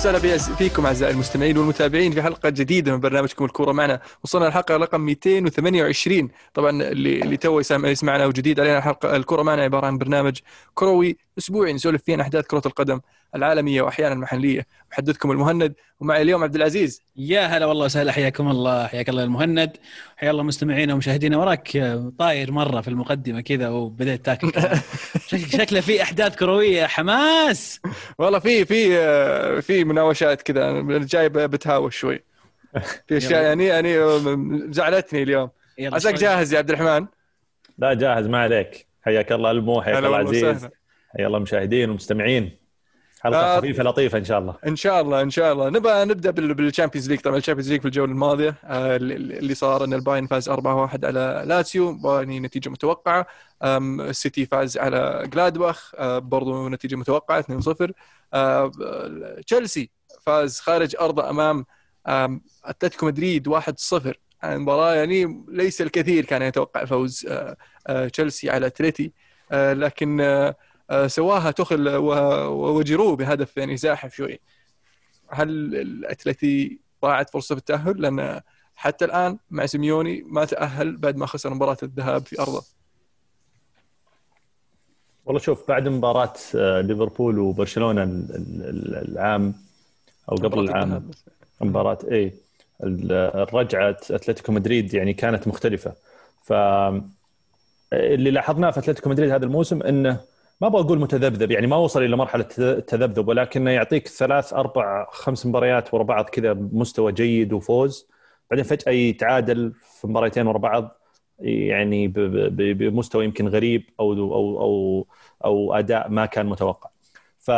وسهلا فيكم أعزائي المستمعين والمتابعين في حلقة جديدة من برنامجكم الكورة معنا. وصلنا الحلقة رقم 228 طبعا اللي اللي تو يسمعنا وجديد علينا الحلقة الكورة معنا عبارة عن برنامج كروي أسبوعي نسولف فيه عن أحداث كرة القدم. العالمية وأحيانا المحلية. محدثكم المهند ومعي اليوم عبد العزيز. يا هلا والله وسهلا حياكم الله حياك الله المهند. حيا الله مستمعينا ومشاهدينا. وراك طاير مرة في المقدمة كذا وبدأت تاكل شكله في أحداث كروية حماس. والله في في في مناوشات كذا. جاي بتهاوش شوي. في أشياء يعني يعني زعلتني اليوم. عساك جاهز يا عبد الرحمن؟ لا جاهز ما عليك. حياك الله المو حياك الله عزيز حيا الله المشاهدين والمستمعين حلقة آه خفيفة لطيفة إن شاء الله. إن شاء الله إن شاء الله. نبغى نبدأ بال Champions League طبعا ال Champions League في الجولة الماضية آه اللي صار إن البايرن فاز 4-1 على لاتسيو يعني نتيجة متوقعة. السيتي فاز على جلادباخ آه برضو نتيجة متوقعة 2-0 آه تشيلسي فاز خارج ارضه أمام أتلتيكو مدريد 1-0 مباراة يعني ليس الكثير كان يتوقع فوز تشيلسي على اتلتي آه، لكن سواها توخل وجيرو بهدف يعني زاحف شوي. هل الأتلتي ضاعت فرصة في التاهل لأن حتى الآن مع سيميوني ما تأهل بعد ما خسر مباراة الذهاب في أرضه. والله شوف بعد مباراة آه، ليفربول وبرشلونة العام أو قبل العام. مباراة اي الرجعة أتلتيكو مدريد يعني كانت مختلفة. ف اللي لاحظناه في أتلتيكو مدريد هذا الموسم إنه ما أبغى أقول متذبذب يعني ما وصل إلى مرحلة التذبذب ولكنه يعطيك ثلاث أربع خمس مباريات ورا بعض كذا بمستوى جيد وفوز. بعدين فجأة يتعادل في مباريتين ورا بعض يعني بمستوى يمكن غريب أو أو أو أو أداء ما كان متوقع. ف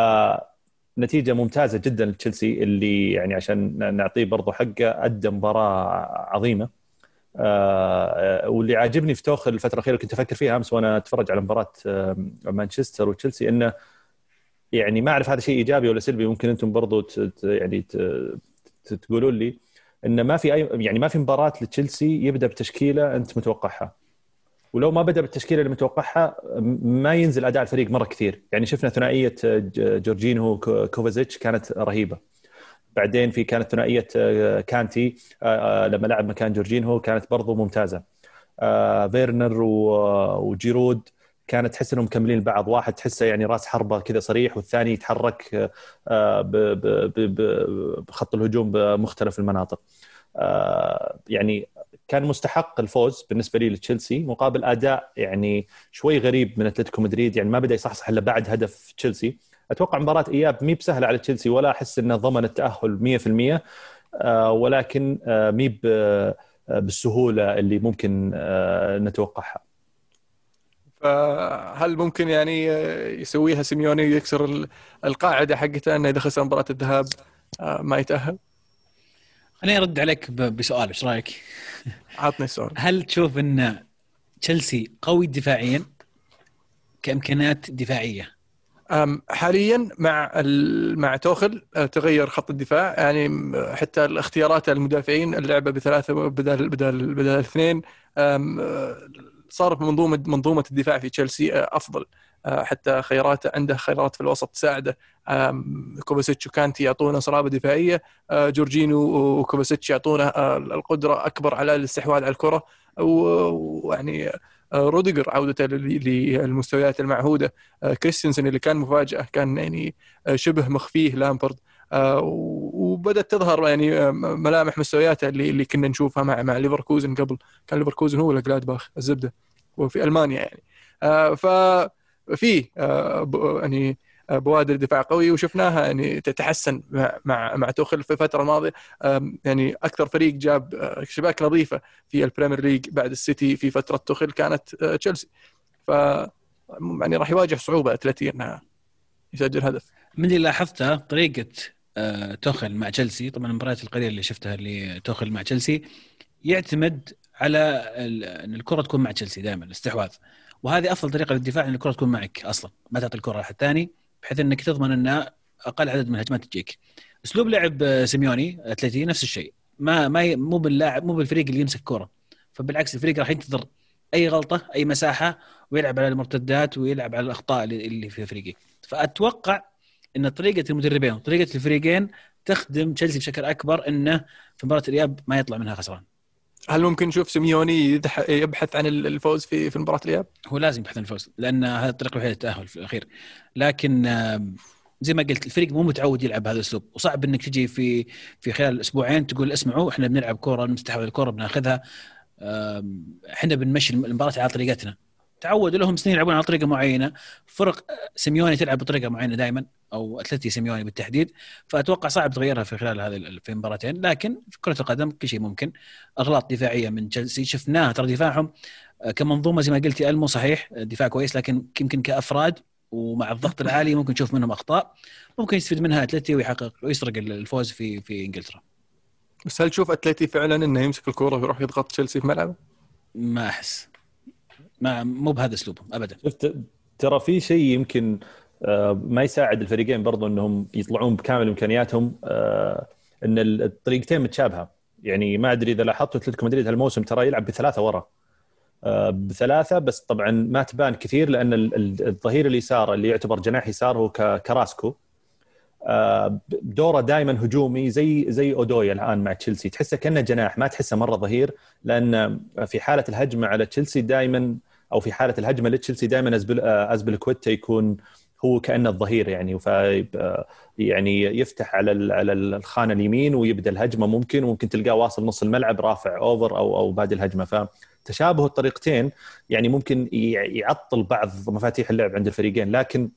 نتيجة ممتازة جدا لتشيلسي اللي يعني عشان نعطيه برضه حقه أدى مباراة عظيمة. آه واللي عاجبني في توخل الفترة الأخيرة كنت أفكر فيها أمس وأنا أتفرج على مباراة آه مانشستر وتشيلسي إنه يعني ما أعرف هذا شيء إيجابي ولا سلبي ممكن أنتم برضو يعني تقولوا لي انه ما في اي يعني ما في مباراة لتشيلسي يبدأ بتشكيلة أنت متوقعها. ولو ما بدأ بالتشكيلة اللي متوقعها ما ينزل أداء الفريق مرة كثير. يعني شفنا ثنائية آه، جورجينو كوفاسيتش كانت رهيبة. بعدين في كانت ثنائية آه، كانتي آه، آه، لما لعب مكان جورجينهو كانت برضو ممتازة. فيرنر وجيرو كانت تحس إنهم مكملين بعض. واحد تحسه يعني راس حربة كذا صريح والثاني يتحرك بخط الهجوم بمختلف المناطق. يعني كان مستحق الفوز بالنسبة لي لتشيلسي مقابل أداء يعني شوي غريب من أتلتيكو مدريد. يعني ما بدأ يصحصح إلا بعد هدف تشيلسي. أتوقع مباراة إياب مي بسهلة على تشيلسي ولا أحس إنه ضمن التأهل 100% آه، ولكن آه، مي آه، بالسهولة اللي ممكن نتوقعها فهل ممكن يعني يسويها سيميوني ويكسر القاعدة حقته إنه إذا خسر مباراة الذهاب ما يتأهل؟ خليني أرد عليك بسؤال إيش رأيك؟ عطني السؤال هل تشوف إن تشيلسي قوي دفاعيا كإمكانيات دفاعية حاليا مع مع توخل أه، تغير خط الدفاع. يعني حتى الاختيارات المدافعين اللعبة بثلاثة بدل بدل بدل اثنين. أه، صارت منظومة منظومة الدفاع في تشيلسي أه، أفضل. حتى خياراته عنده خيارات في الوسط تساعده. كوفاسيتش وكانتي يعطونا صلابة دفاعية. جورجينو وكوفاسيتش يعطونا القدرة أكبر على الاستحواذ على الكرة. ويعني روديجر عودته للمستويات المعهودة. آه، كريستنسن اللي كان مفاجأة كان يعني آه، شبه مخفيه لامبارد. آه، وبدأت تظهر يعني ملامح مستوياته اللي اللي كنا نشوفها مع مع ليفركوزن قبل. كان ليفركوزن هو جلادباخ الزبدة وفي ألمانيا يعني. ففي يعني بوادر دفاع قوي وشفناها يعني تتحسن مع مع توخل في الفترة الماضية. يعني أكثر فريق جاب آه، شباك نظيفة في ال Premier League بعد السيتي في فترة توخل كانت آه، تشيلسي. ف يعني راح يواجه صعوبة أتلتي إنها يسجل هدف. من اللي لاحظته طريقة آه، توخل مع تشيلسي طبعا المباريات القليلة اللي شفتها اللي توخل مع تشيلسي يعتمد على إن الكرة تكون مع تشيلسي دائما الاستحواذ. وهذه أفضل طريقة للدفاع إن الكرة تكون معك أصلا ما تعطي الكرة لأحد ثاني. بحيث إنك تضمن إن أقل عدد من الهجمات تجيك. أسلوب لعب سيميوني اتلتي نفس الشيء. ما ما مو باللاعب مو بالفريق اللي يمسك كره فبالعكس الفريق راح ينتظر أي غلطة أي مساحة ويلعب على المرتدات ويلعب على الأخطاء اللي في فريقه فأتوقع إن طريقة المدربين وطريقة الفريقين تخدم تشيلسي بشكل أكبر إنه في مباراة الإياب ما يطلع منها خسران. هل ممكن نشوف سيميوني يبحث عن الفوز في في مباراة الإياب؟ هو لازم يبحث عن الفوز لأن هذا الطريق الوحيده للتأهل في الأخير. لكن زي ما قلت الفريق مو متعود يلعب بهذا الأسلوب. وصعب إنك تجي في في خلال أسبوعين تقول اسمعوا إحنا بنلعب كورة نستحوذ الكورة بناخذها. إحنا بنمشي المباراة على طريقتنا. تعودوا لهم سنين يلعبون على طريقة معينة. فرق سيميوني تلعب بطريقة معينة دائما أو أتلتي سيميوني بالتحديد. فأتوقع صعب تغيرها في خلال هذه في مباراتين لكن في كرة القدم كل شيء ممكن. أغلاط دفاعية من تشيلسي شفناها ترى دفاعهم. آه، كمنظومة زي ما قلتي ألمو صحيح دفاع كويس لكن يمكن كأفراد ومع الضغط العالي ممكن نشوف منهم أخطاء. ممكن يستفيد منها أتلتي ويحقق ويسرق الفوز في في إنجلترا. بس هل تشوف أتلتي فعلا إنه يمسك الكورة ويروح يضغط تشيلسي في ملعبه؟ ما أحس. ما مو بهذا اسلوبهم ابدا. شفت ترى في شيء يمكن آه، ما يساعد الفريقين برضو إنهم يطلعون بكامل إمكانياتهم آه، إن الطريقتين متشابهة. يعني ما أدري إذا لاحظتوا أتلتيكو مدريد هالموسم ترى يلعب بثلاثة ورا. آه، بثلاثة بس طبعا ما تبان كثير لأن الظهير اليسار اللي يعتبر جناح يسار هو كراسكو. دوره دائما هجومي زي زي اودويا الآن مع تشيلسي. تحسه كأنه جناح ما تحسه مرة ظهير لأن في حالة الهجمة على تشيلسي دائما أو في حالة الهجمة لتشيلسي دائما ازبل أزبليكويتا يكون هو كأنه الظهير يعني. ف يعني يفتح على على الخانة اليمين ويبدأ الهجمة ممكن وممكن تلقاه واصل نص الملعب رافع over أو أو بادي الهجمة. فتشابه الطريقتين يعني ممكن يعطل بعض مفاتيح اللعب عند الفريقين. لكن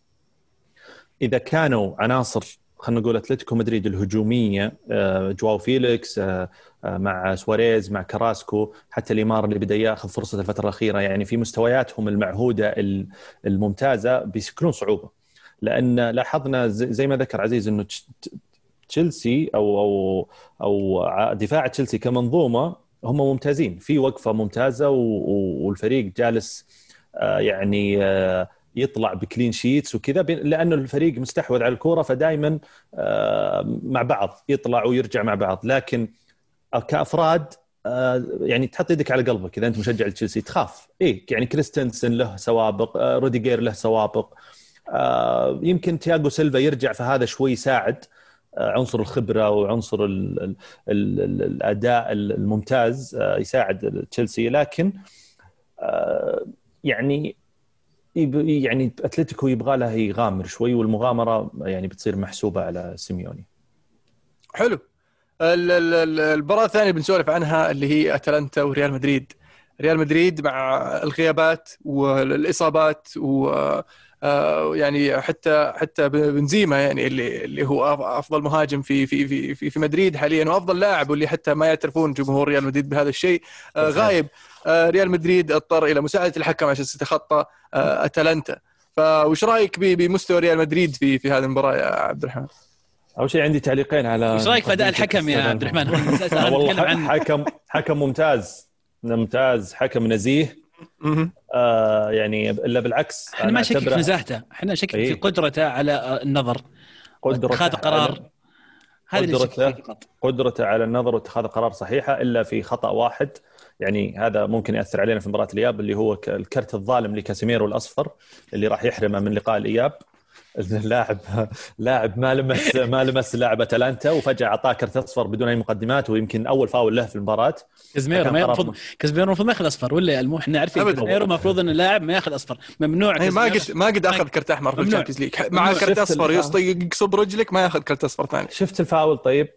إذا كانوا عناصر خلينا نقول أتلتيكو مدريد الهجومية آه، جواو فيليكس آه، آه، مع سواريز مع كراسكو حتى ليمار اللي بدأ ياخذ فرصة الفترة الأخيرة يعني في مستوياتهم المعهودة الممتازة بيشكلون صعوبة. لأن لاحظنا زي ما ذكر عزيز إنه تشيلسي أو أو أو دفاع تشيلسي كمنظومة هم ممتازين. في وقفة ممتازة والفريق جالس يعني يطلع ب clean sheets وكذا لأنه الفريق مستحوذ على الكورة فدائما آه، مع بعض يطلع ويرجع مع بعض. لكن كأفراد آه، يعني تحط يدك على قلبك إذا أنت مشجع لتشيلسي تخاف. إيه يعني كريستنسن له سوابق آه، روديجير له سوابق. يمكن تياغو سيلفا يرجع فهذا شوي يساعد عنصر الخبرة وعنصر ال ال ال الأداء الممتاز يساعد تشيلسي. لكن يعني يعني أتلتيكو يبغى له يغامر شوي والمغامرة يعني بتصير محسوبة على سيميوني. حلو. المباراة الثانية بنسولف عنها اللي هي أتلانتا وريال مدريد. ريال مدريد مع الغيابات والإصابات و يعني حتى حتى بنزيما يعني اللي اللي هو أفضل مهاجم في في في في مدريد حاليا وأفضل لاعب واللي حتى ما يعترفون جمهور ريال مدريد بهذا الشيء. آه، غايب آه، ريال مدريد اضطر إلى مساعدة الحكم عشان يتخطى أتلانتا. فوش رأيك بمستوى ريال مدريد في في هذه المباراة يا عبد الرحمن؟ أول شيء عندي تعليقين على إيش رأيك في أداء الحكم يا عبد الرحمن؟ والله عن... حكم حكم ممتاز. ممتاز. حكم نزيه. آه يعني إلا بالعكس إحنا ما نشكك في نزاهته. إحنا نشكك في إيه. قدرته على النظر. قدرته اتخاذ قرار. هذا قدرته قدرته على النظر واتخاذ قرار صحيحة إلا في خطأ واحد. يعني هذا ممكن يأثر علينا في مباراة الإياب اللي هو الكرت الظالم لكاسيميرو الأصفر اللي راح يحرمه من لقاء الإياب. اللاعب لاعب ما لمس ما لمس لاعب أتلانتا وفجأة أعطاه كرت أصفر بدون أي مقدمات ويمكن أول فاول له في المباراة. كازميرو ما المفروض كازميرو المفروض ما ياخذ أصفر ولا المو إحنا عارفين كازميرو المفروض إن اللاعب ما ياخذ أصفر. ممنوع ما قد ما قد أخذ كرت أحمر في ال Champions League. مع كرت أصفر يقصب رجلك ما ياخذ كرت أصفر ثاني. شفت الفاول طيب؟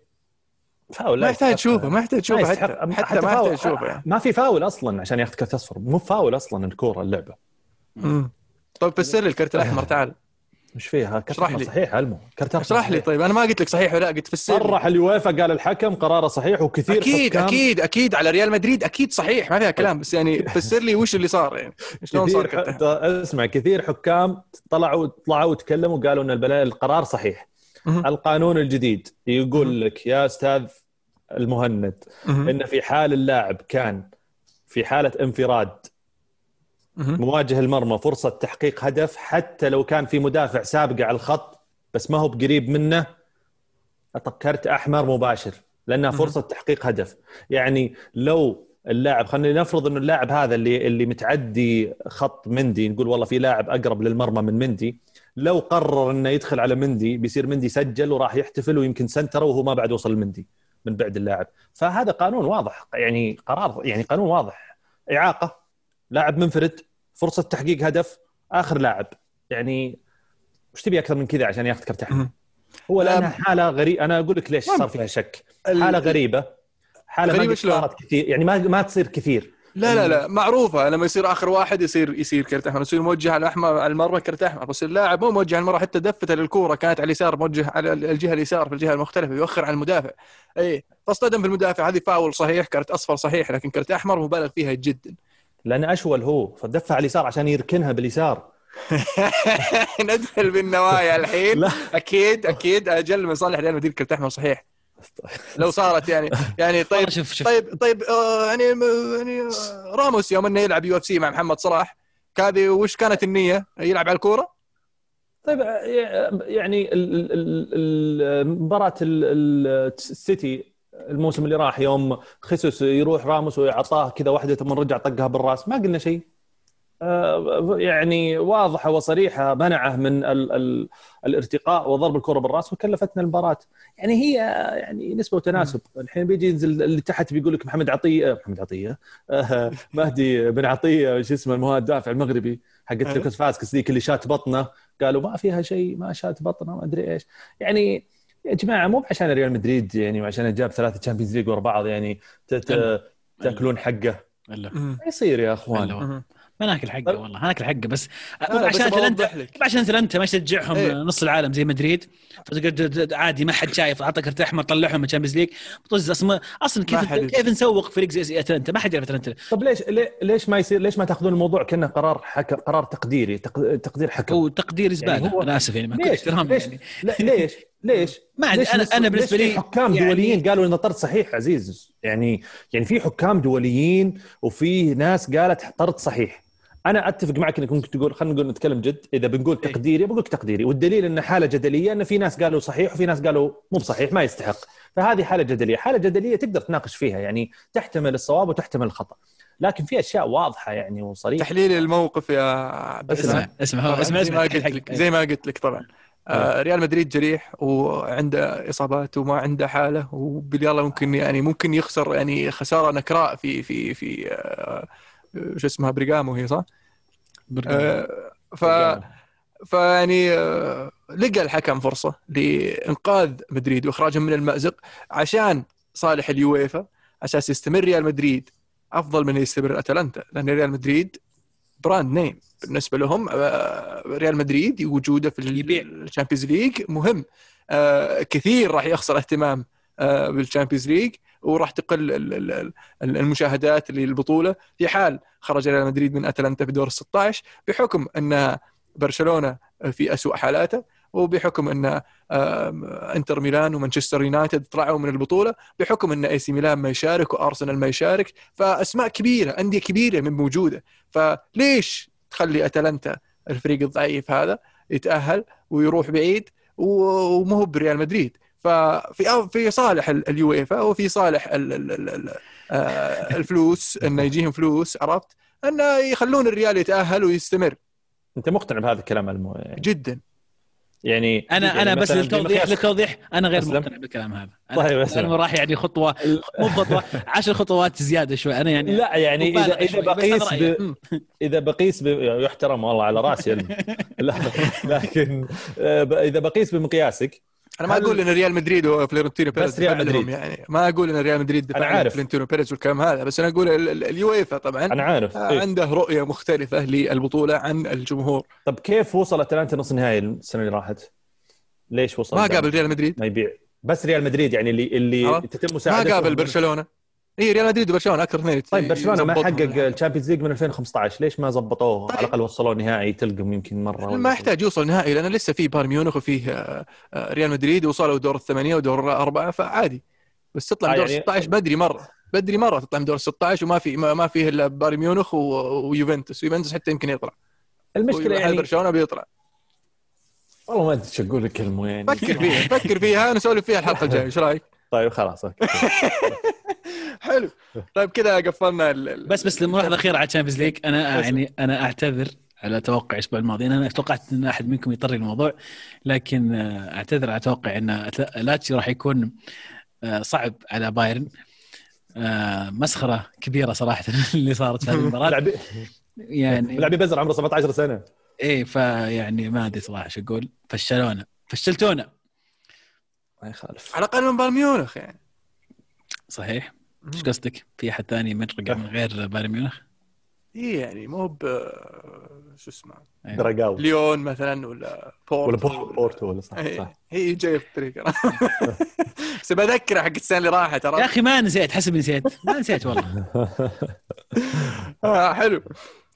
فاول ما يحتاج تشوفه ما يحتاج تشوفه حتى, حتى, حتى ما يحتاج تشوفه يعني. ما في فاول أصلا عشان ياخذ كرت أصفر. مو فاول أصلا الكورة اللعبة. امم طيب فسر لي الكرت الأحمر تعال. إيش فيها؟ اشرح لي. صحيح المو كرت اشرح لي طيب أنا ما قلت لك صحيح ولا قلت فسر صرح اليويفا قال الحكم قراره صحيح وكثير أكيد حكام. أكيد أكيد على ريال مدريد أكيد صحيح ما فيها كلام. بس يعني فسر لي وش اللي صار يعني. شلون صار كرت اسمع كثير حكام طلعوا طلعوا وتكلموا وقالوا إن القرار صحيح. القانون الجديد يقول لك يا أستاذ المهند إن في حال اللاعب كان في حالة انفراد مواجه المرمى فرصة تحقيق هدف حتى لو كان في مدافع سابقه على الخط بس ما هو بقريب منه. كرت أحمر مباشر لأنها فرصة تحقيق هدف. يعني لو اللاعب خلينا نفرض إنه اللاعب هذا اللي اللي متعدي خط مندي نقول والله في لاعب أقرب للمرمى من مندي لو قرر إنه يدخل على مندي بيصير مندي سجل وراح يحتفل ويمكن سنتره وهو ما بعد وصل لمندي من بعد اللاعب. فهذا قانون واضح يعني قرار يعني قانون واضح. إعاقة. لاعب منفرد. فرصة تحقيق هدف آخر لاعب. يعني وش تبي أكثر من كذا عشان ياخذ كرت أحمر؟ هو لانها حالة غريبه أنا أقول لك ليش صار فيها شك. حالة غريبة. حالة غريبة ما؟ صارت كثير. يعني ما ما تصير كثير. لا لا لا. معروفة. لما يصير آخر واحد يصير يصير كرت أحمر. يصير موجه على الاحمر على المرمى كرت أحمر. بس اللاعب مو موجه على المرمى. حتى دفته للكورة كانت على اليسار موجه على الجهة اليسار في الجهة المختلفة. يؤخر عن المدافع. اي فاصطدم في المدافع. هذه فاول صحيح كرت أصفر صحيح. لكن كرت أحمر مبالغ فيها جدا. لأن أشول هو فدفع على اليسار عشان يركنها باليسار ندخل بالنوايا الحين لا. أكيد أكيد أجل من صالح ريال مدريد كرت احمر صحيح لو صارت يعني يعني طيب شوف شوف طيب طيب آه يعني يعني آه، راموس يوم إنه يلعب UFC مع محمد صلاح هذه وش كانت النية؟ يلعب على الكورة؟ طيب يعني ال- ال- ال- ال- مباراة ال- ال- السيتي الموسم اللي راح يوم خسوس يروح راموس ويعطاه كذا واحدة ثم رجع طقها بالراس. ما قلنا شيء. آه، يعني واضحة وصريحة منعه من ال ال الارتقاء وضرب الكرة بالراس وكلفتنا المباراة. يعني هي يعني نسبة وتناسب. الحين بيجي ينزل اللي تحت بيقول لك محمد عطية محمد عطية آه، مهدي بن عطية شو اسمه المهاجم المدافع المغربي حقت أه. لوكاس فاسكس ذيك اللي شات بطنه. قالوا ما فيها شيء ما شات بطنه ما أدري إيش. يعني يا جماعة مو عشان ريال مدريد يعني وعشان جاب ثلاثة Champions League ورا بعض يعني ت- ت- إلا. تاكلون حقه. ما يصير يا أخوان. ما ناكل حقه طيب. والله ما ناكل حقه بس. عشان انت. عشان انت ما تشجعهم إيه. نص العالم زي مدريد. فتقعد عادي ما حد شايف. اعطى كرت احمر طلعهم من ال Champions League طز أصلا أصلا ما كيف كيف نسوق فريق زي أتلانتا؟ ما حد يعرف أتلانتا. طب ليش ليش ما يصير ليش ما تأخذون الموضوع كأنه قرار حكم قرار تقديري تق- تقدير حكم؟ هو تقدير زباله هو- أنا آسف يعني ما كنت ليش احترام ليش؟ يعني. لا ليش؟ ليش؟ ما عندي ليش أنا أنا بالنسبة لي في حكام يعني- دوليين قالوا إن طرد صحيح عزيز؟ يعني يعني في حكام دوليين وفي ناس قالت طرد صحيح. أنا أتفق معك إنك ممكن تقول خلينا نقول نتكلم جد. إذا بنقول إيه. تقديري بقول لك تقديري. والدليل إن حالة جدلية إن في ناس قالوا صحيح وفي ناس قالوا مو بصحيح ما يستحق. فهذه حالة جدلية. حالة جدلية تقدر تناقش فيها يعني تحتمل الصواب وتحتمل الخطأ. لكن في أشياء واضحة يعني وصريحة. تحليل الموقف يا عبد اسمع. اسمع اسمع طبعاً اسمع زي ما اسمع قلت لك زي ما قلت لك طبعا. آه ريال مدريد جريح وعنده إصابات وما عنده حالة وباليلا ممكن يعني ممكن يخسر يعني خسارة نكراء في في في آه شو اسمها بيرغامو هي صح؟ آه ف فيعني آه، لقى الحكم فرصة لإنقاذ مدريد وإخراجهم من المأزق عشان صالح اليويفا أساس يستمر ريال مدريد أفضل من يستمر أتلانتا لأن ريال مدريد brand name بالنسبة لهم آه، ريال مدريد وجوده في. ال Champions League مهم. آه، كثير راح يخسر اهتمام آه، بال Champions League وراح تقل ال- ال- ال- المشاهدات للبطولة. في حال خرج ريال مدريد من أتلانتا في دور ال 16 بحكم أن برشلونة في أسوأ حالاته وبحكم أن إنتر ميلان ومانشستر يونايتد طلعوا من البطولة بحكم أن AC ميلان ما يشارك وأرسنال ما يشارك فأسماء كبيرة أندية كبيرة مو موجودة. فليش تخلي أتلانتا الفريق الضعيف هذا يتأهل ويروح بعيد وما هو بريال مدريد؟ ففي في صالح ال- اليويفا وفي صالح ال ال ال ال آه، الفلوس إنه يجيهم فلوس عرفت؟ إنه يخلون الريال يتأهل ويستمر. أنت مقتنع بهذا الكلام المو... جدا. يعني أنا يعني أنا بس للتوضيح للتوضيح أنا غير. مقتنع بالكلام هذا أنا طيب، أسلم. راح يعني خطوه مو خطوة عشر خطوات زيادة شوي أنا يعني لا يعني اذا إذا بقيس. ب... إذا بقيس ب... يحترم والله على رأسي لكن آه، إذا بقيس بمقياسك أنا ما هل- أقول إن ريال مدريد وفلورنتينو بيريز بس ريال مدريد. يعني ما أقول إن ريال مدريد لهم عارف. فلورنتينو بيريز والكلام هذا بس أنا أقول ال- ال- اليويفا طبعا أنا عارف آه، إيه؟ عنده رؤية مختلفة للبطولة عن الجمهور طب كيف وصل أتلانتا نص نهائي السنة اللي راحت؟ ليش وصل؟ ما؟ قابل ريال مدريد ما يبيع بس ريال مدريد يعني اللي اللي؟ تتم ما مساعدته قابل برشلونة اي ريال مدريد وبرشلونة أكثر اثنين طيب برشلونة ما حقق. ال Champions League من 2015 ليش ما زبطوه طيب. على الأقل وصلوا نهائي تلقم يمكن مرة ما. يحتاج يوصل نهائي لأن لسه في بايرن ميونخ وفيه آه، آه، ريال مدريد وصلوا دور الثمانية ودور الاربعه فعادي بس تطلع آه، من دور يعني- 16 بدري مرة بدري مرة تطلع من دور 16 وما في ما ما فيه إلا بايرن ميونخ ويوفنتوس ويوفنتوس حتى يمكن يطلع المشكلة يعني برشلونة بيطلع والله ما أدري إيش أقول لك المو يعني فكر فيها فكر فيها نسولف فيها الحلقة الجاية إيش رأيك؟ طيب خلاص okay. حلو. طيب كذا قفلنا ال- بس بس الملاحظة الأخيرة على ال Champions League أنا يعني أنا أعتذر على توقع الأسبوع الماضي. أنا توقعت إن أحد منكم يطري الموضوع لكن آه، أعتذر على توقع إن لاتسيو راح يكون آه، صعب على بايرن. آه، مسخرة كبيرة صراحة اللي صارت في هذه المباراة. يعني لاعب بزر عمره 17 سنة. إيه فيعني ما أدري صراحة شو أقول. فشلونا. فشلتونا. ما يخالف. على الأقل من بايرن ميونخ يعني. صحيح. إيش قصدك؟ في أحد ثاني مرقع من غير بايرن ميونخ؟ اي يعني مو ب شو اسمه؟ أيوة. دراجاو. ليون مثلا ولا بورتو ولا بورتو ولا صح, هي, صح. هي جاية في الطريق. بس بذكره حق السنة اللي راحت ترى يا أخي ما نسيت حسب نسيت. ما نسيت والله. آه حلو.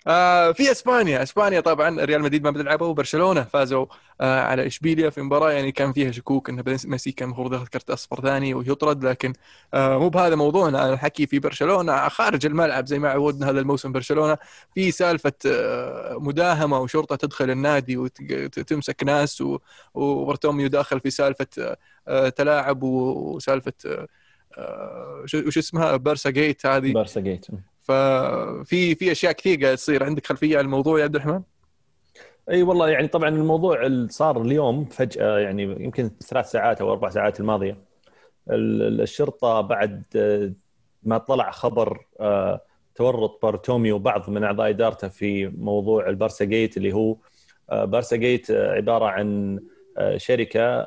آه في إسبانيا. إسبانيا طبعا ريال مدريد ما بتلعبه وبرشلونة فازوا آه على إشبيليا في مباراة. يعني كان فيها شكوك إن ميسي كان المفروض ياخذ كرت أصفر ثاني ويطرد لكن آه مو بهذا موضوعنا. الحكي في برشلونة خارج الملعب زي ما عودنا هذا الموسم برشلونة. في سالفة آه مداهمة وشرطة تدخل النادي وتمسك ناس وبرتوميو داخل في سالفة آه تلاعب وسالفة آه, آه، وش اسمها؟ بارسا جيت هذه. بارسا جيت. ففي في أشياء كثير قاعد تصير عندك خلفية عن الموضوع يا عبد الرحمن؟ أي والله يعني طبعا الموضوع اللي صار اليوم فجأة يعني يمكن ثلاث ساعات أو أربع ساعات الماضية الشرطة بعد ما طلع خبر آه، تورط بارتوميو وبعض من أعضاء إدارته في موضوع البارسا gate اللي هو آه، بارسا gate عبارة عن آه، شركة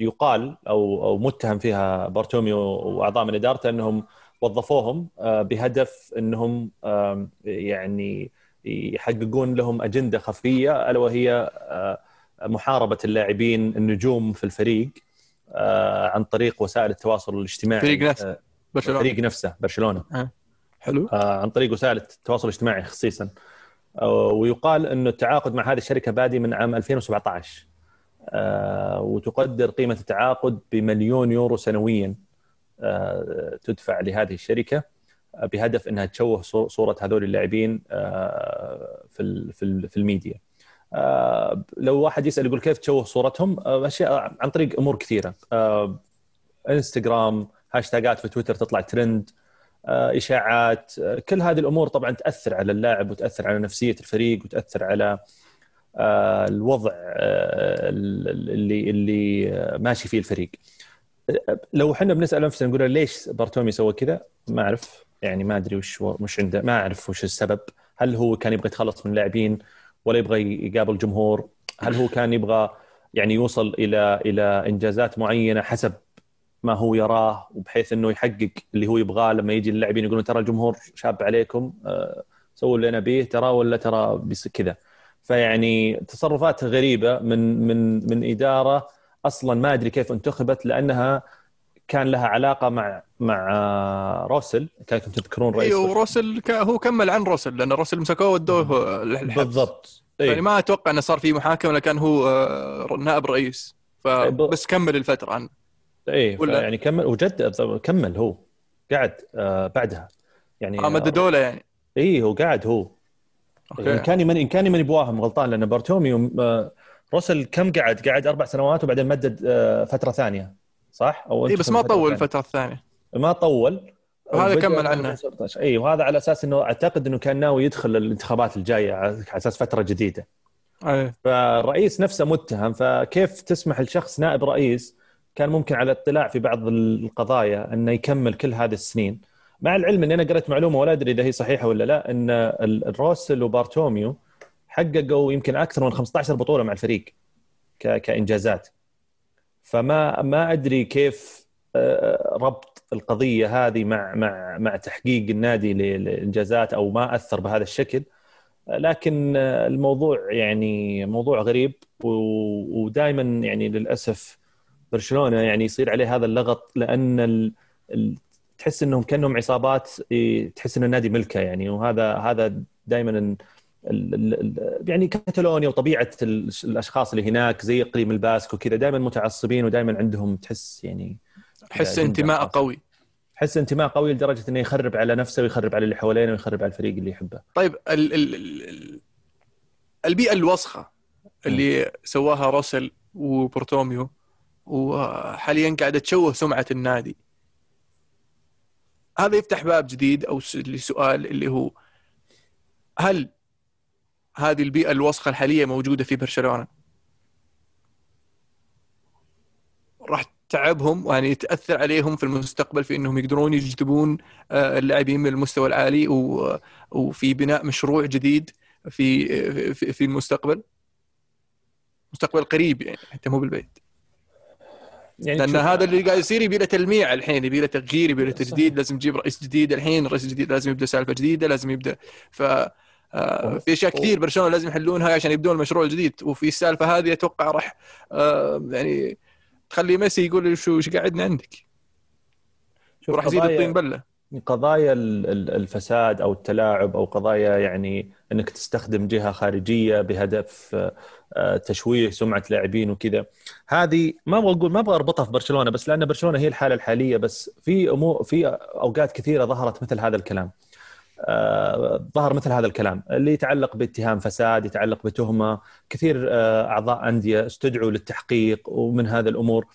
يقال أو أو متهم فيها بارتوميو وأعضاء من إدارته أنهم وظفوهم آه، بهدف إنهم يعني يحققون لهم أجندة خفية ألا وهي آه، محاربة اللاعبين النجوم في الفريق آه، عن طريق وسائل التواصل الاجتماعي فريق نفسه برشلونة. الفريق نفسه برشلونة. حلو. عن طريق وسائل التواصل الاجتماعي خصيصا. ويقال إنه التعاقد مع هذه الشركة بادي من عام 2017 وتقدر قيمة التعاقد بمليون يورو سنويا. تدفع لهذه الشركة آه، بهدف إنها تشوه صورة هذول اللاعبين آه، في في الميديا. لو واحد يسأل يقول كيف تشوه صورتهم؟ أشياء عن طريق أمور كثيرة. إنستغرام، هاشتاجات في تويتر تطلع ترند، إشاعات، كل هذه الأمور طبعا تأثر على اللاعب وتأثر على نفسية الفريق وتأثر على الوضع اللي اللي ماشي فيه الفريق. لو إحنا بنسأل أنفسنا نقول ليش بارتومي سوى كذا؟ ما أعرف. يعني ما أدري وش وش عنده ما أعرف وش السبب. هل هو كان يبغى يتخلص من اللاعبين ولا يبغى يقابل جمهور؟ هل هو كان يبغى يعني يوصل إلى إلى إنجازات معينة حسب ما هو يراه وبحيث إنه يحقق اللي هو يبغاه؟ لما يجي اللاعبين يقولون ترى الجمهور شاب عليكم أه سووا اللي أنا بيه ترى ولا ترى كذا. فيعني تصرفات غريبة من من من إدارة أصلا ما أدري كيف انتخبت لأنها كان لها علاقة مع مع روسل. كانكم تذكرون رئيس أيوه روسل. هو كمل عن روسل لأن روسل مسكوه ودوه الحبس. بالضبط. أيه. يعني ما أتوقع إنه صار في محاكمة لكن هو آه، نائب رئيس. فبس كمل الفترة عنه اي يعني كمل وجد كمل هو. قعد آه، بعدها. يعني آه مددوا له يعني. اي هو قاعد هو. okay. إن كان من إن كان ماني واهم غلطان لأن بارتوميو آه، روسل كم قعد؟ قعد أربع سنوات وبعدين مدد آه، فترة ثانية صح؟ أو اي بس ما طول الفترة الثانية ما طول وهذا كمل عنه اي وهذا على أساس إنه أعتقد إنه كان ناوي يدخل الانتخابات الجاية على أساس فترة جديدة. أيه. فالرئيس نفسه متهم فكيف تسمح لشخص نائب رئيس كان ممكن على اطلاع في بعض القضايا إنه يكمل كل هذه السنين مع العلم إني أنا قرأت معلومة ولا أدري إذا هي صحيحة ولا لا إن الروسل وبارتوميو حققوا يمكن أكثر من 15 بطولة مع الفريق كإنجازات. فما ما أدري كيف آه، ربط القضية هذه مع مع مع تحقيق النادي للإنجازات أو ما أثر بهذا الشكل. لكن الموضوع يعني موضوع غريب ودائما يعني للأسف برشلونة يعني يصير عليه هذا اللغط لأن ال... تحس إنهم كأنهم عصابات تحس إن النادي ملكة يعني. وهذا هذا دائما يعني كاتالونيا وطبيعة الأشخاص اللي هناك زي إقليم الباسك وكذا دائما متعصبين ودائما عندهم تحس يعني حس انتماء قوي حس انتماء قوي لدرجة إنه يخرب على نفسه ويخرب على اللي حوالينه ويخرب على الفريق اللي يحبه. طيب ال ال ال البيئة الوسخة اللي م. سواها روسل وبورتوميو وحاليا قاعدة تشوه سمعة النادي. هذا يفتح باب جديد أو لسؤال اللي هو هل هذه البيئة الوسخة الحالية موجودة في برشلونة. راح تعبهم يعني تاثر عليهم في المستقبل في إنهم يقدرون يجذبون آه، اللاعبين من المستوى العالي وفي بناء مشروع جديد في في المستقبل. مستقبل قريب يعني حتى مو بالبيت يعني لأن هذا اللي قاعد يصير يبي له تلميع الحين يبي له تغيير يبي له تجديد لازم تجيب رئيس جديد الحين رئيس جديد لازم يبدأ سالفة جديدة لازم يبدأ. ف آه في أشياء كثير برشلونة لازم يحلونها عشان يبدون المشروع الجديد. وفي السالفة هذه أتوقع راح آه يعني تخلي ميسي يقول شو إيش قاعدنا عندك؟ وراح يزيد الطين بلة. قضايا الفساد أو التلاعب أو قضايا يعني إنك تستخدم جهة خارجية بهدف آه، تشويه سمعة لاعبين وكذا. هذه ما أبغى أقول ما أبغى أربطها في برشلونة بس لأن برشلونة هي الحالة الحالية بس في امور في أوقات كثيرة ظهرت مثل هذا الكلام. آه، ظهر مثل هذا الكلام اللي يتعلق باتهام فساد يتعلق بتهمة كثير آه، أعضاء أندية استدعوا للتحقيق ومن هذا الأمور.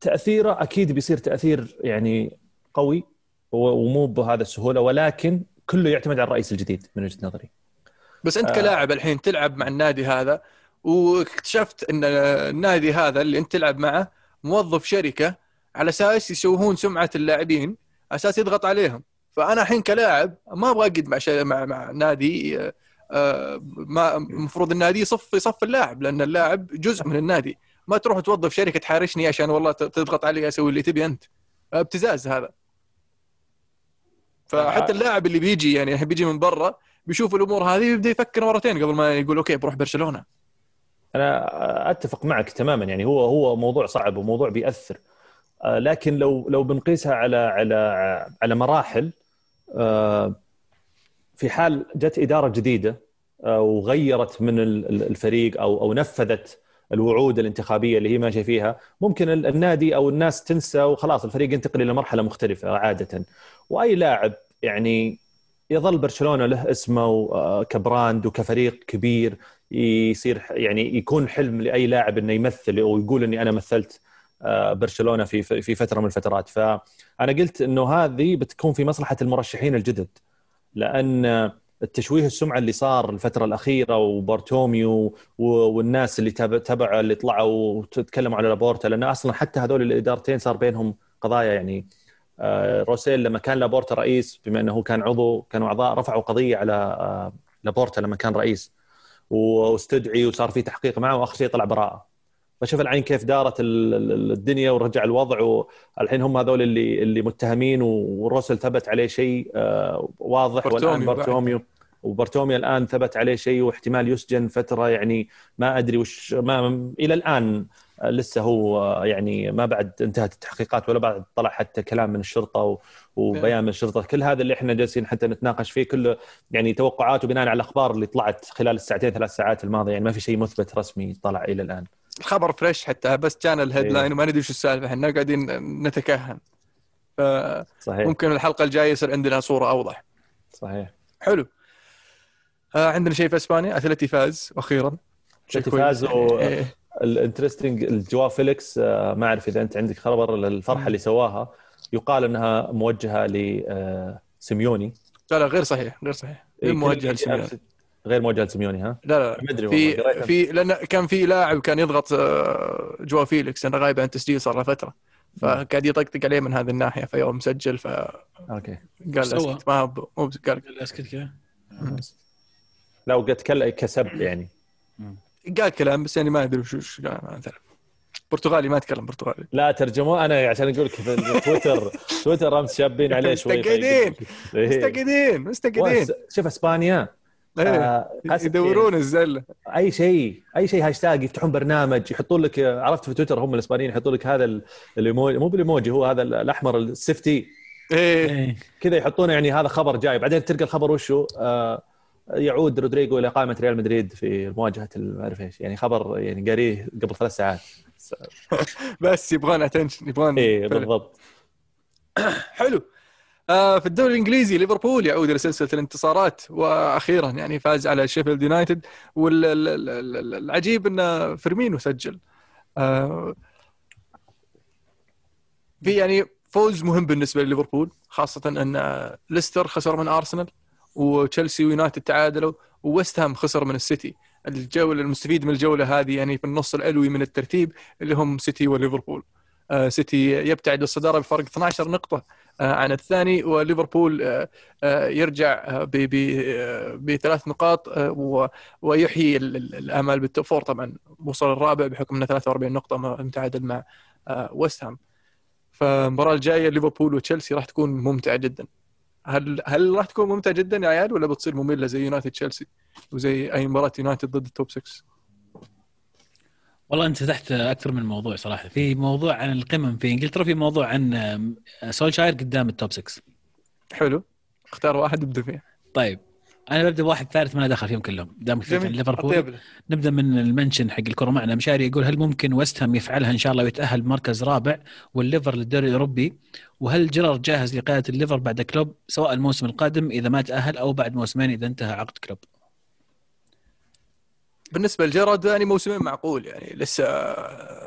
تأثيره أكيد بيصير تأثير يعني قوي ومو بهذا السهولة ولكن كله يعتمد على الرئيس الجديد من وجهة نظري. بس أنت آه. كلاعب الحين تلعب مع النادي هذا واكتشفت إن النادي هذا اللي أنت تلعب معه موظف شركة على أساس يسوون سمعة اللاعبين. أساس يضغط عليهم. فأنا الحين كلاعب ما أبغى أقعد مع مع, مع نادي آه, ما المفروض النادي يصف يصف اللاعب لأن اللاعب جزء من النادي. ما تروح توظف شركة تحارشني عشان والله تضغط علي أسوي اللي تبي أنت. ابتزاز هذا. فحتى اللاعب اللي بيجي يعني بيجي من برا بيشوف الأمور هذه يبدا يفكر مرتين قبل ما يقول أوكي بروح برشلونة. أنا أتفق معك تماما. يعني هو هو موضوع صعب وموضوع بيأثر. لكن لو لو بنقيسها على على على مراحل آه، في حال جت إدارة جديدة آه، وغيرت من الفريق أو أو نفذت الوعود الانتخابية اللي هي ماشية فيها ممكن النادي أو الناس تنسى وخلاص الفريق ينتقل إلى مرحلة مختلفة عادة. وأي لاعب يعني يظل برشلونة له اسمه آه، كبراند وكفريق كبير يصير يعني يكون حلم لأي لاعب إنه يمثل أو يقول إني أنا مثلت آه، برشلونة في في فترة من الفترات. فأنا قلت إنه هذه بتكون في مصلحة المرشحين الجدد لأن التشويه السمعة اللي صار الفترة الأخيرة وبارتوميو والناس اللي تبع اللي طلعوا وتكلموا على لابورتا لأن أصلا حتى هذول الإدارتين صار بينهم قضايا يعني. آه، روسيل لما كان لابورتا رئيس بما إنه كان عضو كانوا أعضاء رفعوا قضية على آه، لابورتا لما كان رئيس. واستدعي وصار في تحقيق معه وآخر شيء طلع براءة. فشوف الحين كيف دارت الدنيا ورجع الوضع والحين هم هذول اللي اللي متهمين وروسيل ثبت عليه شيء آه، واضح والآن بارتوميو وبارتوميو الآن ثبت عليه شيء واحتمال يسجن فترة يعني ما أدري وش ما إلى الآن لسه هو يعني ما بعد انتهت التحقيقات ولا بعد طلع حتى كلام من الشرطة وبيان من الشرطة. كل هذا اللي إحنا جالسين حتى نتناقش فيه كله يعني توقعات وبناء على الأخبار اللي طلعت خلال الساعتين ثلاث ساعات الماضية يعني ما في شيء مثبت رسمي طلع إلى الآن. الخبر fresh حتى بس كان ال headline. وما ندري وش السالفة إحنا قاعدين نتكهن. ف صحيح. ممكن الحلقة الجاية يصير عندنا صورة أوضح. صحيح. حلو. آه عندنا شيء في إسبانيا أتلتي فاز أخيرا. أتلتي فاز و... إيه. ال interesting جواو فيليكس آه ما أعرف إذا أنت عندك خبر الفرحة اللي سواها يقال إنها موجهة لسيميوني آه، لا لا غير صحيح غير صحيح. إيه، موجهة لسيميوني. غير موجه لسيميوني ها؟ لا لا ما أدري في في لأن كان في لاعب كان يضغط آه، جوا فيليكس أنا غايب عن التسجيل صار له فترة. فقاعد يطقطق عليه من هذه الناحية فيوم مسجل ف أوكي. قال أسكت ما مو قال أسكت كذا. لا وقد كسب يعني. قال كلام بس يعني ما أدري وش قال ما أدري. برتغالي ما أتكلم برتغالي. لا ترجموه. أنا عشان أقول لك في تويتر تويتر رمز شابين عليه شوي مستقدين مستقدين مستقدين. شوف إسبانيا. آه، يدورون الزلة أي شيء أي شيء هاشتاج يفتحون برنامج يحطون لك عرفت في تويتر هم الإسبانيين يحطون لك هذا الإيموجي مو بالإيموجي هو هذا الأحمر ال safety إيه, إيه. كذا يحطونه يعني هذا خبر جاي. بعدين تلقى الخبر وشو؟ آه يعود رودريجو إلى قائمة ريال مدريد في مواجهة ما أعرف إيش. يعني خبر يعني قاريه قبل ثلاث ساعات. بس يبغون attention يبغون إيه بالضبط. حلو. في الدوري الإنجليزي ليفربول يعود إلى سلسلة الانتصارات وأخيرا يعني فاز على شيفيلد يونايتد. والعجيب إن فيرمينو سجل. آه في يعني فوز مهم بالنسبة لليفربول خاصة إن ليستر خسر من أرسنال وتشيلسي ويونايتد تعادلوا وويست هام خسر من السيتي. الجوله المستفيد من الجولة هذه يعني في النص العلوي من الترتيب اللي هم سيتي وليفربول. آه سيتي يبتعد الصدارة بفرق 12 نقطة آه عن الثاني وليفربول آه آه يرجع بثلاث نقاط ويحيي الأمال بال top four. طبعا وصل الرابع بحكم إنه 43 نقطة متعادل مع ويست هام. فالمباراة الجاية ليفربول وتشيلسي راح تكون ممتعة جدا. هل هل راح تكون ممتعة جدا يا عيال ولا بتصير مملة زي يونايتد تشيلسي وزي أي مباراة يونايتد ضد ال top 6 والله أنت فتحت أكثر من موضوع صراحة. في موضوع عن القمم في إنجلترا في موضوع عن سولشاير قدام ال top 6 حلو. اختار واحد ابدأ فيه. طيب أنا ببدأ بواحد ثالث ما دخل فيهم كلهم. دام عن ليفربول. نبدأ من ال mention حق الكرة معنا. مشاري يقول هل ممكن ويست هام يفعلها إن شاء الله ويتأهل بمركز رابع والليفر للدوري الأوروبي؟ وهل جيرارد جاهز لقياده الليفر بعد كلوب سواء الموسم القادم إذا ما تأهل أو بعد موسمين إذا انتهى عقد كلوب؟ بالنسبة لجيرارد يعني موسمين معقول يعني لسه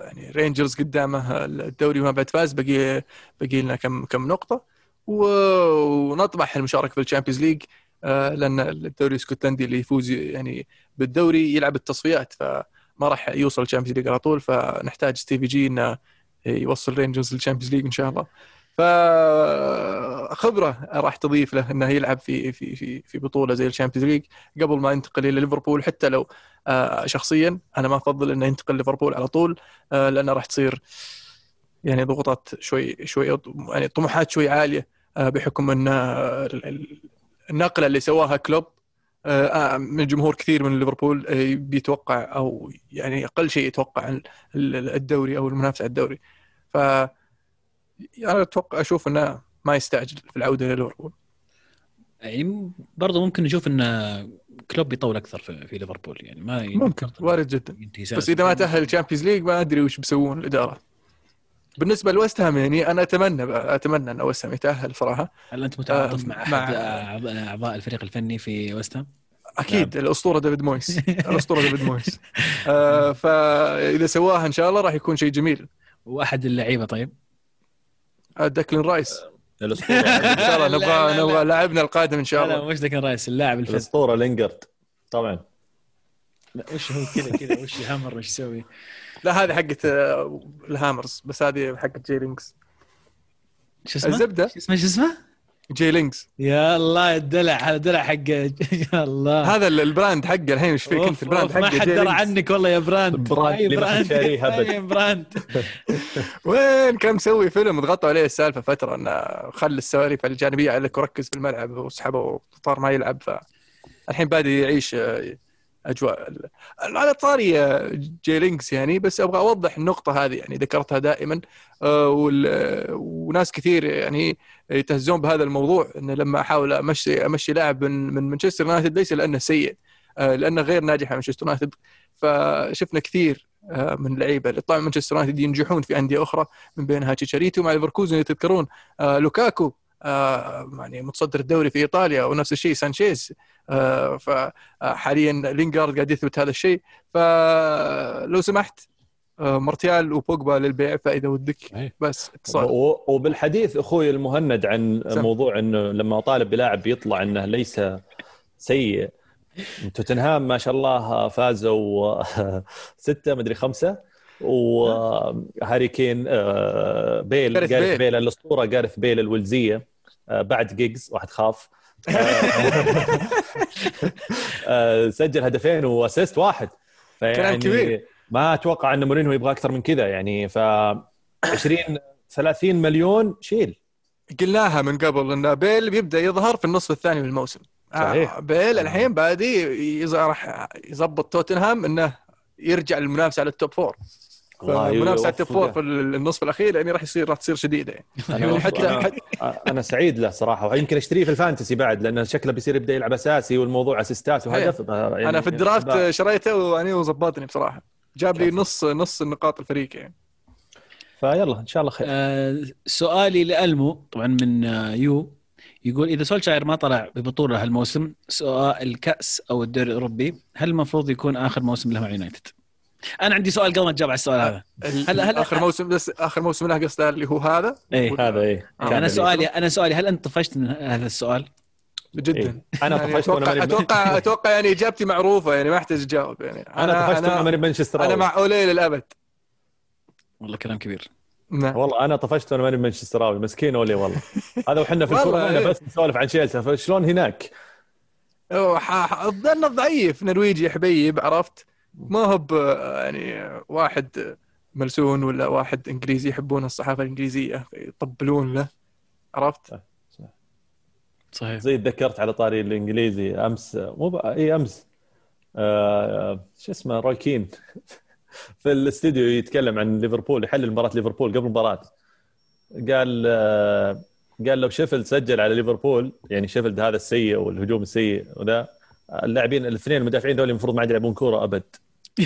يعني رينجرز قدامه الدوري ما بعد فاز بقي بقي لنا كم كم نقطة. ونطمح المشاركة في ال Champions League آه، لأن الدوري الإسكتلندي اللي يفوز يعني بالدوري يلعب التصفيات فما راح يوصل ال Champions League على طول فنحتاج ستيفي جي إنه يوصل رينجرز لل Champions League إن شاء الله. فخبرة راح تضيف له إنه يلعب في في في في بطولة زي ال Champions League. قبل ما ينتقل إلى ليفربول حتى لو آه، شخصيا أنا ما أفضل إنه ينتقل ليفربول على طول آه، لأنه راح تصير يعني ضغوطات شوي شوي يعني طموحات شوي عالية بحكم إن النقلة اللي سواها كلوب آه، آه، من جمهور كثير من ليفربول آه، بيتوقع أو يعني أقل شيء يتوقع الدوري أو المنافسة على الدوري. ف أنا أتوقع أشوف إنه ما يستعجل في العودة لليفربول يعني برضه ممكن نشوف إن كلوب يطول أكثر في, في ليفربول يعني ما ممكن وارد جدا. بس إذا ما تأهل ال Champions League ما أدري وش بيسوون الإدارة. بالنسبة لويست هام يعني أنا أتمنى أتمنى إن ويست هام يتأهل صراحة. هل أنت متعاطف مع أحد مع... أعضاء الفريق الفني في ويست هام؟ أكيد نعم. الأسطورة ديفيد مويس. الأسطورة ديفيد مويس. آه فإذا سواها إن شاء الله راح يكون شيء جميل. واحد اللعيبة طيب. آه، داكلين رايس. الأسطورة. إن شاء الله نبغى نبغى لاعبنا القادم إن شاء الله لا مش داكلين رايس اللاعب الأسطورة لينجرد. طبعا. لا وش هو كذا كذا وش هامر وش يسوي؟ لا هذه حقت آه، الهامرز بس هذه حقت جي لينكس شو اسمه؟ الزبدة. شو اسمه شو اسمه؟ جي لينكس يا الله الدلع هذا دلع حق يا الله. هذا البراند حقه الحين إيش فيك أنت؟ البراند حقه ما حد درى عنك والله يا براند. براند اللي براند؟ أي براند. وين؟ كان مسوي فيلم؟ ضغطوا عليه السالفة فترة إنه خلى السواليف الجانبية عليك وركز في الملعب وسحبه وصار ما يلعب. فالحين بادي يعيش آه، أجواء على طاري جي لينكس يعني بس أبغى أوضح النقطة هذه يعني ذكرتها دائما. آه، وناس كثير يعني يستهزون بهذا الموضوع ان لما أحاول امشي أمشي لاعب من من مانشستر يونايتد ليس لأنه سيء آه، لأنه غير ناجح مانشستر يونايتد فشفنا كثير آه، من اللعيبه اللي طلعوا مانشستر يونايتد ينجحون في أندية أخرى من بينها تشيتشاريتو مع ليفركوزن تذكرون لوكاكو يعني متصدر الدوري في إيطاليا ونفس الشيء سانشيز. آه، فحاليا لينجارد قاعد يثبت هذا الشيء. فلو سمحت آه، مارسيال وبوجبا للبيع فإذا ودك. بس اتصال. وبالحديث أخوي المهند عن سم. موضوع إنه لما طالب بلاعب يطلع إنه ليس سيء. توتنهام ما شاء الله فازوا ستة مدري خمسة. وهاري كين آه، بيل جاريث بيل, بيل الأسطورة جاريث بيل الويلزي بعد جيجز واحد خاف. آه، سجل هدفين و assist واحد. كلام كبير. ما أتوقع أن مورينيو يبغى أكثر من كذا يعني ف 20 30 مليون شيل. قلناها من قبل إن بيل بيبدأ يظهر في النصف الثاني من الموسم. صحيح. آه. بيل الحين بادي راح يظبط توتنهام إنه يرجع للمنافسة على ال top four المنافسة على ال top four في النصف الأخير يعني راح يصير راح تصير شديدة. يعني, يعني حتى أنا, أنا سعيد له صراحة ويمكن أشتريه في ال fantasy بعد لأن شكله بيصير يبدأ يلعب أساسي والموضوع أسيستات وهدف. يعني أنا في ال draft شريته ويعني وظبطني بصراحة. جاب لي نص نص النقاط الفريق يعني يلا إن شاء الله خير آه سؤالي لألمو طبعا من آه يو يقول إذا سولشاير ما طلع ببطولة هالموسم سواء الكأس أو الدوري الأوروبي هل المفروض يكون آخر موسم له مع يونايتد؟ أنا عندي سؤال قبل ما تجاوب على السؤال هذا هل هل آخر موسم بس آخر موسم له قصده اللي هو هذا؟ اي هذا اي. أنا سؤالي أنا سؤالي هل أنت طفشت من هذا السؤال؟ جدا. إيه. أنا يعني طفشت وأنا أتوقع ماني أتوقع أتوقع يعني إجابتي معروفة يعني ما أحتاج أجاوب يعني. أنا طفشت وأنا ماني بمانشستر أنا مع أولي للأبد. والله كلام كبير. نعم. والله أنا طفشت وأنا ماني بمانشستراوي مسكين أولي والله. هذا وحنا في الكوره إيه. بس نسولف عن تشيلسي فشلون هناك؟ هو ح- ح- الظن ضعيف نرويجي حبيب عرفت؟ ما هو ب- يعني واحد ملسون ولا واحد إنجليزي يحبون الصحافة الإنجليزية يطبلون له عرفت؟ صحيح. زي تذكرت على طاري الإنجليزي أمس مو. إي أمس. آه... شو اسمه روي كين. في الاستديو يتكلم عن ليفربول يحلل مباراة ليفربول قبل المباراة. قال آه... قال لو شيفيلد سجل على ليفربول يعني شيفيلد هذا السيء والهجوم السيء وذا اللاعبين الاثنين المدافعين دول المفروض ما عاد يلعبون كورة أبد.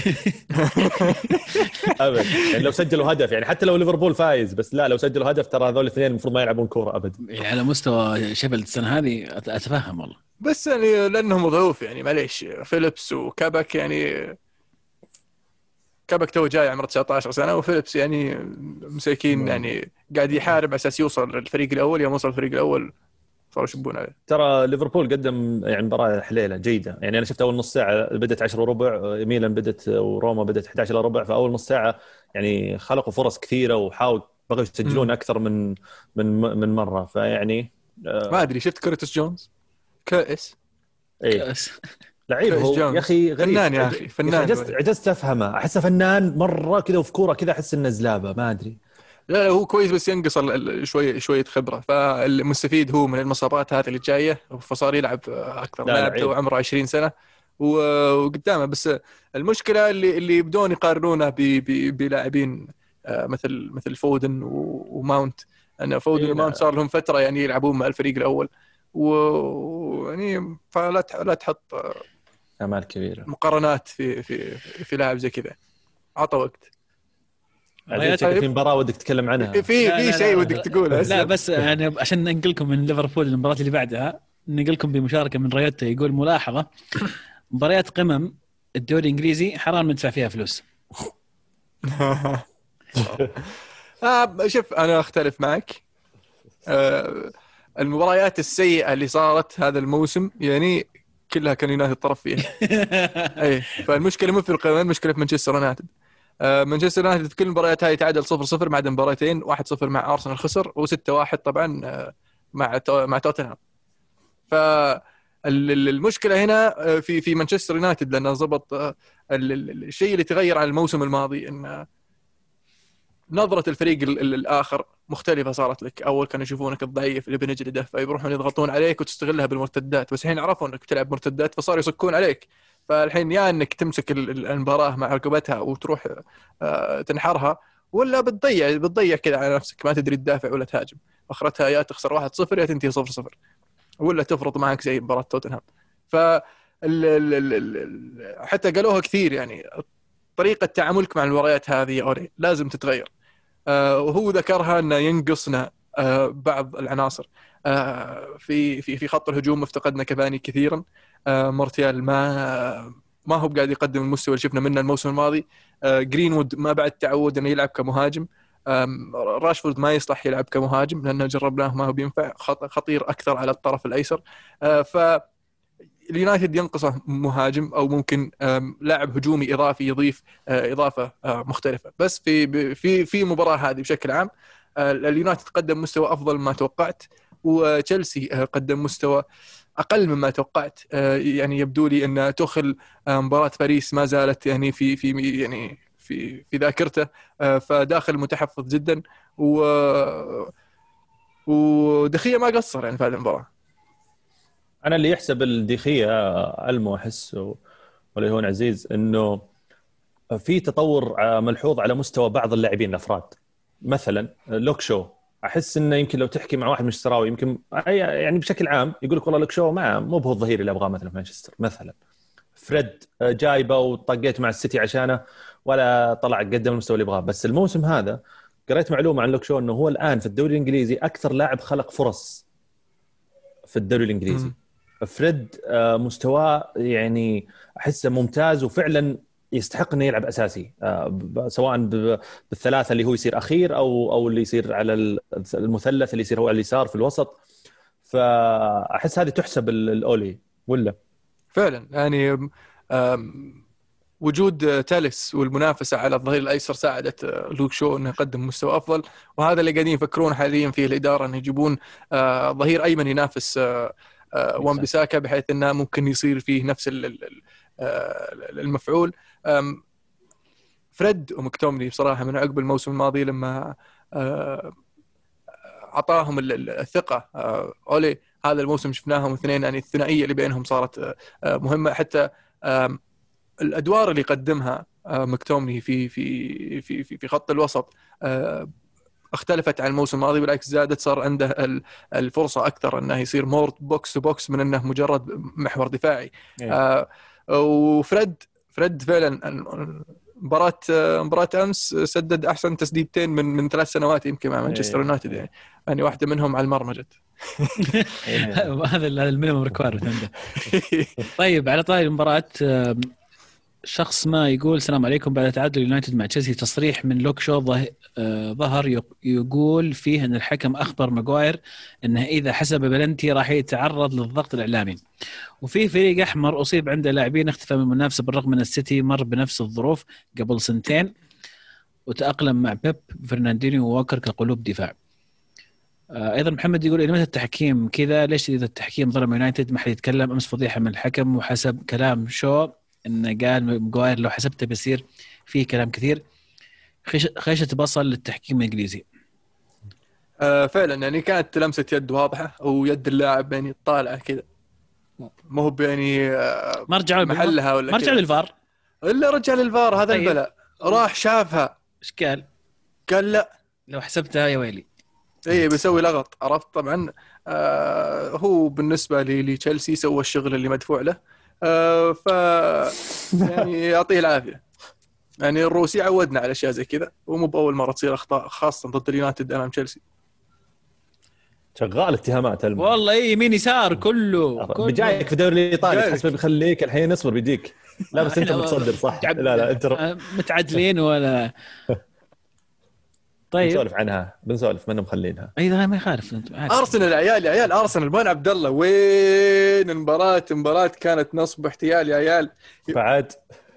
ابد. يعني لو سجلوا هدف يعني حتى لو ليفربول فايز بس لا لو سجلوا هدف ترى هذول الاثنين المفروض ما يلعبون كورة أبد. يعني على مستوى شيفيلد السنة هذه أتفهم والله. بس يعني لأنهم ضعوف يعني معليش. فيليبس وكابك يعني كابك تو جاي عمره 19 سنة وفيليبس يعني مساكين يعني قاعد يحارب على أساس يوصل للفريق الأول يوم وصل الفريق الأول صاروا يشبون عليه ترى ليفربول قدم يعني مباراة حليلة جيدة. يعني أنا شفت أول نص ساعة بدت 10 وربع ميلان بدت وروما بدت 11 الا ربع فأول نص ساعة يعني خلقوا فرص كثيرة وحاولوا بغوا يسجلون. أكثر من من من مرة. فيعني آه ما أدري شفت كورتس جونز؟ كائس إيه. بس لعيب كويس هو. يا أخي غريب. فنان يا أخي، فنان. عجزت عجزت أفهمه. أحسه فنان مرة كذا وفي كورة كذا أحس إنه زلابة ما أدري. لا لا هو كويس بس ينقص شوية شوية خبرة. فالمستفيد هو من المصابات هذه اللي جاية فصار يلعب أكثر لا، لاعب. تو عمره 20 سنة وقدامه. بس المشكلة اللي اللي يبدون يقارنونه بلاعبين آه، مثل مثل فودن وماونت. أن فودن إيه، وماونت. صار لهم فترة يعني يلعبون مع الفريق الأول ويعني فلا لا تحط آه، امال كبيرة. مقارنات في في في لاعب زي كذا. عطى وقت. في مباراة ودك تتكلم عنها. في في شيء ودك تقوله لا؟ بس يعني عشان ننقلكم من ليفربول للمباراة اللي بعدها ننقلكم بمشاركة من ريوتا يقول ملاحظة. مباريات قمم الدوري الإنجليزي حرام ندفع فيها فلوس. آه شوف أنا أختلف معك. آه المباريات السيئة اللي صارت هذا الموسم يعني كلها كان يونايتد طرف فيها. اي فالمشكلة مو في القمم المشكلة في مانشستر يونايتد. مانشستر يونايتد في كل المباريات هاي تعادل 0 0 ما عدا مباراتين 1 0 مع أرسنال خسر و6 1 طبعا آه مع مع توتنهام. ف ال- ال- المشكلة هنا آه، في في مانشستر يونايتد لأنه ضبط آه، ال- ال- الشيء اللي تغير عن الموسم الماضي إن نظرة الفريق ال- ال- الآخر مختلفة صارت لك. أول كانوا يشوفونك الضعيف اللي بنجلده فيروحون يضغطون عليك وتستغلها بالمرتدات. بس الحين عرفوا أنك تلعب مرتدات فصاروا يصكون عليك. فالحين يا أنك تمسك ال- ال- المباراة مع رقبتها وتروح آه، تنحرها ولا بتضيع بتضيع كذا على نفسك ما تدري تدافع ولا تهاجم. آخرتها يا تخسر 1-0 يا تنتهي 0-0 ولا تفرط معك زي مباراة توتنهام. ف حتى قالوها كثير يعني طريقة تعاملك مع المباريات هذه يا أوري لازم تتغير. آه، وهو ذكرها إنه ينقصنا آه، بعض العناصر. في في في خط الهجوم افتقدنا كفاني كثيرا. مارتيال ما ما هو قاعد يقدم المستوى اللي شفنا منه الموسم الماضي. آه، جرينوود ما بعد تعود إنه يلعب كمهاجم. راشفورد ما يصلح يلعب كمهاجم لأنه جربناه ما هو بينفع. خط- خطير أكثر على الطرف الأيسر. آه، ف اليونايتد ينقصه مهاجم أو ممكن لاعب هجومي إضافي يضيف آه، إضافة آه، مختلفة. بس في في في المباراه هذه بشكل عام آه، اليونايتد قدم مستوى أفضل مما توقعت وتشيلسي آه، قدم مستوى أقل مما توقعت. آه، يعني يبدو لي أن توخل آه، مباراة باريس ما زالت يعني في في يعني في في ذاكرته. آه، فداخل متحفظ جدا. و ودخية ما قصر يعني في هذه المباراة. أنا اللي يحسب الديخيه ألمو أحس ولا يهون عزيز إنه في تطور ملحوظ على مستوى بعض اللاعبين الأفراد. مثلا لوك شو. أحس إنه يمكن لو تحكي مع واحد مانشستراوي يمكن يعني بشكل عام يقول لك والله لوك شو ما مو بهو الظهير اللي أبغاه مثلا في مانشستر مثلا. فريد جايبه وطقيت مع السيتي عشانه ولا طلع قدم المستوى اللي يبغاه. بس الموسم هذا قريت معلومة عن لوك شو إنه هو الآن في الدوري الإنجليزي أكثر لاعب خلق فرص في الدوري الإنجليزي. فريد آه، مستواه يعني أحسه ممتاز وفعلا يستحق انه يلعب أساسي. آه، سواء بالثلاثة اللي هو يصير أخير أو أو اللي يصير على ال- المثلث اللي يصير هو على اليسار في الوسط. فأحس هذه تحسب ال- الأولي ولا؟ فعلا. يعني وجود تاليس والمنافسة على الظهير الأيسر ساعدت آه، لوك شو إنه يقدم مستوى أفضل. وهذا اللي قاعدين يفكرون حاليا فيه الإدارة إنه يجيبون آه، ظهير أيمن ينافس آه، وان بيساكا بحيث إنه ممكن يصير فيه نفس ال- ال- ال- المفعول. فريد ومكتوميناي بصراحة من عقب الموسم الماضي لما آه، أعطاهم ال- ال- الثقة. آه، أولي هذا الموسم شفناهم اثنين يعني الثنائية اللي بينهم صارت آه، مهمة. حتى الأدوار اللي قدمها مكتوميناي في في في في, في خط الوسط اختلفت عن الموسم الماضي بالعكس زادت صار عنده ال- الفرصة أكثر إنه يصير more box to box من إنه مجرد محور دفاعي. آه، وفريد فريد فعلا مباراة مباراة أمس سدد أحسن تسديدتين من من ثلاث سنوات يمكن مع مانشستر إيه. يونايتد يعني. يعني واحدة منهم على المرمى جت هذا ال minimum requirement طيب على طاري المباراة آم، شخص ما يقول السلام عليكم بعد تعادل اليونايتد مع تشيلسي تصريح من لوك شو آه، ظهر يق- يقول فيه إن الحكم أخبر ماجواير إنه إذا حسب بلنتي راح يتعرض للضغط الإعلامي. وفي فريق أحمر أصيب عنده لاعبين اختفى من المنافسة بالرغم إن السيتي مر بنفس الظروف قبل سنتين وتأقلم مع بيب فرناندينيو ووكر كقلوب دفاع. آه، أيضا محمد يقول إلى متى التحكيم كذا؟ ليش اذا التحكيم ظلم يونايتد؟ ما حد يتكلم أمس فضيحة من الحكم وحسب كلام شو إنه قال ماجواير لو حسبته بيصير فيه كلام كثير. خيشة بصل للتحكيم الإنجليزي. آه، فعلا يعني كانت لمسة يد واضحة ويد اللاعب يعني طالعة كذا. مو هو يعني آه، ما رجعوا محلها ولا ما رجعوا. للفار. إلا رجع للفار هذا طيب. البلاء. راح شافها. إيش قال؟ قال لا. لو حسبتها يا ويلي. اي بيسوي لغط عرفت؟ طبعا آه هو بالنسبة لي لتشيلسي سوى الشغل اللي مدفوع له. آه ف يعني يعطيه العافية يعني الروسي عودنا على أشياء زي كذا ومو بأول مرة تصير أخطاء خاصة ضد اليونايتد أمام تشيلسي شغال اتهامات الم... والله إي يمين يسار كله, كله. بجيك في الدوري الإيطالي. تحسبه بيخليك الحين اصبر بيجيك لا بس أنت متصدر صح لا لا أنت آه، متعادلين ولا طيب. بنسولف عنها بنسولف ما مخلينها. أي لا ما يخالف. ارسنال يا عيال يا عيال ارسنال وين عبد الله. وين المباراة؟ المباراة كانت نصب واحتيال يا عيال. بعد.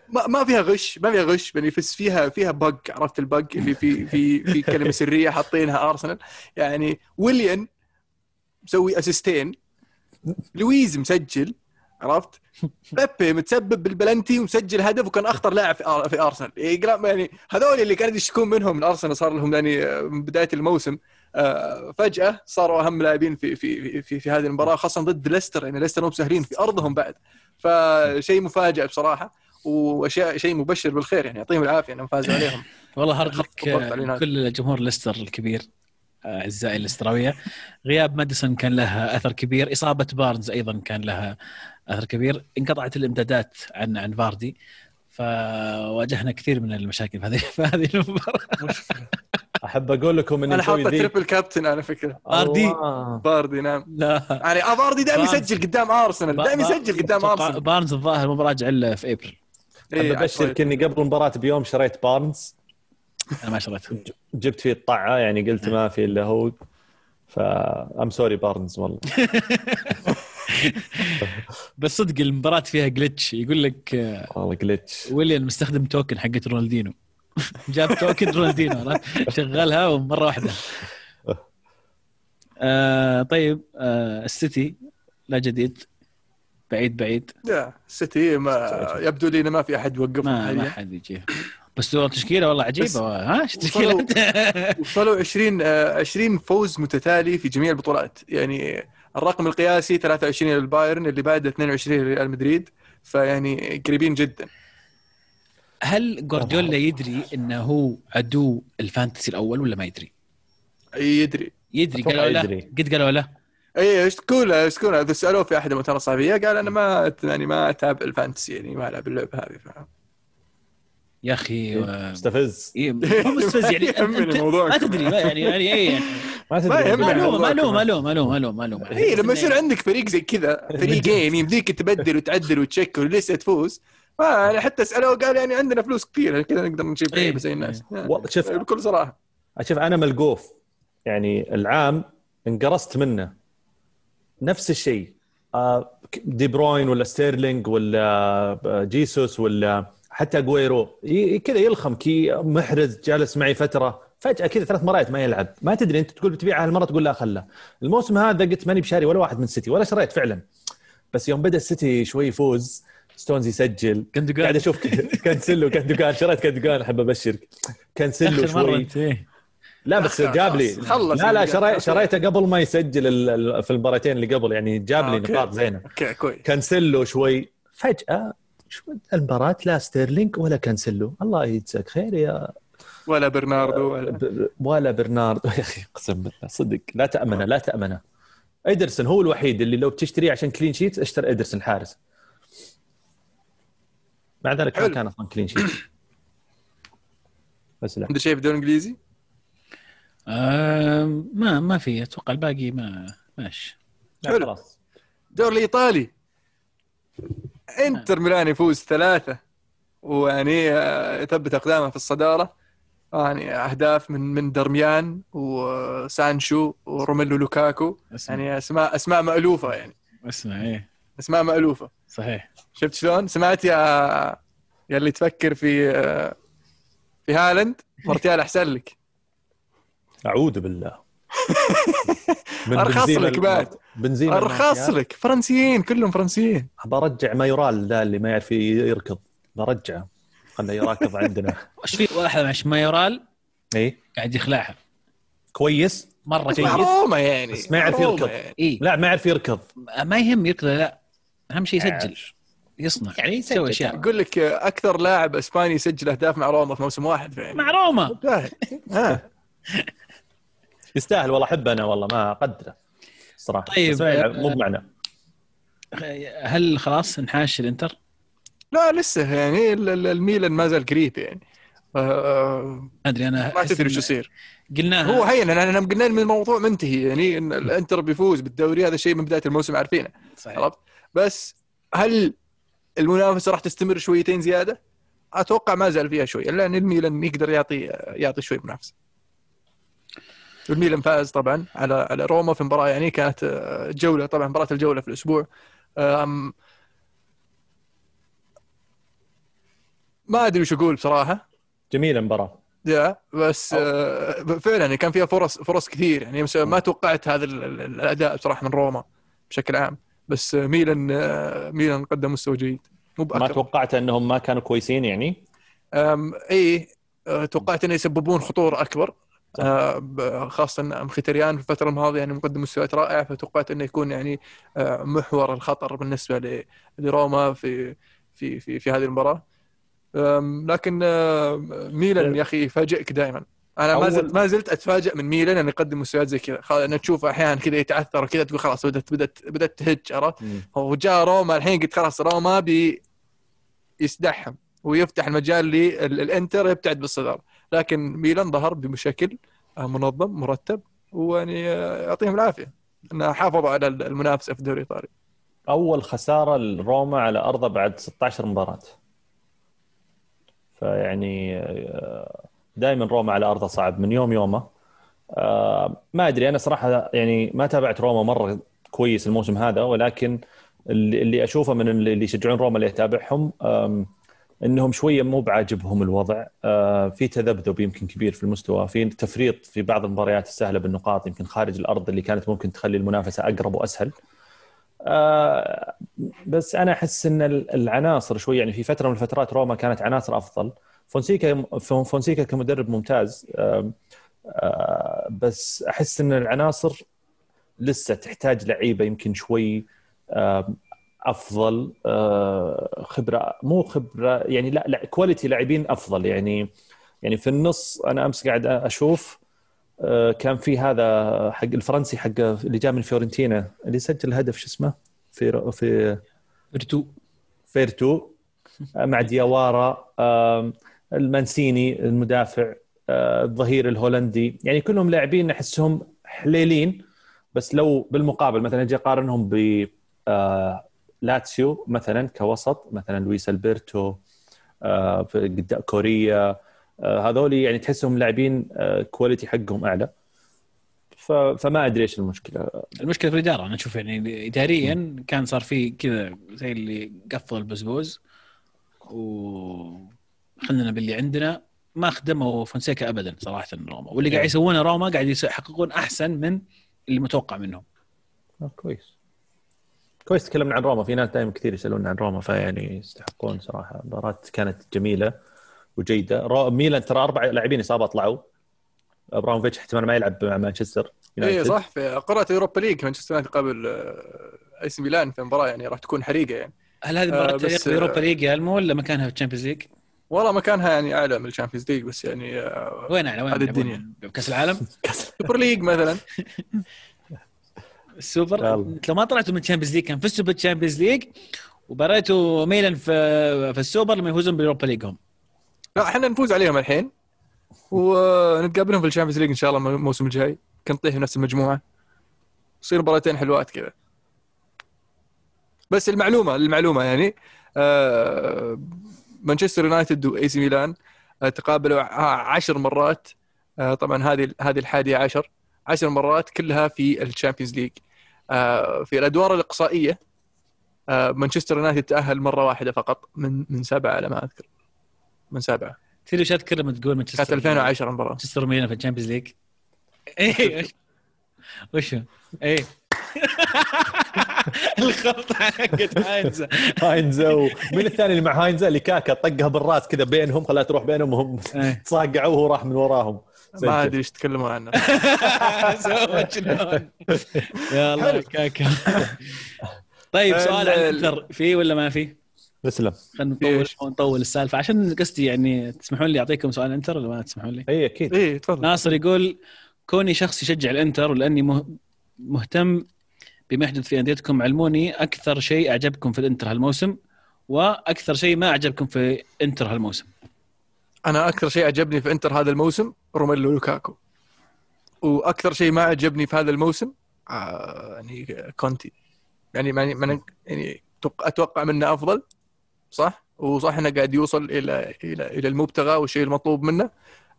ما ما فيها غش ما فيها غش يعني بس فيها فيها bug عرفت ال bug اللي في في في كلمة سرية حاطينها أرسنال. يعني ويليان مسوي assist ين لويز مسجل. عرفت؟ بيبي متسبب بالبلنتي ومسجل هدف وكان أخطر لاعب في آر- في أرسنال. يعني يعني هذول اللي كانوا يشتكون منهم من ارسنال صار لهم يعني آه، من بداية الموسم. آه، فجأة صاروا أهم لاعبين في في في, في هذه المباراة خاصة ضد ليستر. يعني ليستر مو بسهلين في أرضهم بعد. فشيء مفاجئ بصراحة واشياء شيء مبشر بالخير يعني يعطيهم العافية إنهم فازوا عليهم. والله hard luck آه،. كل جمهور ليستر الكبير أعزائي الليستراوية. غياب ماديسون كان لها أثر كبير. إصابة بارنز أيضا كان لها اثر كبير انقطعت الإمدادات عن عن فاردي فواجهنا كثير من المشاكل في هذه في هذه المباراة. أحب أقول لكم إني أنا حاطه triple captain على فكرة. فاردي. فاردي نعم. لا. يعني آه، فاردي دائما بارنز. يسجل قدام أرسنال دائما يسجل قدام أرسنال. بارنز الظاهر مو براجع الا في ابريل احب إيه، أبشرك إني قبل المباراة بيوم شريت بارنز. أنا ما شريته. جبت فيه الطعة يعني قلت ما في إلا هو. ف I'm sorry بارنز والله. بس صدق المباراة فيها glitch يقول لك آه، والله glitch ويليان مستخدم token حقت رونالدينو. جاب token رونالدينو؟ شغلها ومرة واحدة. آه طيب آه السيتي لا جديد. بعيد بعيد. يا السيتي ما يبدو لي إنه ما في أحد يوقفهم ما ما حد يجي. بس والله تشكيلة والله عجيبة. ها؟ إيش وصلوا- تشكيلة وصلوا 20 آه، 20 فوز متتالي في جميع البطولات. يعني الرقم القياسي 23 للبايرن اللي بعده 22 لريال مدريد. فيعني قريبين جدا. هل جوارديولا يدري إنه هو عدو ال fantasy الأول ولا ما يدري؟ يدري. يدري. قالوا له يدري. قد قالوا له اي إيش تقول إيش تقول اذا سألوه في أحد المؤتمرات الصحفية قال أنا ما يعني ما اتابع ال fantasy يعني ما ألعب اللعبة هذه ف... يا أخي آه، مستفز. إيه، مو مستفز يعني يهمني أنت الموضوع. ما تدري ما يعني يعني إيه يعني. ما تدري. ما يهمني. معلومة الموضوع معلومة كمان. معلومة معلومة معلومة معلومة. اي لما يصير عندك فريق زي كذا فريقين يمديك تبدل وتعدل وتشيك ولسه تفوز ما حتى اساله قال يعني عندنا فلوس كثير كذا نقدر نجيب إيه. لعيبه زي الناس والله شوف بكل صراحة. شوف أنا ملقوف. يعني العام انقرصت منه. نفس الشيء. آه، دي بروين ولا ستيرلينج ولا آه، جيسوس ولا حتى أجويرو. كذا يلخمك محرز جالس معي فترة. فجأة كذا ثلاث مرات ما يلعب. ما تدري أنت تقول بتبيعه هالمرة تقول لا خله. الموسم هذا قلت ماني بشاري ولا واحد من سيتي ولا شريت فعلا. بس يوم بدأ السيتي شوي يفوز ستونز يسجل. كندوجان قاعد أشوف كانسلو كندوجان شريت كندوجان أحب أبشرك. كانسلو شوي. إيه. لا بس جاب لي. لا لا يعني. شري... شريته قبل ما يسجل ال- في المباراتين اللي قبل يعني جاب آه، لي okay. نقاط زينة. كانسلو شوي. فجأة شو المباراة لا ستيرلينج ولا كانسلو الله يجزاك خير يا ولا برناردو ولا ب- ولا برناردو. يا أخي قسم بالله صدق. لا تأمنه لا تأمنه. إيدرسون هو الوحيد اللي لو بتشتريه عشان clean sheet اشتري إيدرسون حارس. مع ذلك ما حلو. كان أصلا clean sheet بس لا. عنده شيء في الدوري الانجليزي؟ آه ما ما في. أتوقع الباقي ما ماشي. لا، حلو. خلاص. الدوري الإيطالي. إنتر ميلان يفوز ثلاثة ويعني آه، يثبت أقدامه في الصدارة. يعني أهداف من من درميان وسانشيز وروميلو لوكاكو. أسمع. يعني أسماء أسماء مألوفة يعني. أسمع إيه. أسماء مألوفة. صحيح. شفت شلون؟ سمعت يا يا اللي تفكر في آه، في هالاند؟ مرتيال أحسن لك. أعوذ بالله. بنزيما لك بعد. بنزين أرخص لك. فرنسيين كلهم فرنسيين. برجع مايورال ذا اللي ما يعرف يركض. برجعه. خله يراكض عندنا. وش في واحد مش مايورال اي قاعد يخلعها. كويس. مرة جيد. كويس. روما يعني. بس ما يعرف يركض. يعني. اي لا ما يعرف يركض. ما يهم يركض لا. أهم شيء يسجل. يصنع. يعني. يسوي أشياء. يقول لك أكثر لاعب إسباني يسجل أهداف مع روما في موسم واحد. يعني مع روما يستاهل والله أحبه أنا والله ما أقدره صراحة طيب، ما آه، مو بمعنى. هل خلاص انحاش الإنتر؟ لا لسه يعني ال- ال- الميلان ما زال قريب يعني. آه، ما أدري أنا ما تدري شو يصير. قلناها هو هين أنا أنا قلنا من الموضوع منتهي يعني إن الإنتر بيفوز بالدوري هذا شيء من بداية الموسم عارفينه صحيح. عرفت؟ بس هل المنافسة راح تستمر شويتين زيادة؟ أتوقع ما زال فيها شوي لأن الميلان يقدر يعطي يعطي شوي منافسة. الميلان فاز طبعا على على روما في مباراة يعني كانت آه، جولة طبعا مباراة الجولة في الأسبوع. ما أدري وش أقول بصراحة. جميلة المباراة. يا بس آه، فعلا يعني كان فيها فرص فرص كثير. يعني ما توقعت هذا ال- ال- الأداء بصراحة من روما بشكل عام. بس آه، ميلان آه، ميلان قدم مستوى جيد. مو ما. توقعت أنهم ما كانوا كويسين يعني؟ اي توقعت إنه يسببون خطورة أكبر. خاصة مختريان في الفترة الماضية يعني مقدم مستويات رائعة فتوقعت إنه يكون يعني أه، محور الخطر بالنسبة لروما في في في في هذه المباراة. لكن أه، ميلان يا أخي يفاجئك دائما. أنا ما زلت ما زلت اتفاجئ من ميلان إنه يقدم مستويات زي كذا. خلاص انك تشوف أحيانا كذا يتعثر وكذا تقول خلاص بدات بدات بدأت تهج عرفت؟ هو جاء روما الحين قلت خلاص روما بي يسدحهم ويفتح المجال للإنتر يبتعد بالصدارة لكن ميلان ظهر بشكل آه، منظم مرتب ويعني آه، يعطيهم العافية. انه حافظوا على المنافسة في الدوري الإيطالي. أول خسارة لروما على أرضه بعد 16 مباراة. فيعني دائما روما على أرضه صعب من يوم يومه. آه، ما أدري أنا صراحة يعني ما تابعت روما مرة كويس الموسم هذا ولكن اللي أشوفه من اللي يشجعون روما اللي أتابعهم إنهم شوية مو بعاجبهم الوضع. آه، في تذبذب يمكن كبير في المستوى في تفريط في بعض المباريات السهلة بالنقاط يمكن خارج الأرض اللي كانت ممكن تخلي المنافسة أقرب وأسهل. آه، بس أنا أحس إن العناصر شوي يعني في فترة من الفترات روما كانت عناصر أفضل. فونسيكا فونسيكا كمدرب ممتاز. آه، بس أحس إن العناصر لسه تحتاج لعيبة يمكن شوي أفضل آه، خبرة مو خبرة يعني لا لا quality لاعبين أفضل. يعني يعني في النص أنا أمس قاعد أشوف آه، كان في هذا حق الفرنسي حق اللي جاء من فيورنتينا اللي سجل هدف شو اسمه؟ في فيرتو فيرتو مع دياوارا المانسيني المدافع آه، الظهير الهولندي. يعني كلهم لاعبين أحسهم حليلين بس لو بالمقابل مثلا أجي أقارنهم ب آه، لاتسيو مثلا كوسط مثلا لويس ألبرتو آه، قدام كوريا آه، هذول يعني تحسهم لاعبين آه، quality حقهم أعلى. فما أدري إيش المشكلة. المشكلة في الإدارة أنا أشوف يعني اداريا كان صار في كذا زي اللي قفل البزبوز و خلينا باللي عندنا ما خدموا فونسيكا ابدا صراحة روما. واللي قاعد يسوونه روما قاعد يحققون أحسن من اللي متوقع منهم. آه كويس. كويس تكلمنا عن روما. في ناس دائما كثير يسألون عن روما فيعني يستحقون صراحة. مباراة كانت جميلة وجيدة. رو... ميلان ترى أربع لاعبين إصابة طلعوا. ابراهيموفيتش احتمال ما يلعب مع مانشستر اي صح. في قرعه Europa League مانشستر يونايتد قابل أي سي ميلان في مباراة يعني راح تكون حريقة يعني. هل هذه مباراة تليق في Europa League يا المو ولا مكانها في ال Champions League؟ والله مكانها يعني أعلى من ال Champions League بس يعني آه، وين أعلى؟ وين هذه الدنيا. كأس العالم؟ Super League مثلا. السوبر. لو ما طلعتوا من ال Champions League كان فزتوا بال Champions League وبريتوا ميلان في في السوبر لما يفوزون بال Europa League هم. لا إحنا نفوز عليهم الحين ونتقابلهم في ال Champions League إن شاء الله الموسم الجاي. كنطيح في نفس المجموعة. تصير مباراتين حلوات كذا. بس المعلومة المعلومة يعني آه مانشستر يونايتد واي سي ميلان آه تقابلوا عشر مرات. آه طبعا هذه هذه الحادية عشر. عشر مرات كلها في ال Champions League في الأدوار الإقصائية آه مانشستر يونايتد تأهل مرة واحدة فقط من من سبعه على ما أذكر. من سبعه تدري وش اذكر لما تقول مانشستر كانت 2010 المباراه مانشستر ميلان في ال Champions League. إيه وشو إيه. الخلطة حقت هاينزا. هاينزا ومين الثاني اللي مع هاينزا اللي كاكا طقها بالراس كذا بينهم خلاها تروح بينهم وهم إيه. تصاقعوا وهو راح من وراهم. ما أدري إيش تتكلمون عنه. يلا كاكا. طيب سؤال عن الانتر في ولا ما في؟ تسلم. خلينا نطول نطول السالفة. عشان قصدي يعني تسمحون لي أعطيكم سؤال انتر ولا ما تسمحون لي؟ اي أكيد. اي تفضل. ناصر يقول كوني شخص يشجع الإنتر ولأني مهتم بما يحدث في أنديتكم علموني أكثر شيء أعجبكم في الإنتر هالموسم وأكثر شيء ما أعجبكم في إنتر هالموسم. أنا أكثر شيء عجبني في إنتر هذا الموسم روميلو لوكاكو. وأكثر شيء ما عجبني في هذا الموسم آه يعني كونتي. يعني يعني يعني أتوقع منه أفضل صح؟ وصح إنه قاعد يوصل إلى إلى إلى المبتغى والشيء المطلوب منه.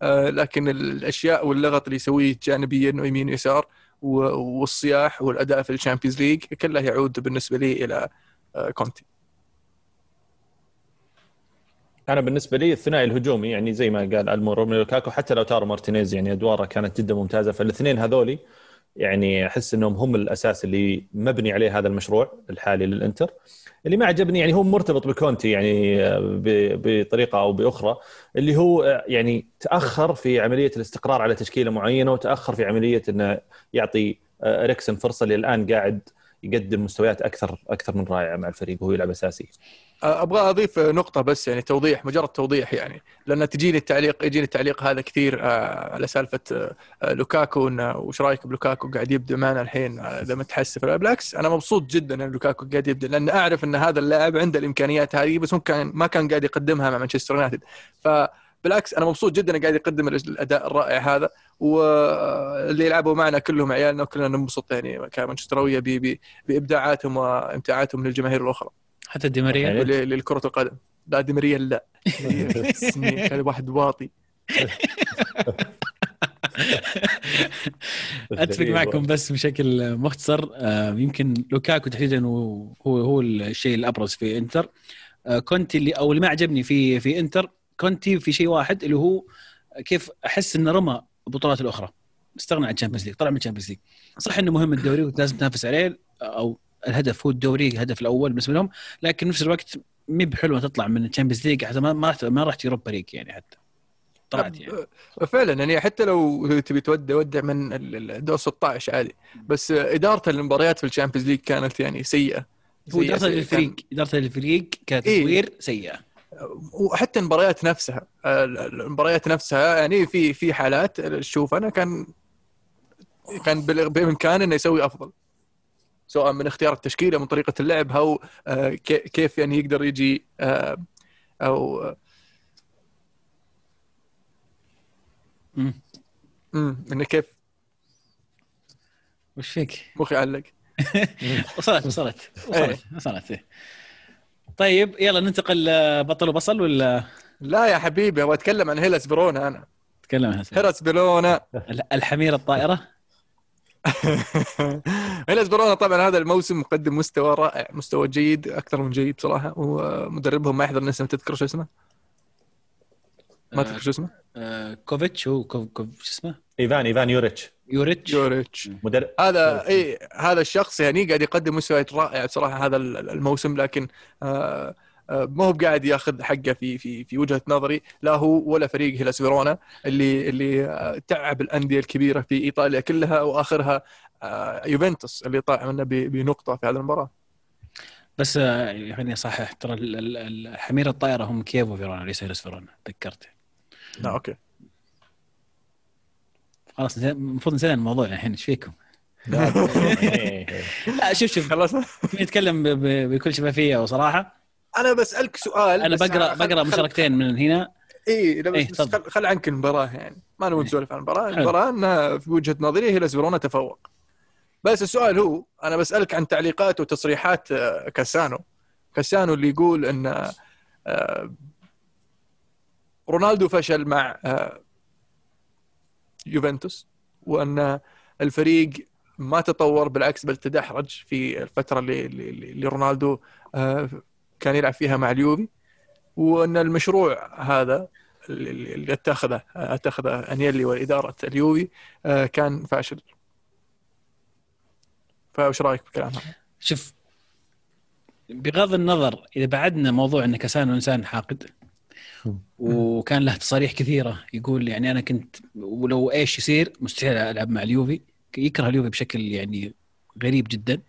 آه لكن الأشياء واللغط اللي يسويه جانبيا ويمين ويسار والصياح والأداء في ال Champions League كله يعود بالنسبة لي إلى آه كونتي. أنا بالنسبة لي الثنائي الهجومي يعني زي ما قال المو لوكاكو حتى لاوتارو مارتينيز يعني أدواره كانت جدا ممتازة فالاثنين هذولي يعني أحس إنهم هم الأساس اللي مبني عليه هذا المشروع الحالي للإنتر اللي ما عجبني يعني هو مرتبط بكونتي يعني بطريقة أو بأخرى اللي هو يعني تأخر في عملية الاستقرار على تشكيلة معينة وتأخر في عملية إنه يعطي اريكسن فرصة اللي الان قاعد يقدم مستويات أكثر أكثر من رائعة مع الفريق وهو يلعب أساسي. أبغى أضيف نقطة بس يعني توضيح مجرد توضيح يعني. لأن تجيني التعليق يجيني التعليق هذا كثير آه، على سالفة آه، لوكاكو انه وش رأيك بلوكاكو قاعد يبدأ معنا الحين؟ إذا متحسف. بالعكس أنا مبسوط جدا إن لوكاكو قاعد يبدأ لأن أعرف إن هذا اللاعب عنده الإمكانيات هذه بس ممكن ما كان قاعد يقدمها مع مانشستر يونايتد. ف بالعكس أنا مبسوط جدا إنه قاعد يقدم الأداء الرائع هذا. واللي يلعبوا معنا كلهم عيالنا وكلنا ننبسط يعني كمانشستراوية بإبداعاتهم وإمتاعاتهم للجماهير الأخرى. حتى ديماريا للكرة القدم. لا ديماريا لا. هذا واحد واطي. أتفق معكم بس بشكل مختصر. آه، يمكن لوكاكو تحديدا هو هو الشيء الأبرز في إنتر. آه، كونتي اللي أو اللي ما عجبني في في إنتر كونتي في شيء واحد اللي هو كيف أحس إنه رمى البطولات الأخرى. استغنى عن ال Champions League طلع من ال Champions League صح إنه مهم الدوري ولازم تنافس عليه أو الهدف هو الدوري الهدف الأول بالنسبة لهم لكن نفس الوقت مي بحلوه تطلع من ال Champions League حتى ما ما رحت ما رحت Europa League يعني حتى. طلعت يعني. فعلا يعني حتى لو تبي تودع ودع من الدور 16 عادي. بس إدارة المباريات في ال Champions League كانت يعني سيئة. هو إدارة الفريق إدارة الفريق كتطوير إيه؟ سيئة. وحتى المباريات نفسها المباريات نفسها يعني في في حالات شوف أنا كان كان بامكانه إنه يسوي أفضل. سواء من اختيار التشكيلة من طريقة اللعب أو آه، كيف يعني يقدر يجي آه، أو امم إنه كيف؟ وش فيك؟ مخي علق. وصلت وصلت وصلت وصلت. إيه. طيب يلا ننتقل بطل وبصل ولا؟ لا يا حبيبي أبغى أتكلم عن هيلاس فيرونا أنا. تكلم عن هيلاس فيرونا الحمير الطائرة. هيلاس فيرونا طبعا هذا الموسم مقدم مستوى رائع مستوى جيد أكثر من جيد بصراحه ومدربهم ما يحضرني اسمه تذكر شو اسمه؟ ما تذكر شو اسمه؟ آه كوفيتش هو كوف كوف شو اسمه؟ إيفان إيفان يوريتش يوريتش يوريتش مدرب هذا اي هذا الشخص يعني قاعد يقدم مستويات رائعة بصراحه هذا الموسم لكن آه ما هو بقاعد ياخذ حقه في في في وجهة نظري لا هو ولا فريق هيلاس فيرونا اللي اللي تعب الأندية الكبيرة في إيطاليا كلها وآخرها يوفنتوس اللي طلع منه بنقطة في هذه المباراة. بس خليني اصحح ترى حمير الطائرة هم كيفو فيرونا ليس هيلاس فيرونا تذكرت لا أوكي. خلاص المفروض نسينا الموضوع الحين إيش فيكم؟ لا. شوف شوف. خلاص. نتكلم بكل شفافية وصراحة. أنا بسألك سؤال أنا بقرا بقرأ مشاركتين من هنا. اي لا بس, إيه بس خل, خل عنك المباراة يعني. ما نبغى نسولف عن المباراة. المباراة انها في وجهة نظري هي فيرونا تفوق. بس السؤال هو أنا بسألك عن تعليقات وتصريحات آه، كاسانو. كاسانو اللي يقول إن آه، رونالدو فشل مع آه، يوفنتوس وأن الفريق ما تطور بالعكس بل تدحرج في الفترة اللي اللي رونالدو كان يلعب فيها مع اليوفي وأن المشروع هذا اللي اتخذه اتخذه أنيلي وإدارة اليوفي آه، كان فاشل فايش رأيك بالكلام هذا؟ شوف بغض النظر إذا بعدنا موضوع ان كاسانو انسان حاقد وكان له تصاريح كثيرة يقول يعني أنا كنت ولو إيش يصير مستحيل ألعب مع اليوفي يكره اليوفي بشكل يعني غريب جدا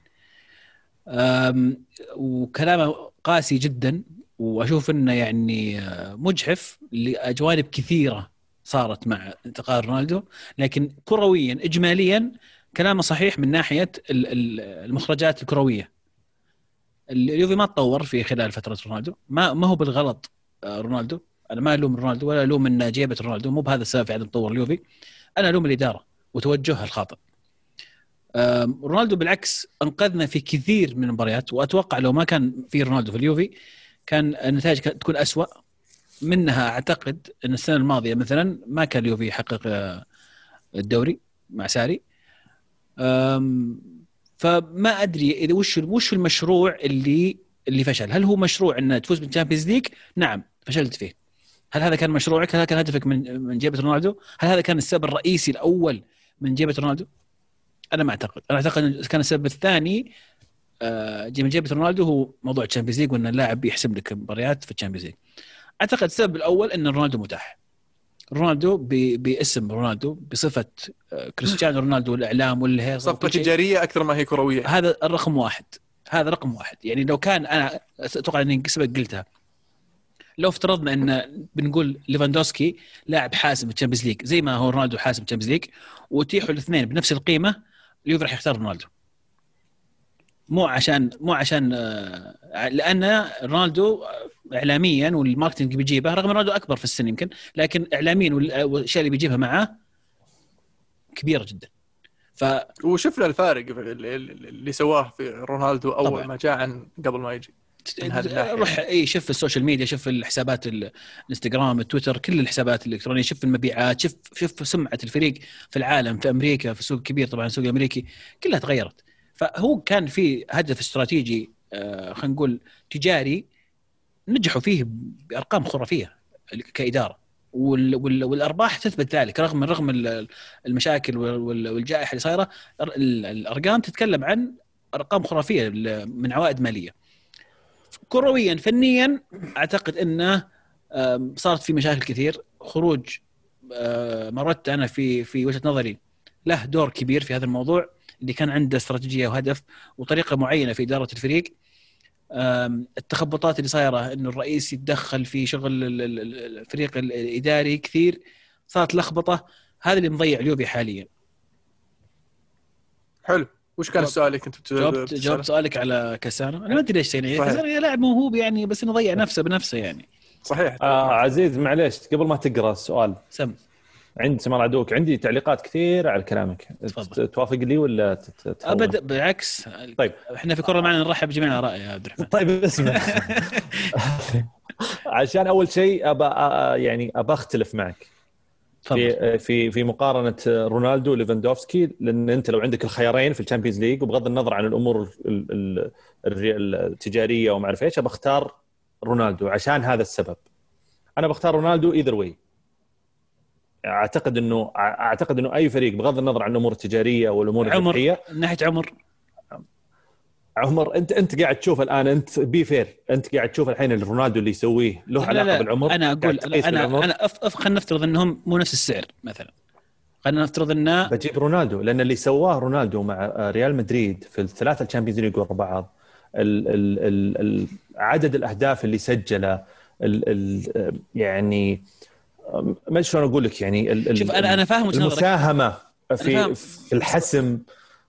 وكلامه قاسي جدا وأشوف إنه يعني مجحف لجوانب كثيرة صارت مع انتقال رونالدو. لكن كرويا اجماليا كلامه صحيح من ناحية المخرجات الكروية. اليوفي ما تطور في خلال فترة رونالدو. ما ما هو بالغلط آه، رونالدو. أنا ما ألوم رونالدو ولا ألوم إن جيبة رونالدو. مو بهذا السبب في عدم تطور اليوفي. أنا ألوم الإدارة وتوجهها الخاطئ. رونالدو بالعكس انقذنا في كثير من المباريات وأتوقع لو ما كان في رونالدو في اليوفي كان النتائج تكون أسوأ منها أعتقد إن السنة الماضية مثلا ما كان اليوفي يحقق آه، الدوري مع ساري. فما أدري إذا وش وش المشروع اللي اللي فشل؟ هل هو مشروع ان تفوز بال Champions League؟ نعم فشلت فيه. هل هذا كان مشروعك؟ هل هذا كان هدفك من من جيبة رونالدو؟ هل هذا كان السبب الرئيسي الأول من جيبة رونالدو؟ أنا ما أعتقد. أنا أعتقد كان السبب الثاني آه، من جيبه رونالدو هو موضوع ال Champions League وإن اللاعب يحسب لك مباريات في ال Champions League. أعتقد السبب الأول إن رونالدو متاح. رونالدو باسم رونالدو بصفة آه، كريستيانو رونالدو والإعلام والهيصة صفقة تجارية أكثر ما هي كروية. هذا الرقم واحد. هذا رقم واحد. يعني لو كان أنا أتوقع إني سبق قلتها. لو افترضنا إن بنقول ليفاندوسكي لاعب حاسم في ال Champions League زي ما هو رونالدو حاسم في ال Champions League واتيحوا الاثنين بنفس القيمة اليوفي راح يختار رونالدو. مو عشان مو عشان آه، لأن رونالدو اعلاميا وال marketing بيجيبه رغم رونالدو أكبر في السن يمكن لكن اعلاميا والأشياء اللي بيجيبها معاه كبيرة جدا. ف وشفنا الفارق اللي سواه في رونالدو أول طبعا. ما جاء عن قبل ما يجي. روح إي شوف ال social media شوف الحسابات الإنستغرام التويتر كل الحسابات الإلكترونية شوف المبيعات شوف شوف سمعة الفريق في العالم في أمريكا في السوق الكبير طبعا السوق الامريكي كلها تغيرت. فهو كان في هدف استراتيجي آه، خلينا نقول تجاري نجحوا فيه بأرقام خرافية كإدارة. والأرباح تثبت ذلك رغم رغم المشاكل والجائحة اللي صايرة الأرقام تتكلم عن أرقام خرافية من عوائد مالية. كرويا فنيا أعتقد إنه صارت في مشاكل كثير. خروج آه، مرت أنا في في وجهة نظري له دور كبير في هذا الموضوع اللي كان عنده استراتيجية وهدف وطريقة معينة في إدارة الفريق. التخبطات اللي صايرة إنه الرئيس يتدخل في شغل الفريق الإداري كثير صارت لخبطة. هذا اللي مضيع اليوفي حاليا. حلو. وش كان السؤال اللي كنت جاوبت جاوبت سؤالك على كاسانو. أنا ما أدري ليش يعني كاسانو لاعب موهوب يعني بس إنه ضيع نفسه بنفسه يعني. صحيح. آه عزيز معليش قبل ما تقرأ السؤال سم. عند سمر عدوك. عندي تعليقات كثير على كلامك. تفضل. توافق لي ولا ابدا بالعكس. طيب. إحنا في كرة معنا نرحب بجميع الاراء يا عبد الرحمن. طيب اسمع. عشان أول شيء ابى يعني ابى أختلف معك. في في في مقارنة رونالدو وليفاندوفسكي لأن أنت لو عندك الخيارين في ال Champions League وبغض النظر عن الأمور التجارية وما أعرف إيش بختار رونالدو عشان هذا السبب. أنا بختار رونالدو either way أعتقد إنه أعتقد إنه أي فريق بغض النظر عن الأمور التجارية والأمور الربحيه من ناحية عمر. عمر انت انت قاعد تشوف الآن انت be fair انت قاعد تشوف الحين رونالدو اللي يسويه له علاقة لا بالعمر؟ أنا أقول أنا أنا أف... خلينا نفترض إنهم مو نفس السعر مثلا. خلينا نفترض إنه بجيب رونالدو لأن اللي سواه رونالدو مع ريال مدريد في الثلاثة ال Champions League ورا بعض ال ال ال ال عدد الأهداف اللي سجله ال ال يعني ما شلون أقول لك يعني شوف أنا أنا فاهم المساهمة في في الحسم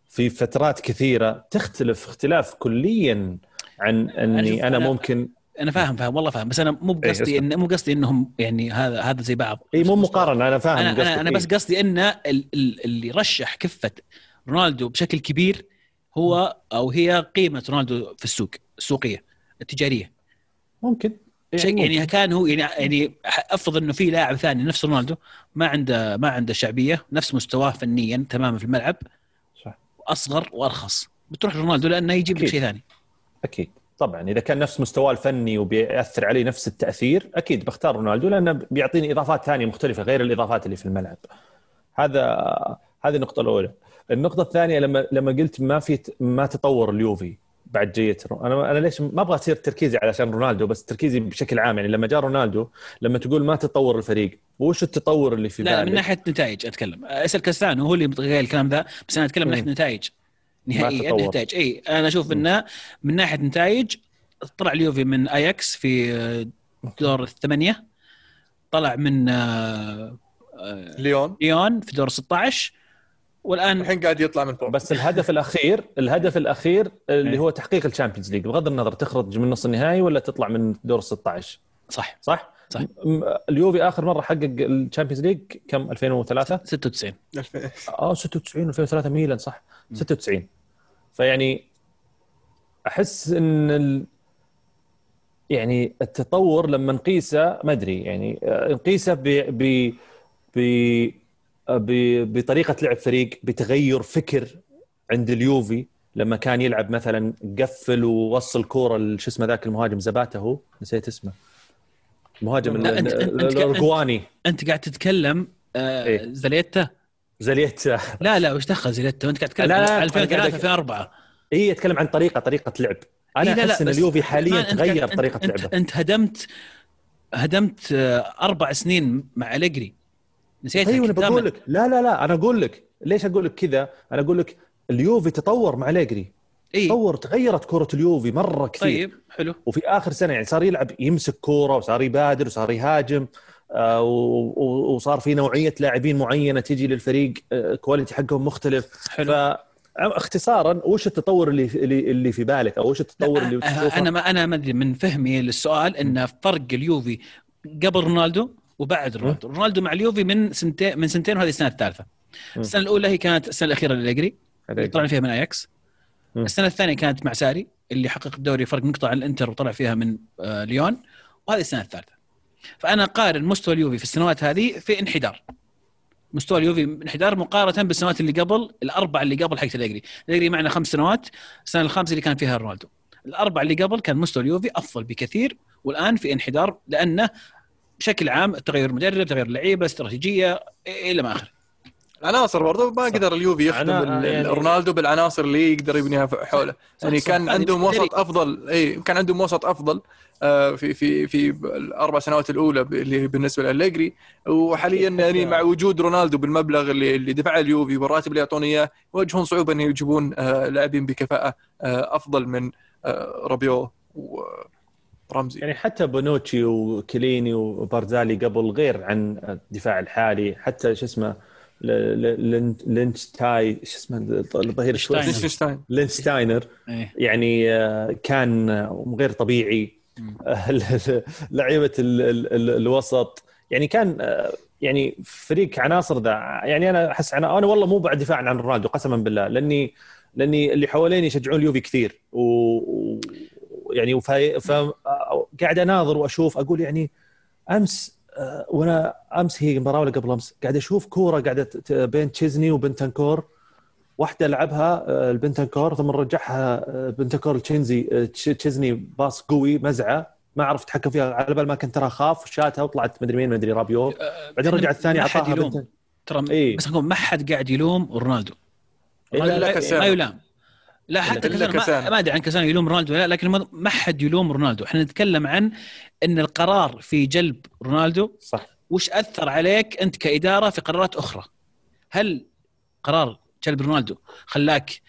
في فترات كثيرة تختلف اختلاف كليا عن أني أنا, أنا ممكن أنا فاهم فاهم والله فاهم. بس أنا مو إيه، بقصدي إن مو قصدي إنهم يعني هذا هذا زي بعض. اي مو مقارنة أنا فاهم أنا أنا, أنا بس قصدي إن اللي رشح كفة رونالدو بشكل كبير هو أو هي قيمة رونالدو في السوق السوقية التجارية. ممكن. شيء يعني كان هو يعني يعني افرض إنه في لاعب ثاني نفس رونالدو ما عنده ما عنده شعبية نفس مستواه فنيا تماما في الملعب. صح واصغر وأرخص. بتروح رونالدو لأنه يجيب لك شيء ثاني. أكيد. طبعا إذا كان نفس مستواه الفني وبيأثر عليه نفس التأثير أكيد بختار رونالدو لأنه بيعطيني إضافات ثانية مختلفة غير الإضافات اللي في الملعب. هذا هذه النقطة الأولى. النقطة الثانية لما لما قلت ما في ما تطور اليوفي بعد جيت أنا أنا ليش ما أبغى أصير تركيزي علشان رونالدو بس تركيزي بشكل عام. يعني لما جاء رونالدو لما تقول ما تطور الفريق وش التطور اللي في لا بالك؟ من ناحية نتائج أتكلم. أسأل كاستانو هو اللي قال الكلام ذا بس أنا أتكلم من ناحية نتائج نهائيا نتائج. إي أنا أشوف إنه من ناحية نتائج طلع اليوفي من أياكس في دور الثمانية. طلع من آه، ليون. ليون في دور 16 والآن الحين قاعد يطلع من فوق. بس الهدف الأخير الهدف الأخير اللي إيه. هو تحقيق ال Champions League. بغض النظر تخرج من نص النهائي ولا تطلع من دور 16 صح. صح؟ صح. اليوفي آخر مرة حقق الشامبيونز ليج كم؟ 2003 96 آه 96 2003 ميلان صح. 96 فيعني أحس إن ال... يعني التطور لما نقيسه ما أدري يعني آه، نقيسه ب ب ب بطريقة لعب فريق بتغير فكر عند اليوفي. لما كان يلعب مثلا قفل ووصل كورة شو اسمه ذاك المهاجم؟ زباته هو؟ نسيت اسمه. المهاجم الارجواني انت قاعد تتكلم آه إيه؟ زليتا؟ زليتا. لا لا وش دخل زليتا؟ انت قاعد تتكلم لا لا 2003 2004 اي اتكلم عن طريقة طريقة لعب. أنا إيه أحس إن اليوفي حاليا تغير طريقة لعبه. انت هدمت هدمت آه، أربع سنين مع أليجري. نسيت أيوه أنا بقول لك لا لا لا أنا أقول لك ليش أقول لك كذا؟ أنا أقول لك اليوفي تطور مع ليجري إيه؟ تطور تغيرت كرة اليوفي مرة كثير. طيب حلو. وفي آخر سنة يعني صار يلعب يمسك كورة وصار يبادر وصار يهاجم آه وصار في نوعية لاعبين معينة تجي للفريق آه quality حقهم مختلف. حلو. اختصارا وش التطور اللي اللي في بالك؟ أو وش التطور اللي تشوفه؟ أنا ما أنا ما أدري من فهمي للسؤال إن فرق اليوفي قبل رونالدو وبعد رونالدو. رونالدو مع اليوفي من سنتين من سنتين وهذه السنة الثالثة. السنة الأولى هي كانت السنة الأخيرة لأليجري طلع فيها من أياكس. السنة الثانية كانت مع ساري اللي حقق الدوري فرق نقطه عن الإنتر وطلع فيها من آه ليون. وهذه السنة الثالثة. فأنا قارن مستوى اليوفي في السنوات هذه في انحدار. مستوى اليوفي انحدار مقارنة بالسنوات اللي قبل الاربع اللي قبل حقت الأجري الأجري معنا خمس سنوات السنة الخامسة اللي كان فيها رونالدو. الاربع اللي قبل كان مستوى اليوفي أفضل بكثير والآن في انحدار لأنه بشكل عام تغير مدرب تغير لعيبة استراتيجية إلى ما اخره عناصر برضه ما قدر اليوفي يخدم يعني رونالدو بالعناصر اللي يقدر يبنيها حوله. يعني كان عندهم وسط افضل إي كان عندهم وسط أفضل آه، في في في الأربع سنوات الأولى اللي بالنسبة لأليجري وحاليا يعني مع وجود رونالدو بالمبلغ اللي اللي دفعه اليوفي والراتب اللي يعطونه إياه يواجهون صعوبة إن يجيبون آه، لاعبين بكفاءة آه، أفضل من رابيو رمزي. يعني حتى بونوتشي وكيليني وبارزالي قبل غير عن الدفاع الحالي حتى شو اسمه لينشتاي شو اسمه الظهير لينشتاين. لينشتاينر. إيه. يعني آه، كان غير طبيعي. لعيبة الوسط. يعني كان آه، يعني فريق عناصر ذا. يعني أنا أحس أنا أنا والله مو بعد دفاع عن رونالدو قسما بالله لأني لأني اللي حواليني يشجعون اليوفي كثير. و يعني فقاعد أناظر وأشوف أقول يعني أمس آه، وأنا أمس هي مباراه ولا قبل أمس قاعد أشوف كورة قاعدة ت- بين تشيزني وبنتنكور واحدة لعبها آه، البنتنكور ثم رجعها آه، بنتنكور لتشينزي تش- تشيزني pass قوي مزعة ما عرف يتحكم فيها على بال ما كنت ترى خاف شاتها وطلعت مدري مين مدري رابيو. بعدين رجع الثاني ما حد أعطاها ترى إيه. بس نقول ما حد قاعد يلوم رونالدو. رونالدو إلا لا- كاسانو. ما يلام. لا حتى كاسانو ما. ما أدري عن كاسانو يلوم رونالدو لا لكن ما- ما حد يلوم رونالدو. إحنا نتكلم عن إن القرار في جلب رونالدو صح. وش أثر عليك أنت كإدارة في قرارات أخرى؟ هل قرار جلب رونالدو خلاك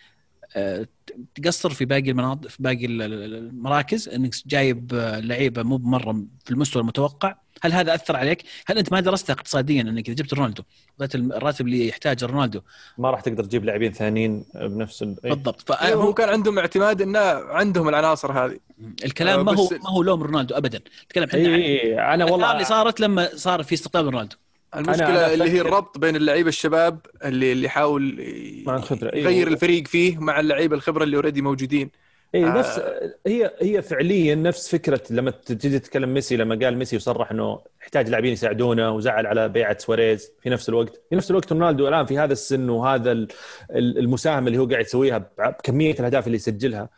آه، تقصر في باقي المناطق في باقي ال- ال- المراكز إنك جايب آه، لعيبة مو بمرة في المستوى المتوقع. هل هذا أثر عليك؟ هل أنت ما درستها اقتصاديا إنك إذا جبت رونالدو وضعت الراتب اللي يحتاجه رونالدو؟ ما راح تقدر تجيب لاعبين ثانيين بنفس ال... إيه. بالضبط. أيوة، هو فهو كان عندهم اعتماد انه عندهم العناصر هذه. الكلام ما آه، هو بس- ما هو لوم رونالدو ابدا. نتكلم إحنا اي عن اي أنا والله اللي صارت لما صار في استقطاب رونالدو. المشكلة أنا اللي هي الربط بين اللعيبه الشباب اللي اللي يحاول مع أيوة. يغير الفريق فيه مع اللعيبة الخبرة اللي already موجودين اي آه. نفس هي هي فعليا نفس فكرة لما تجي تتكلم ميسي لما قال ميسي وصرح إنه يحتاج لاعبين يساعدونه وزعل على بيعة سواريز في نفس الوقت في نفس الوقت رونالدو الآن في هذا السن وهذا ال- ال- المساهمه اللي هو قاعد يسويها بكمية الأهداف اللي يسجلها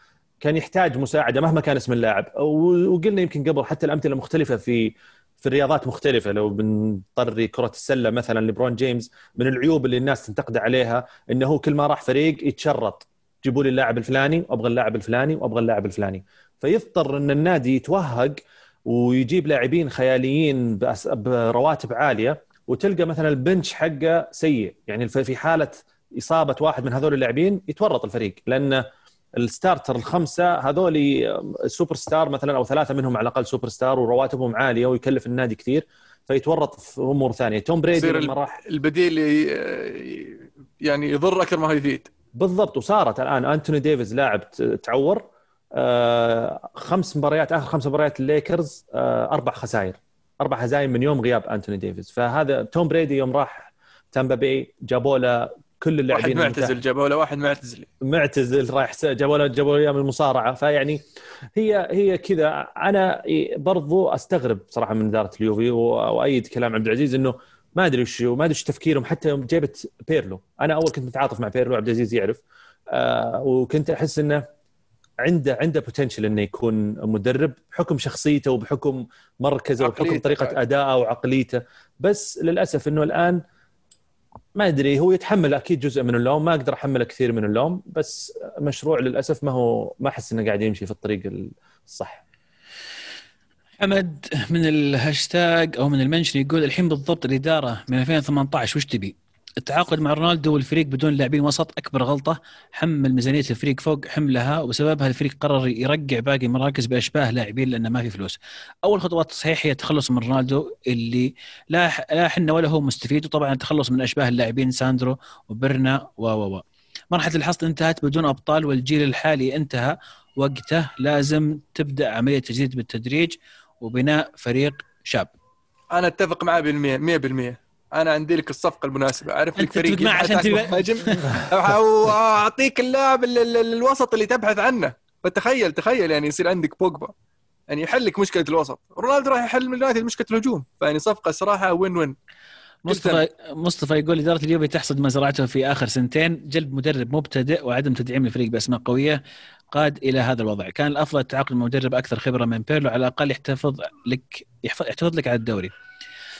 كان يحتاج مساعدة مهما كان اسم اللاعب وقلنا يمكن قبل حتى الأمثلة مختلفة في في الرياضات مختلفة. لو بنطري كرة السلة مثلا لبرون جيمس من العيوب اللي الناس تنتقد عليها إنه هو كل ما راح فريق يتشرط. جيبوا لي اللاعب الفلاني وابغى اللاعب الفلاني وأبغى اللاعب الفلاني. فيضطر إن النادي يتوهق ويجيب لاعبين خياليين برواتب عالية وتلقى مثلا ال bench حقه سيء. يعني في حالة إصابة واحد من هذول اللاعبين يتورط الفريق. لأن ال starter الخمسة هذول سوبر ستار مثلا أو ثلاثة منهم على الأقل سوبر ستار ورواتبهم عالية ويكلف النادي كثير فيتورط في أمور ثانية. توم بريدي لما راح البديل يعني يضر أكثر ما هو يفيد. بالضبط وصارت الآن. أنتوني ديفيز لاعب تعور آه، خمس مباريات آخر خمس مباريات الليكرز آه، أربع خسائر. أربع هزايم من يوم غياب أنتوني ديفيز. فهذا توم بريدي يوم راح تامبا بي جابوا له كل واحد اللاعبين معتزل جابوا له واحد معتزل. معتزل رايح جابوا له جابوا له من المصارعة. فيعني هي هي كذا. أنا برضو أستغرب صراحة من إدارة اليوفي وأيد كلام عبد العزيز إنه ما أدري وش ما أدري وش تفكيرهم. حتى يوم جابت بيرلو. أنا أول كنت متعاطف مع بيرلو عبد العزيز يعرف. آه وكنت أحس إنه عنده عنده بوتنشل إنه يكون مدرب بحكم شخصيته وبحكم مركزه وبحكم طريقة. ادائه وعقليته. بس للأسف إنه الآن ما أدري هو يتحمل أكيد جزء من اللوم ما أقدر أحمله كثير من اللوم بس مشروع للأسف ما هو ما أحس إنه قاعد يمشي في الطريق الصح حمد من الهاشتاج أو من ال mention يقول الحين بالضبط الإدارة من 2018 وش تبي؟ التعاقد مع رونالدو والفريق بدون لاعبين وسط أكبر غلطة حمل ميزانية الفريق فوق حملها وبسببها الفريق قرر يرقع باقي المراكز بأشباه لاعبين لأنه ما في فلوس. أول خطوات صحيح هي التخلص من رونالدو اللي لا لا حنا ولا هو مستفيد وطبعا التخلص من أشباه اللاعبين ساندرو وبرنا و و و. مرحلة الحصد انتهت بدون أبطال والجيل الحالي انتهى وقته لازم تبدأ عملية تجديد بالتدريج وبناء فريق شاب أنا أتفق معاه بالمية 100% أنا عندي لك الصفقه المناسبه. اعرف لك فريق عشان مهاجم واعطيك اللاعب ال- ال- ال- الوسط اللي تبحث عنه. فتخيل تخيل يعني يصير عندك بوجبا. يعني يحل لك مشكلة الوسط. رونالدو راح يحل من اليونايتد مشكلة الهجوم. فيعني صفقة صراحة وين وين مصطفى مصطفى يقول إدارة اليوفي تحصد ما زرعته في آخر سنتين. جلب مدرب مبتدئ وعدم تدعيم الفريق بأسماء قوية قاد إلى هذا الوضع. كان الأفضل التعاقد مع مدرب أكثر خبرة من بيرلو على الأقل يحتفظ لك يحتفظ لك على الدوري.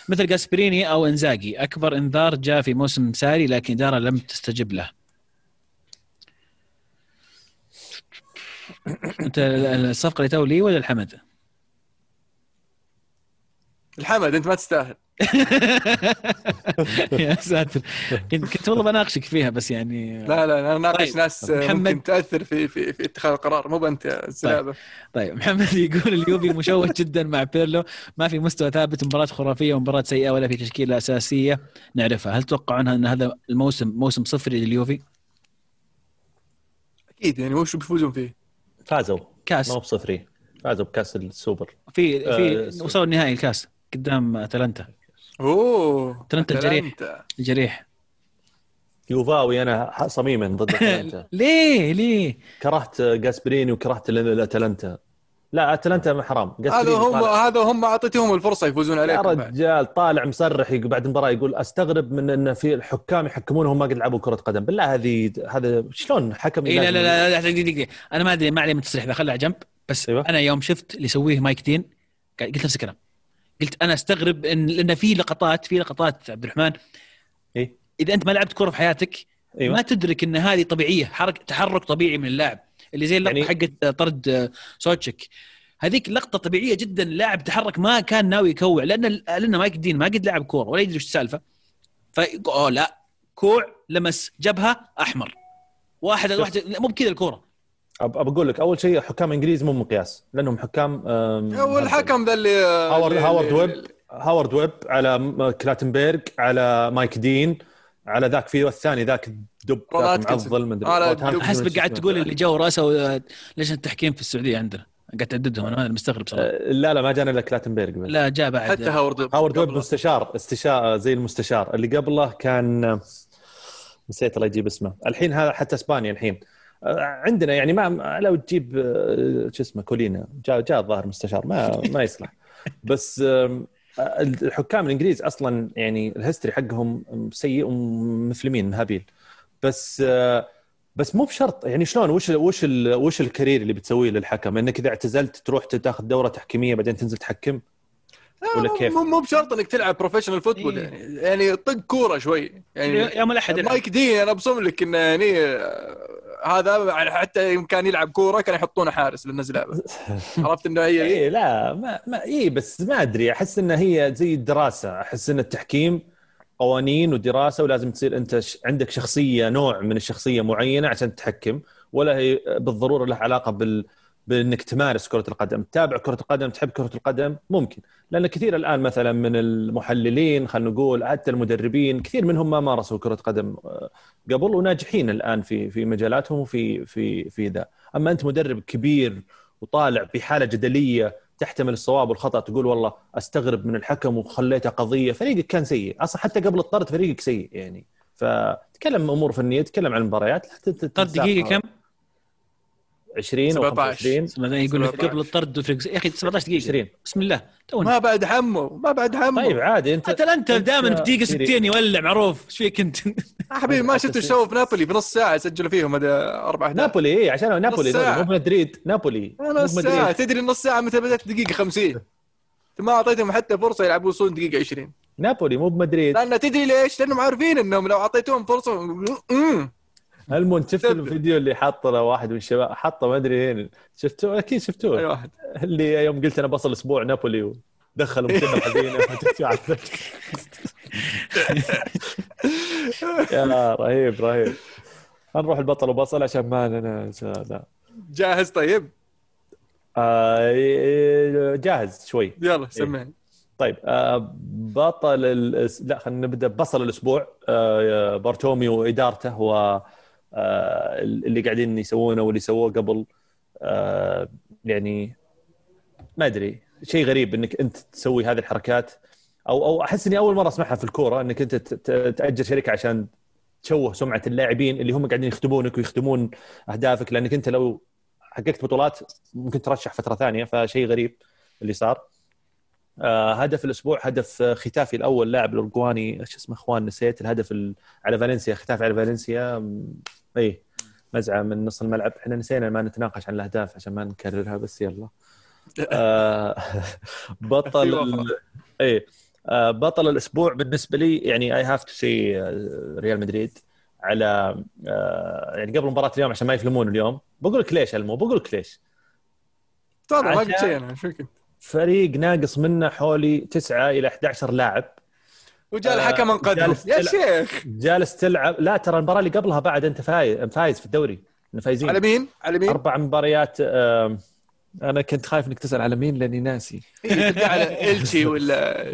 مثل جاسبريني أو إنزاجي أكبر إنذار جاء في موسم ساري لكن إدارة لم تستجب له أنت الصفقة اللي تقولي ولا الحمد؟ الحمد أنت ما تستاهل. يا ساتر. كنت كنت والله بناقشك فيها بس يعني لا لا أنا ناقش طيب. ناس محمد. ممكن تأثر في في في اتخاذ القرار. مو بنت يا الزلابه طيب محمد يقول اليوفي مشوش جدا مع بيرلو. ما في مستوى ثابت مباراة خرافية ومباراة سيئة ولا في تشكيلة أساسية نعرفها. هل تتوقعون أن هذا الموسم موسم صفري لليوفي؟ أكيد يعني وش بيفوزون فيه؟ فازوا. كاس. ما هو بصفري. فازوا بكاس السوبر. في آه، في س- وصلوا النهائي الكاس. قدام أتلانتا. أوه أتلانتا الجريح. الجريح. يوفاوي أنا صميما ضد أتلانتا. ليه؟ ليه؟ كرهت جاسبريني وكرهت الاتلانتا لا أتلانتا حرام هذا هم هذا هم أعطيتهم الفرصة يفوزون عليك يا رجال طالع مصرح بعد المباراة يقول أستغرب من إن في الحكام يحكمون وهم ما قد لعبوا كرة قدم. بالله هذه هذا شلون حكم إيه لا لا لا, لا, لا, لا أنا ما أدري ما علي من التصريح ذا خلها جنب. بس أيوة. أنا يوم شفت اللي يسويه مايك دين قلت نفس الكلام. قلت أنا أستغرب ان لأن في لقطات في لقطات عبد الرحمن. إيه؟ إذا أنت ما لعبت كرة في حياتك أيوة. ما تدرك إن هذه طبيعية حرك تحرك طبيعي من اللاعب اللي زي اللقطة يعني... حقت طرد سوتشك هذيك لقطة طبيعية جدا لاعب تحرك ما كان ناوي يكوع لأن لأن مايك دين ما قد لعب كورة ولا يدري إيش السالفة. أوه لا كوع لمس جبهة أحمر. واحد واحد مو بكذا الكورة. ابى أقول لك أول شيء حكام انجليز مو مقياس لأنهم حكام هو الحكم ذا اللي هاورد هاورد ويب هاورد ويب على كلاتنبرغ على مايك دين على ذاك الثاني ذاك دب معضل مدري حسبك قاعد تقول اللي جو راسه ليش التحكيم في السعودية عندنا؟ قاعد تعددهم أنا مستغرب صراحة. أه، لا لا ما جانا إلا كلاتنبرغ لا جاء بعد. حتى هاورد ويب. هاورد ويب مستشار استشار زي المستشار. اللي قبله كان نسيت الله يجيب اسمه. الحين هذا حتى إسبانيا الحين. عندنا يعني ما لو تجيب أه، شو اسمه كولينا. جاء جاء الظاهر مستشار ما ما يصلح. بس الحكام الإنجليز أصلا يعني ال history حقهم سيء ومثلمين هابيل بس بس مو بشرط. يعني شلون؟ وش وش وش ال career اللي بتسويه للحكم؟ إنك إذا اعتزلت تروح تاخذ دورة تحكيمية بعدين تنزل تحكم؟ ولا كيف؟ مو بشرط إنك تلعب professional football إيه. يعني. يعني طق كورة شوي. يعني يوم الاحد مايك دين أنا أبصم لك إنه يعني هذا حتى يوم كان يلعب كورة كان يحطونه حارس للنزله عرفت إنه هي اي لا ما, ما اي بس ما أدري. أحس انها هي زي الدراسة. أحس إن التحكيم قوانين ودراسة ولازم تصير أنت عندك شخصية نوع من الشخصية معينة عشان تتحكم ولا هي بالضرورة لها علاقة بال بإنك تمارس كرة القدم، تتابع كرة القدم، تحب كرة القدم؟ ممكن، لأن كثير الآن مثلا من المحللين خلينا نقول حتى المدربين كثير منهم ما مارسوا كرة قدم آه، قبل وناجحين الآن في في مجالاتهم وفي في في ذا، أما أنت مدرب كبير وطالع بحالة جدلية تحتمل الصواب والخطأ تقول والله أستغرب من الحكم وخليته قضية فريقك كان سيء. أصلا حتى قبل الطرد فريقك سيء يعني. فتكلم أمور فنية تكلم عن المباريات طرد دقيقة كم؟ 20 أو 25 يقول لك قبل الطرد يا أخي 17 دقيقة. 20 بسم الله. تونا ما بعد حمو ما بعد حمو. طيب عادي انت انت دائما في دقيقة 60 يولع معروف. إيش فيك أنت؟ حبيبي ما شفت إيش سووا في نابولي؟ في نص ساعة سجلوا فيهم أربع أهداف. نابولي اي عشان نابولي مو مدريد نابولي نص ساعة. تدري نص ساعة متى بدأت دقيقة 50 انت ما أعطيتهم حتى فرصة يلعبوا وصول دقيقة 20 نابولي مو بمدريد لأن تدري ليش؟ لأنهم عارفين إنهم لو أعطيتهم فرصة المهم شفت؟ الفيديو اللي حاطه واحد من الشباب حطه ما أدري وين شفتوه؟ أكيد شفتوه. أي واحد. اللي يوم قلت أنا بصل أسبوع نابولي ودخل مكتبه حزينة. يا رهيب رهيب. نروح البطل وبصل عشان ما لنا لا. جاهز طيب؟ آه جاهز شوي. يلا سمعني. طيب آه بطل الس... لا خلينا نبدأ بصل الأسبوع. آه بارتوميو وادارته هو آه، اللي قاعدين يسوونه واللي سووه قبل آه، يعني ما أدري شيء غريب إنك أنت تسوي هذه الحركات أو أو أحس إني أول مرة أسمعها في الكورة إنك أنت تأجر شركة عشان تشوه سمعة اللاعبين اللي هم قاعدين يخدمونك ويخدمون أهدافك لأنك أنت لو حققت بطولات ممكن ترشح فترة ثانية فشيء غريب اللي صار. آه هدف الأسبوع هدف ختافي الأول لاعب الاورجواني إيش اسمه إخوان نسيت الهدف على فالنسيا ختافي على فالنسيا إي مزعة من نص الملعب. إحنا نسينا ما نتناقش عن الأهداف عشان ما نكررها بس يلا. آه بطل إي آه بطل الأسبوع بالنسبة لي يعني I have to say ريال مدريد على آه يعني قبل مباراة اليوم عشان ما يفلمون اليوم. بقول لك ليش ألمو؟ بقول لك ليش. تفضل ما قلت شيء أنا شو كنت فريق ناقص منه حوالي 9 إلى 11 لاعب. وجاء الحكم آه، انقذهم يا شيخ. جالس تلعب. لا ترى المباراة اللي قبلها بعد انت فايز فايز في الدوري فايزين. على مين؟ على مين؟ أربع مباريات أنا كنت خايف إنك تسأل على مين لأني ناسي. إيه على إلتشي ولا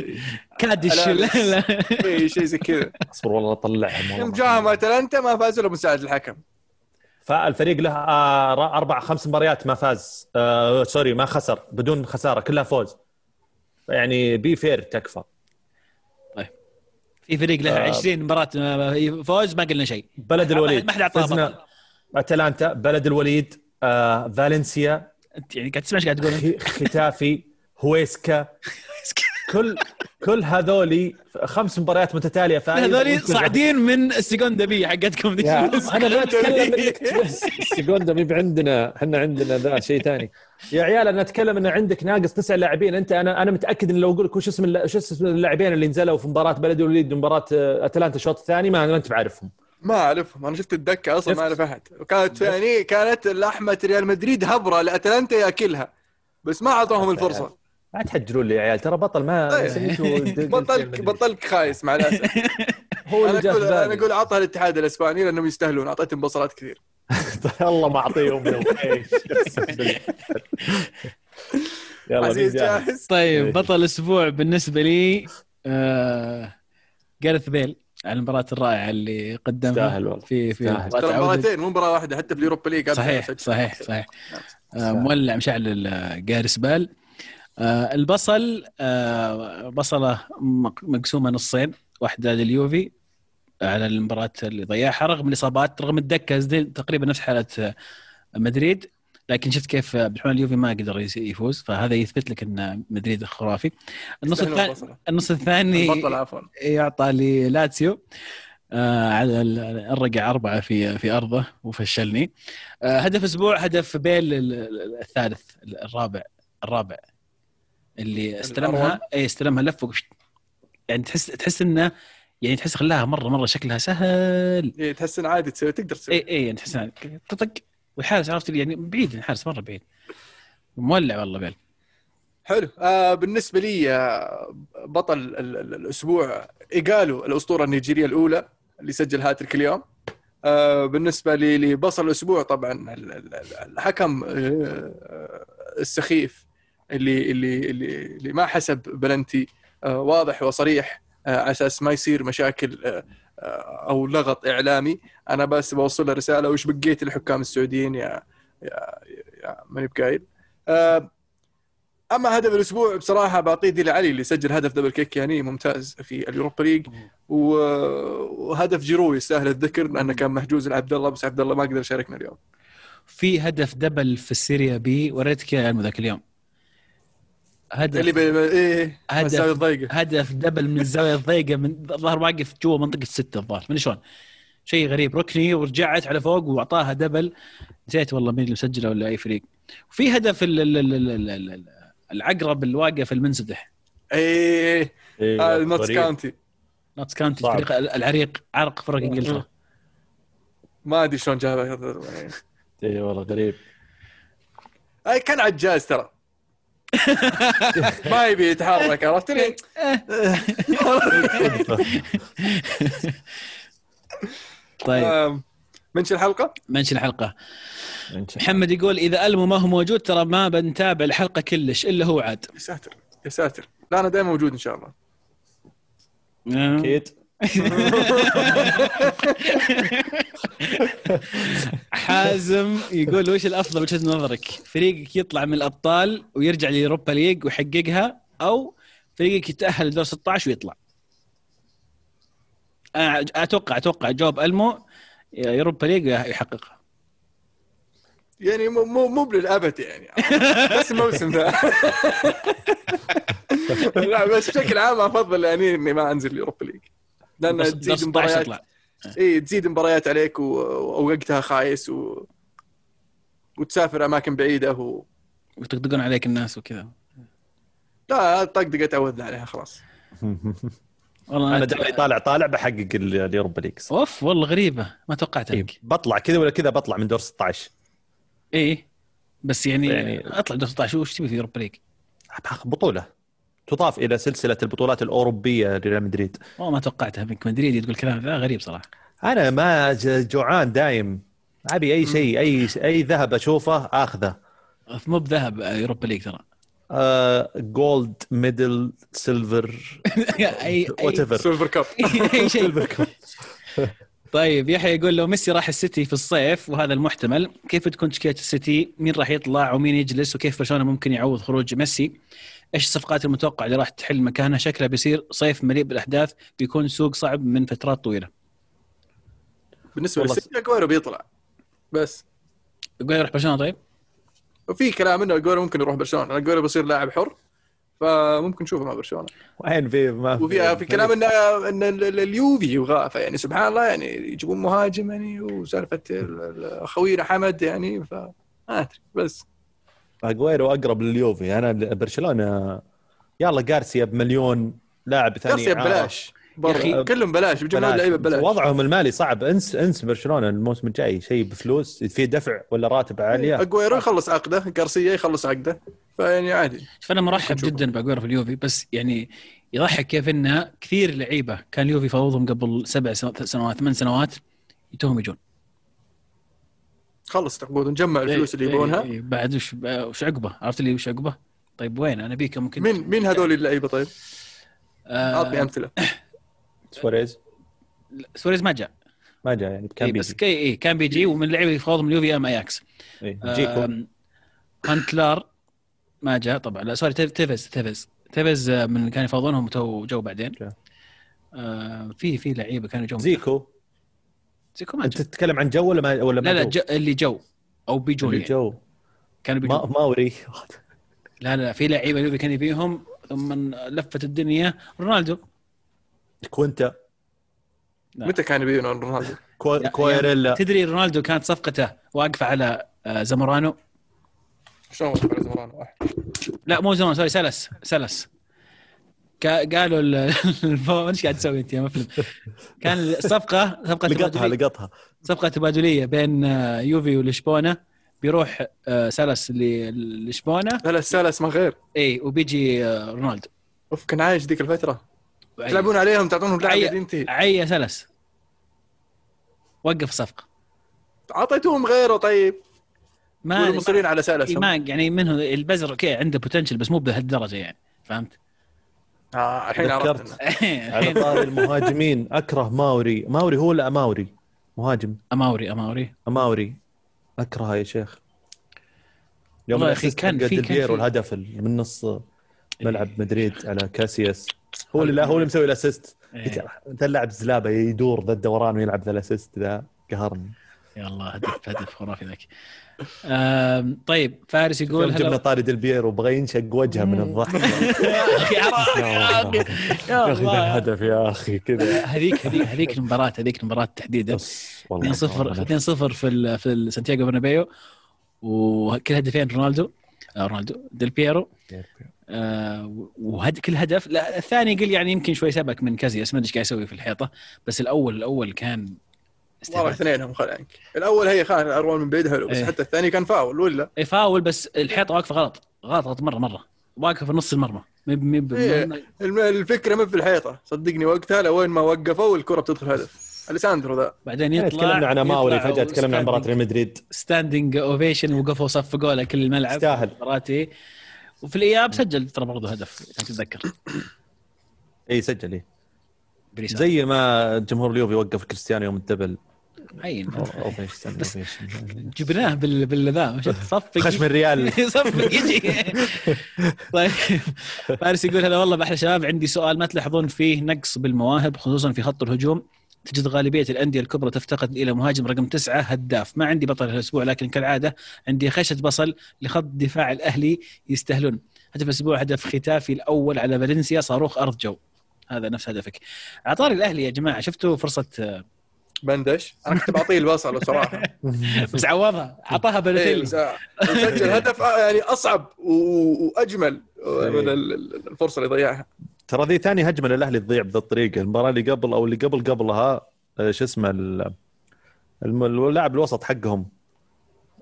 كادش لا لا. اي شيء زي كذا. أصبر والله أطلعهم يوم جاهم أتلانتا ما فازوا إلا مساعد الحكم. فالفريق له آه أربع خمس مباريات ما فاز. آه sorry ما خسر بدون خسارة كلها فوز. يعني be fair تكفى. في فريق له 20 مباراة فوز ما قلنا شيء. بلد الوليد. ما حد أعطاه أتلانتا بلد الوليد آه، فالنسيا. أنت يعني قاعد تسمع إيش قاعد تقول؟ ختافي هويسكا. كل كل هذولي خمس مباريات متتالية فايز هذول صاعدين من السيكوندا B حقتكم دي. أنا ما أتكلم السكوندا ما عندنا إحنا عندنا ذا شيء ثاني. يا عيال أنا أتكلم إن عندك ناقص تسع لاعبين. أنت أنا أنا متأكد إن لو أقول لك وش اسم وش اسم اللاعبين اللي نزلوا في مباراة بلد الوليد ومباراة آه، أتلانتا الشوط الثاني ما ما أنت بعرفهم ما أعرفهم. أنا شفت الدكة أصلا ما أعرف أحد. وكانت يعني كانت لحمه ريال مدريد هبرة لأتلانتا ياكلها. بس ما أعطوهم الفرصة. لا تحجرون لي يا عيال. ترى بطل ما طيب. بطلك بطلك خايس مع الأسف. هو أنا أقول أنا أقول أعطها الاتحاد الإسباني لأنهم يستاهلون. أعطيتهم بصرات كثير. الله ما اعطيهم يوم إيش يلا عزيز جاهز؟ طيب إيه. بطل الأسبوع بالنسبة لي آه جارث بيل على المباراة الرائعة اللي قدمها يستاهل والله. في في. مباراة ترى. مباراتين مو مباراة واحدة حتى في اليوروبا ليج صحيح صحيح صحيح آه مولع مشعل جارس بال آه البصل آه بصلة مق- مقسومة نصين واحدة لليوفي على المباراة اللي ضيعها رغم الإصابات رغم الدكة تقريبا نفس حالة آه، مدريد لكن شفت كيف آه، بالحال اليوفي ما قدر يفوز فهذا يثبت لك إن مدريد خرافي النص الثاني. النص الثاني يعطى للاتسيو آه على ال- الرقع أربعة في في أرضه وفشلني آه هدف أسبوع هدف بيل ال- ال- الثالث الرابع الرابع اللي استلمها. اي استلمها لف. يعني تحس تحس إنه يعني تحس خلاها مرة مرة شكلها سهل. إيه تحس انه عادي تسوي تقدر تسوي. اي اي يعني تحس طق والحارس عرفت اللي يعني بعيد الحارس مرة بعيد. مولع والله بيل. حلو. آه بالنسبة لي آه بطل ال- ال- الأسبوع إيجالو الأسطورة النيجيرية الأولى اللي سجل هاتريك اليوم. آه بالنسبة لي لبصل الأسبوع طبعا ال- ال- ال- الحكم آه السخيف اللي اللي اللي, اللي ما حسب بلنتي آه واضح وصريح. آه على أساس ما يصير مشاكل آه آه أو لغط إعلامي. أنا بس بوصل له رسالة وش بقيت الحكام السعوديين يا يا, يا ماني بقايل. آه أما هدف الأسبوع بصراحة بعطيه دي لعلي اللي سجل هدف double kick يعني ممتاز في اليوروبا ليج. وهدف جيرو يستاهل الذكر لأنه كان محجوز لعبد الله بس عبد الله ما قدر يشاركنا اليوم. في هدف double في السيريا B وريتك يا علم ذاك اليوم. هدف اللي ب... إيه هدف. الضيقة. هدف double من الزاويه الضيقة من الظهر واقف جوا منطقة ستة الظهر من شلون. شيء غريب. ركني ورجعت على فوق وأعطاها double. نسيت والله مين اللي مسجله ولا أي فريق. وفي هدف ال- ال- ال- ال- ال- ال- العقرب الواقف المنسدح إيه إيه، نوتس كاونتي نوتس كاونتي. الفريق العريق عرق فرق إنجلترا. ما أدري شلون جابها. اي والله غريب. أي كان عجاز ترى. ما يبي يتحرك عرفت لي؟ طيب. آم، منشي الحلقة؟ منشن الحلقة؟ محمد يقول إذا ألمو ما هو موجود ترى ما بنتابع الحلقة كلش إلا هو عاد. يا ساتر يا ساتر. لا أنا دائما موجود إن شاء الله. أكيد. حازم يقول وش الأفضل وجهة نظرك؟ فريقك يطلع من الأبطال ويرجع ليوروبا ليج ويحققها أو فريقك يتأهل لدور 16 ويطلع؟ أنا أتوقع أتوقع جواب ألمو يوروبا ليج يحققها يعني مو مو مو للابد يعني بس الموسم ذا لا بس بشكل عام أفضل يعني إني ما أنزل اليوروبا ليج لأن دور 16 تزيد مباريات اي تزيد مباريات عليك ووقتها خايس و... وتسافر أماكن بعيدة و... ويطقطقون عليك الناس وكذا. لا طقطقه تعودنا عليها خلاص. والله أنا أنا- دائما طالع طالع بحقق ال- اليوروبا ليج أوف والله غريبة ما توقعتها. إيه، بطلع كذا ولا كذا بطلع من دور 16 إيه بس يعني, يعني- أطلع دور 16 وش تبي في يوروبا ليج؟ بطولة. تضاف إلى سلسلة البطولات الأوروبية لريال مدريد. والله ما توقعتها منك. مدريد تقول كلام ذا غريب صراحة. أنا ما جوعان دايم. أبي أي شيء أي أي ذهب أشوفه آخذه. مو بذهب يوروبا ليج ترى. جولد ميدل سيلفر اي وات أي ايفر سيلفر cup أي شيء. طيب يحيى يقول لو ميسي راح السيتي في الصيف وهذا المحتمل كيف تكون تشكيلة السيتي؟ مين راح يطلع ومين يجلس وكيف برشلونه ممكن يعوض خروج ميسي؟ إيش الصفقات المتوقعة اللي راح تحل مكانها؟ شكلها بيصير صيف مليء بالأحداث بيكون سوق صعب من فترات طويلة. بالنسبة للسيتي أجويرو بيطلع بس يقول يروح برشلونة طيب؟ وفي كلام إنه أجويرو ممكن يروح برشلونة أجويرو بيصير لاعب حر فممكن نشوفه مع برشلونة وين في ما وفي في كلام ان ان ال- ال- اليوفي يبغاه فيعني سبحان الله يعني يجيبون مهاجم يعني وسالفة ال- ال- خوينا حمد يعني ف ما أدري بس اجويرو أقرب لليوفي. أنا برشلونة يلا جارسيا بمليون لاعب ثاني جارسيا. ببلاش. برا. أخي، كلهم بلاش بيجمعون لعيبه ببلاش. وضعهم المالي صعب. انس انس برشلونة الموسم الجاي شيء بفلوس في دفع ولا راتب عالية. اجويرو يخلص عقده غارسيا يخلص عقده. فيعني عادي. شوف أنا مرحب. جدا باجويرو في اليوفي بس يعني يضحك كيف إنه كثير لعيبة كان اليوفي يفاوضهم قبل سبع سنو- سنوات ثمان سنوات يتوهم يجون. خلص عقود نجمع الفلوس اللي إيه، يبونها. إيه، بعد وش وش عقبه؟ عرفت لي وش عقبه؟ طيب وين؟ أنا بيك ممكن مين مين هذول اللعيبة طيب؟ آه أعطني أمثلة. سواريز؟ سواريز ما جاء. ما جاء يعني كان إيه بس بيجي. كي إيه كان بيجي ومن اللعيبه اللي يفاوضهم اليوفي ام آياكس. إيه. هانتلار ما جاء طبعا. لا سوري تيف- تيفز تيفز تيفز آه، من كانوا يفاوضونهم تو جو بعدين. آه، في في لعيبة كانوا جو زيكو. زيكو ما أنت تتكلم عن جو ولا ما ولا ما لا لا جو؟ اللي جو أو بيجون اللي يعني. جو. كانوا ما بيجون. ماوري لا لا في لعيبة اليوفي كان يبيهم ثم لفت الدنيا. رونالدو. كوينتا. لا. متى كان يبيعون رونالدو؟ كويريلا. تدري رونالدو كانت صفقته واقفة على آه، زمورانو شلون وقف على زمران واحد؟ لا مو زمورانو سوري سلس سلس. قالوا إيش قاعد تسوي انت يا مفلم؟ كان الصفقه صفقة لقطها تبادلية. لقطها. صفقة تبادلية بين آه، يوفي ولشبونة. بيروح آه، سلس ل- لشبونة. لا سالس ما غير. اي وبيجي آه، رونالدو. أوف كان عايش ذيك الفترة. تلعبون عليهم تعطونهم لاعب عي- ينتهي عيا سلس وقف الصفقه اعطيتوهم غيره طيب. ما ما مصرين على سالس إيه، ما يعني منه البزر okay عنده potential بس مو بهالدرجة يعني فهمت؟ آه الحين عرفت. على طاري المهاجمين أكره ماوري. ماوري هو ولا أماوري؟ مهاجم. أماوري أماوري. أماوري. اكرهه يا شيخ. يوم يا ال assist كان في- كان ديلبيرو في- الهدف اللي من نص ملعب مدريد على كاسياس. هو اللي لا هو اللي مسوي ال assist. إيه. قلت أنت اللاعب زلابة يدور ذا الدوران ويلعب ذا ال assist ذا. قهرني. يا الله هدف هدف خرافي ذاك. طيب فارس يقول جبنا هلا. طاري ديلبيرو بغى ينشق وجهه من الضحك. يا أخي يا أخي يا يا أخي ذا الله الهدف يا أخي كذا. هذيك هذيك هذيك المباراة هذيك المباراة تحديدا. بس والله. 2-0 2-0 في ال- في سانتياغو برنابيو. وكل هدفين رونالدو آه، رونالدو ديل بيرو آه، وهد كل هدف. لا الثاني قل يعني يمكن شوي سبك من كاسياس ما أدري إيش قاعد يسوي في الحيطة. بس الأول الأول كان والله. اثنينهم خل عنك الأول هي خان اروان من بعيد حلو بس إيه. حتى الثاني كان فاول ولا؟ إيه، فاول بس الحيطة واقفة غلط. غلط غلط مرة مرة. واقفة في نص المرمى. مب مب إيه. الفكرة ما في الحيطة. صدقني وقتها لوين ما وقفوا والكره بتدخل هدف أليساندرو ذا. بعدين يعني يطلع تكلمنا عن ماوري فجأة تكلمنا عن مباراة ريال مدريد. standing ovation وقفوا صفقوا له كل الملعب. يستاهل. مباراتي وفي الإياب سجل ترى برضه هدف عشان تتذكر. اي سجل اي زي ما جمهور اليوفي وقف كريستيانو يوم الدبل. عين. اوفيشن جبناه بال بالذا صفق. خشم الريال. صفق يجي. طيب. فارس يقول هلا والله باحلى شباب عندي سؤال ما تلاحظون فيه نقص بالمواهب خصوصا في خط الهجوم؟ تجد غالبية الأندية الكبرى تفتقد إلى مهاجم رقم تسعة هداف. ما عندي بطل هالأسبوع لكن كالعادة عندي خشة بصل لخط دفاع الأهلي يستاهلون هدف الأسبوع هدف ختافي الأول على فالنسيا صاروخ أرض جو. هذا نفس هدفك. عطاري الأهلي يا جماعة شفتوا فرصة آه، بندش. أنا كنت بعطيه البصل بصراحه بس عوضها. عطاها إيه، بلوتيلي آه، سجل هدف آه، يعني أصعب و- وأجمل من ال- ال- الفرصة اللي ضيعها. ترى ذي ثاني هجمة للأهلي تضيع بذا الطريقة المباراة اللي قبل أو اللي قبل قبلها آه، شو اسمه ال- الم- اللاعب الوسط حقهم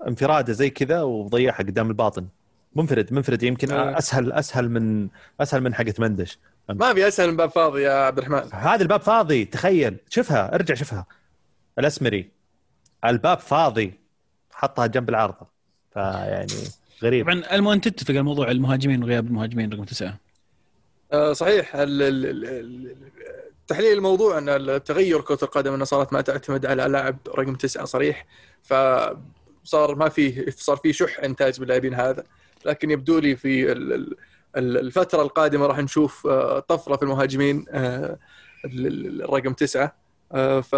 انفراده زي كذا وضيعها قدام الباطن. منفرد منفرد يمكن آه. أسهل أسهل من أسهل من حقة مندش. ما في أسهل من باب فاضي يا عبد الرحمن. هذا الباب فاضي تخيل. شوفها ارجع شوفها. الأسمري. الباب فاضي. حطها جنب العارضه فيعني غريب. طبعا المهم تتفق على موضوع المهاجمين وغياب المهاجمين رقم تسعة. آه، صحيح. ال- ال- ال- ال- تحليل الموضوع أن التغير كرة القدم انها صارت ما تعتمد على لاعب رقم تسعة صريح. فصار ما فيه صار في شح إنتاج باللاعبين هذا. لكن يبدو لي في ال- ال- ال- الفترة القادمة راح نشوف آه، طفرة في المهاجمين آه، ال- ال- الرقم تسعة. آه، ف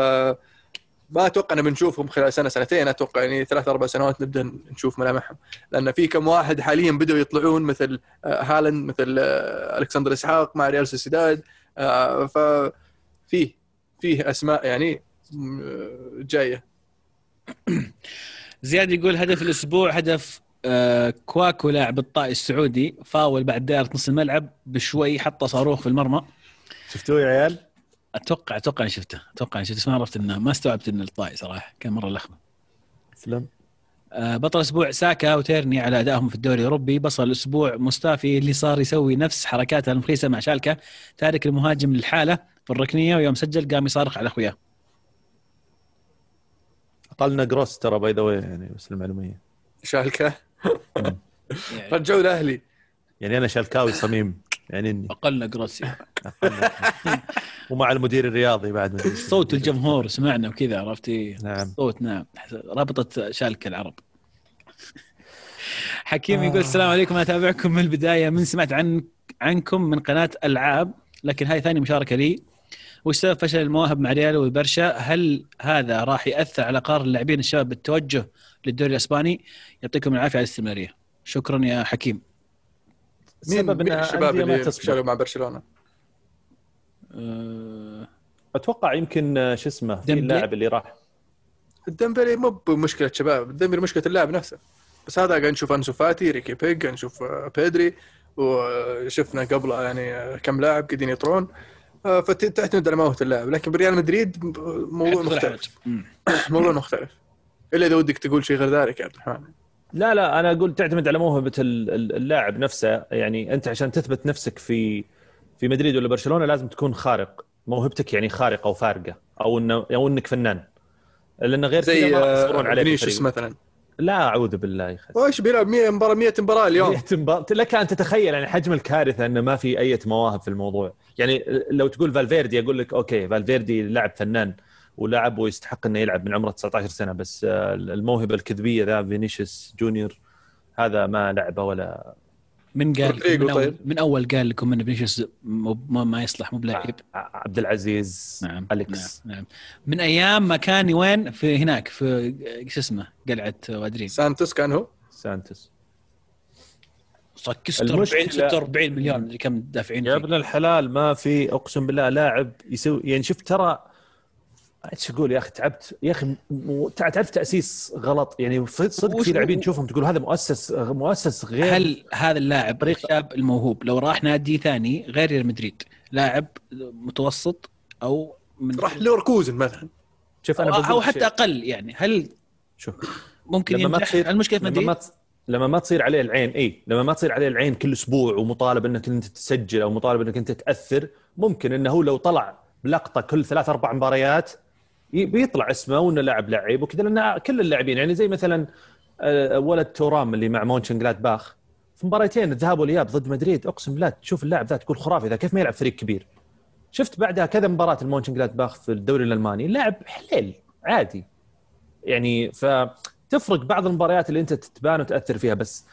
ما أتوقع ان بنشوفهم خلال سنة سنتين. أتوقع يعني ثلاث أربع سنوات نبدأ نشوف ملامحهم. لأن في كم واحد حاليا بدأوا يطلعون مثل آه، هالاند مثل آه، ألكسندر إسحاق مع ريال سوسيداد. آه، ففيه فيه أسماء يعني جاية. زياد يقول هدف الأسبوع هدف كواكو لاعب الطائي السعودي فاول بعد دائرة نص الملعب بشوي حط صاروخ في المرمى. شفتوه يا عيال؟ أتوقع أتوقع إني شفته. أتوقع إني شفته بس ما عرفت انه ما استوعبت إنه الطائي صراحة. كان مرة لخمه سلام. آه بطل الأسبوع ساكا وتيرني على أدائهم في الدوري الأوروبي. بصل الأسبوع مستافي اللي صار يسوي نفس حركاته المخيسة مع شالكا تارك المهاجم للحالة في الركنية ويوم سجل قام يصارخ على أخوياه. أقلنا جروس ترى by the يعني بس المعلومية. شالكا. رجعوا الأهلي. يعني أنا شالكاوي صميم. يعني اني اقلنا جروسي ومع المدير الرياضي بعد. صوت الجمهور سمعنا وكذا عرفتي نعم. صوت نعم. رابطة شالكه العرب. حكيم يقول السلام عليكم أنا أتابعكم من البداية من سمعت عن عنكم من قناة ألعاب لكن هاي ثاني مشاركة لي. وش سبب فشل المواهب مع ريال والبرشا؟ هل هذا راح يأثر على قرار اللاعبين الشباب بالتوجه للدوري الإسباني؟ يعطيكم العافية على الاستمرارية. شكرا يا حكيم. مين مين الشباب اللي فشلوا مع برشلونة؟ أه... أتوقع يمكن آه، شو اسمه في اللاعب اللي راح. الدمبلي مو بمشكلة شباب الدمبلي مشكلة اللاعب نفسه. بس هذا قاعد نشوف أنسو فاتي ريكي بيج قاعد نشوف بيدري وشفنا قبله يعني كم لاعب قاعدين يطرون. فتعتمد على موهبة اللاعب. لكن بريال مدريد موضوع مختلف. موضوع مختلف. إلا إذا ودك تقول شيء غير ذلك يا عبد الرحمن. لا لا أنا أقول تعتمد على موهبة اللاعب نفسه. يعني أنت عشان تثبت نفسك في في مدريد ولا برشلونة لازم تكون خارق. موهبتك يعني خارقه وفارقه أو إنه أو إنك فنان. لأن غير زي ما عليك فينيسيوس مثلا. لا أعوذ بالله يا أخي. وش بيلعب 100 مباراة 100 مباراة اليوم. 100 مباراة. لك أن تتخيل يعني حجم الكارثة إنه ما في أي مواهب في الموضوع. يعني لو تقول فالفيردي أقول لك okay فالفيردي لاعب فنان. ولاعب ويستحق إنه يلعب من عمره 19 سنة بس آه، الموهبة الكذبة ذا فينيسيوس جونيور هذا ما لعبه ولا من قال من, أول, من أول قال لكم إن فينيسيوس ما يصلح مو بلاعب. عبد العزيز نعم أليكس. نعم, نعم. من أيام ما كان وين؟ في هناك في شو اسمه؟ قلعة وادرين سانتوس كان هو؟ سانتوس. صك 46 46 مليون اللي كم دافعين يا ابن الحلال ما في أقسم بالله لاعب يسوي يعني شفت ترى إيش أقول يا أخي تعبت يا أخي تعرف تأسيس غلط؟ يعني صدق في لاعبين تشوفهم تقول هذا مؤسس مؤسس غير هل هذا اللاعب الشاب الموهوب لو راح نادي ثاني غير ريال مدريد لاعب متوسط أو من راح ليفركوزن مثلا. شوف أنا أو, أو حتى أقل يعني. هل شوف ممكن لما ما تصير المشكلة في مدريد؟ لما ما لما ما تصير عليه العين إي لما ما تصير عليه العين كل أسبوع ومطالب إنك أنت تسجل أو مطالب إنك أنت تأثر ممكن إنه هو لو طلع بلقطة كل ثلاث أربع مباريات بيطلع اسمه وإنه لاعب لعيب وكذا لأن كل اللاعبين يعني زي مثلا آه، ولد تورام اللي مع مونشن جلاد في مباريتين الذهاب والإياب ضد مدريد أقسم بالله تشوف اللاعب ذا تقول خرافي ذا كيف ما يلعب فريق كبير. شفت بعدها كذا مباراة المونشن جلاد في الدوري الألماني لاعب حليل عادي. يعني فتفرق بعض المباريات اللي أنت تبان وتأثر فيها بس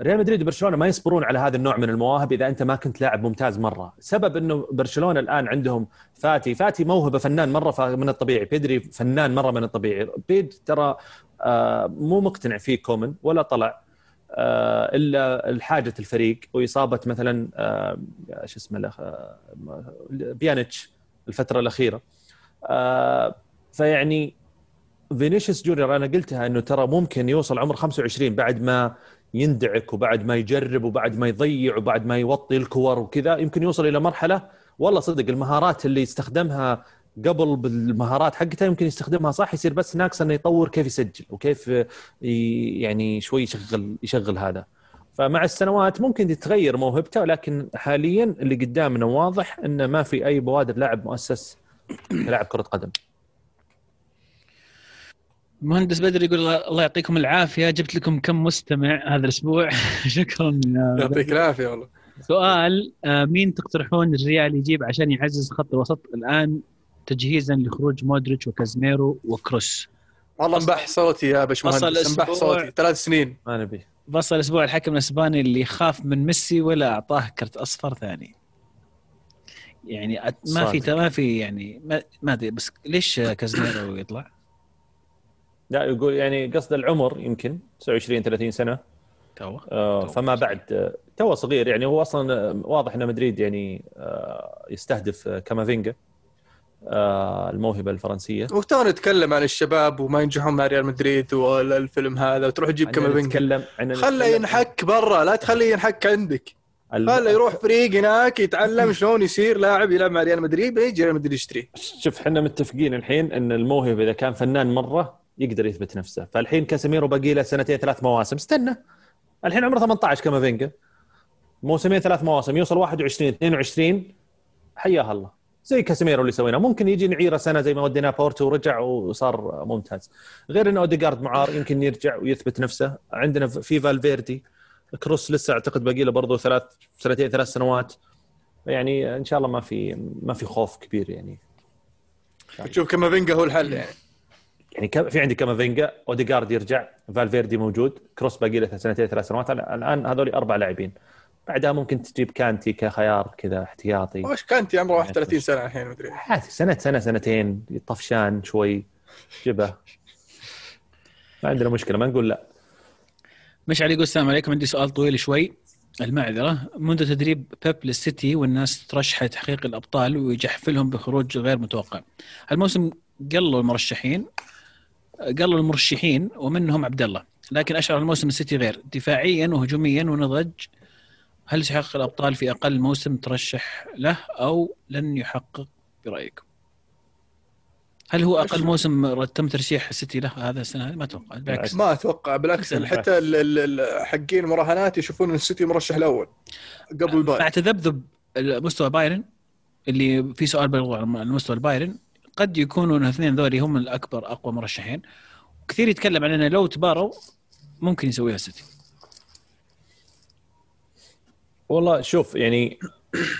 ريال مدريد وبرشلونة ما يصبرون على هذا النوع من المواهب إذا أنت ما كنت لاعب ممتاز مرة، سبب إنه برشلونة الآن عندهم فاتي، فاتي موهبة فنان مرة من الطبيعي، بيدري فنان مرة من الطبيعي، بيد ترى آه، مو مقتنع فيه كومن ولا طلع آه، إلا الحاجة الفريق وإصابة مثلا آه، شو اسمه بيانيتش الفترة الأخيرة. فيعني فينيسيوس جونيور أنا قلتها إنه ترى ممكن يوصل عمر 25 بعد ما يندعك وبعد ما يجرب وبعد ما يضيع وبعد ما يوطي الكور وكذا يمكن يوصل إلى مرحلة والله صدق المهارات اللي يستخدمها قبل بالمهارات حقته يمكن يستخدمها صح يصير بس ناقص إنه يطور كيف يسجل وكيف يعني شوي يشغل يشغل هذا. فمع السنوات ممكن تتغير موهبته لكن حاليا اللي قدامنا واضح إنه ما في أي بوادر لاعب مؤسس كلاعب كرة قدم. مهندس بدر يقول الله يعطيكم العافية. جبت لكم كم مستمع هذا الأسبوع. شكرا يعطيك العافية والله. سؤال آه، مين تقترحون الريال يجيب عشان يعزز خط الوسط الآن تجهيزا لخروج مودريتش وكازميرو وكروس؟ والله انبح صوتي يا باشمهندس. انبح صوتي. ثلاث سنين. ما نبي. بصل الأسبوع. الحكم الأسباني اللي يخاف من ميسي ولا أعطاه كرت أصفر ثاني. يعني ما في ما في يعني ما أدري بس ليش كازميرو يطلع؟ لا يقول يعني قصد العمر يمكن 29 30 سنة. تو آه فما بعد آه، تو صغير يعني. هو أصلا آه، واضح ان مدريد يعني آه يستهدف آه، كامافينجا آه الموهبة الفرنسية. وتونا نتكلم عن الشباب وما ينجحون مع ريال مدريد ولا الفيلم هذا وتروح تجيب كامافينجا. نتكلم خله ينحك برا لا تخليه ينحك عندك. الم- خله يروح فريق هناك يتعلم شلون يصير لاعب يلعب مع ريال مدريد يجي ريال مدريد يشتريه شوف إحنا متفقين الحين إن الموهبة إذا كان فنان مرة يقدر يثبت نفسه. فالحين كاسيميرو باقي له سنتين ثلاث مواسم. استنى. الحين عمره 18 كامافينجا موسمين ثلاث مواسم. يوصل 21 22 حياه الله. زي كاسيميرو اللي سويناه ممكن يجي نعيره سنة زي ما وديناه بورتو ورجع وصار ممتاز. غير إن اوديجارد معار يمكن يرجع ويثبت نفسه. عندنا في فالفيردي. كروس لسه أعتقد باقي له برضه ثلاث سنتين ثلاث سنوات. يعني إن شاء الله ما في ما في خوف كبير يعني. تشوف كامافينجا هو الحل يعني. يعني كم- في عندي كامافينجا اوديجارد يرجع فالفيردي موجود كروس باقي له سنتين ثلاث سنوات. الان هذول أربع لاعبين. بعدها ممكن تجيب كانتي كخيار كذا احتياطي. وش كانتي؟ عمره 31 سنة الحين مدري سنه سنه سنتين. طفشان شوي جبه. ما عندنا مشكلة ما نقول لا. مشعل يقول السلام عليكم عندي سؤال طويل شوي. المعذرة. منذ تدريب بيب للسيتي والناس ترشح لتحقيق الأبطال ويجحفلهم بخروج غير متوقع. هالموسم قلوا المرشحين؟ قلوا المرشحين ومنهم عبد الله لكن أشعر الموسم السيتي غير دفاعيا وهجوميا ونضج هل سيحقق الأبطال في أقل موسم ترشح له أو لن يحقق برايكم؟ هل هو أقل موسم تم ترشيح السيتي له هذا السنة هذه؟ ما أتوقع بالعكس ما أتوقع بالعكس. حتى ال- ال- ال- حقين المراهنات يشوفون إن السيتي مرشح الأول قبل البايرن مع تذبذب مستوى بايرن اللي في سؤال بالغوا على مستوى البايرن قد يكونوا الاثنين ذولي هم الأكبر أقوى مرشحين كثير يتكلم عن إنه لو تباروا ممكن يسويها السيتي والله شوف يعني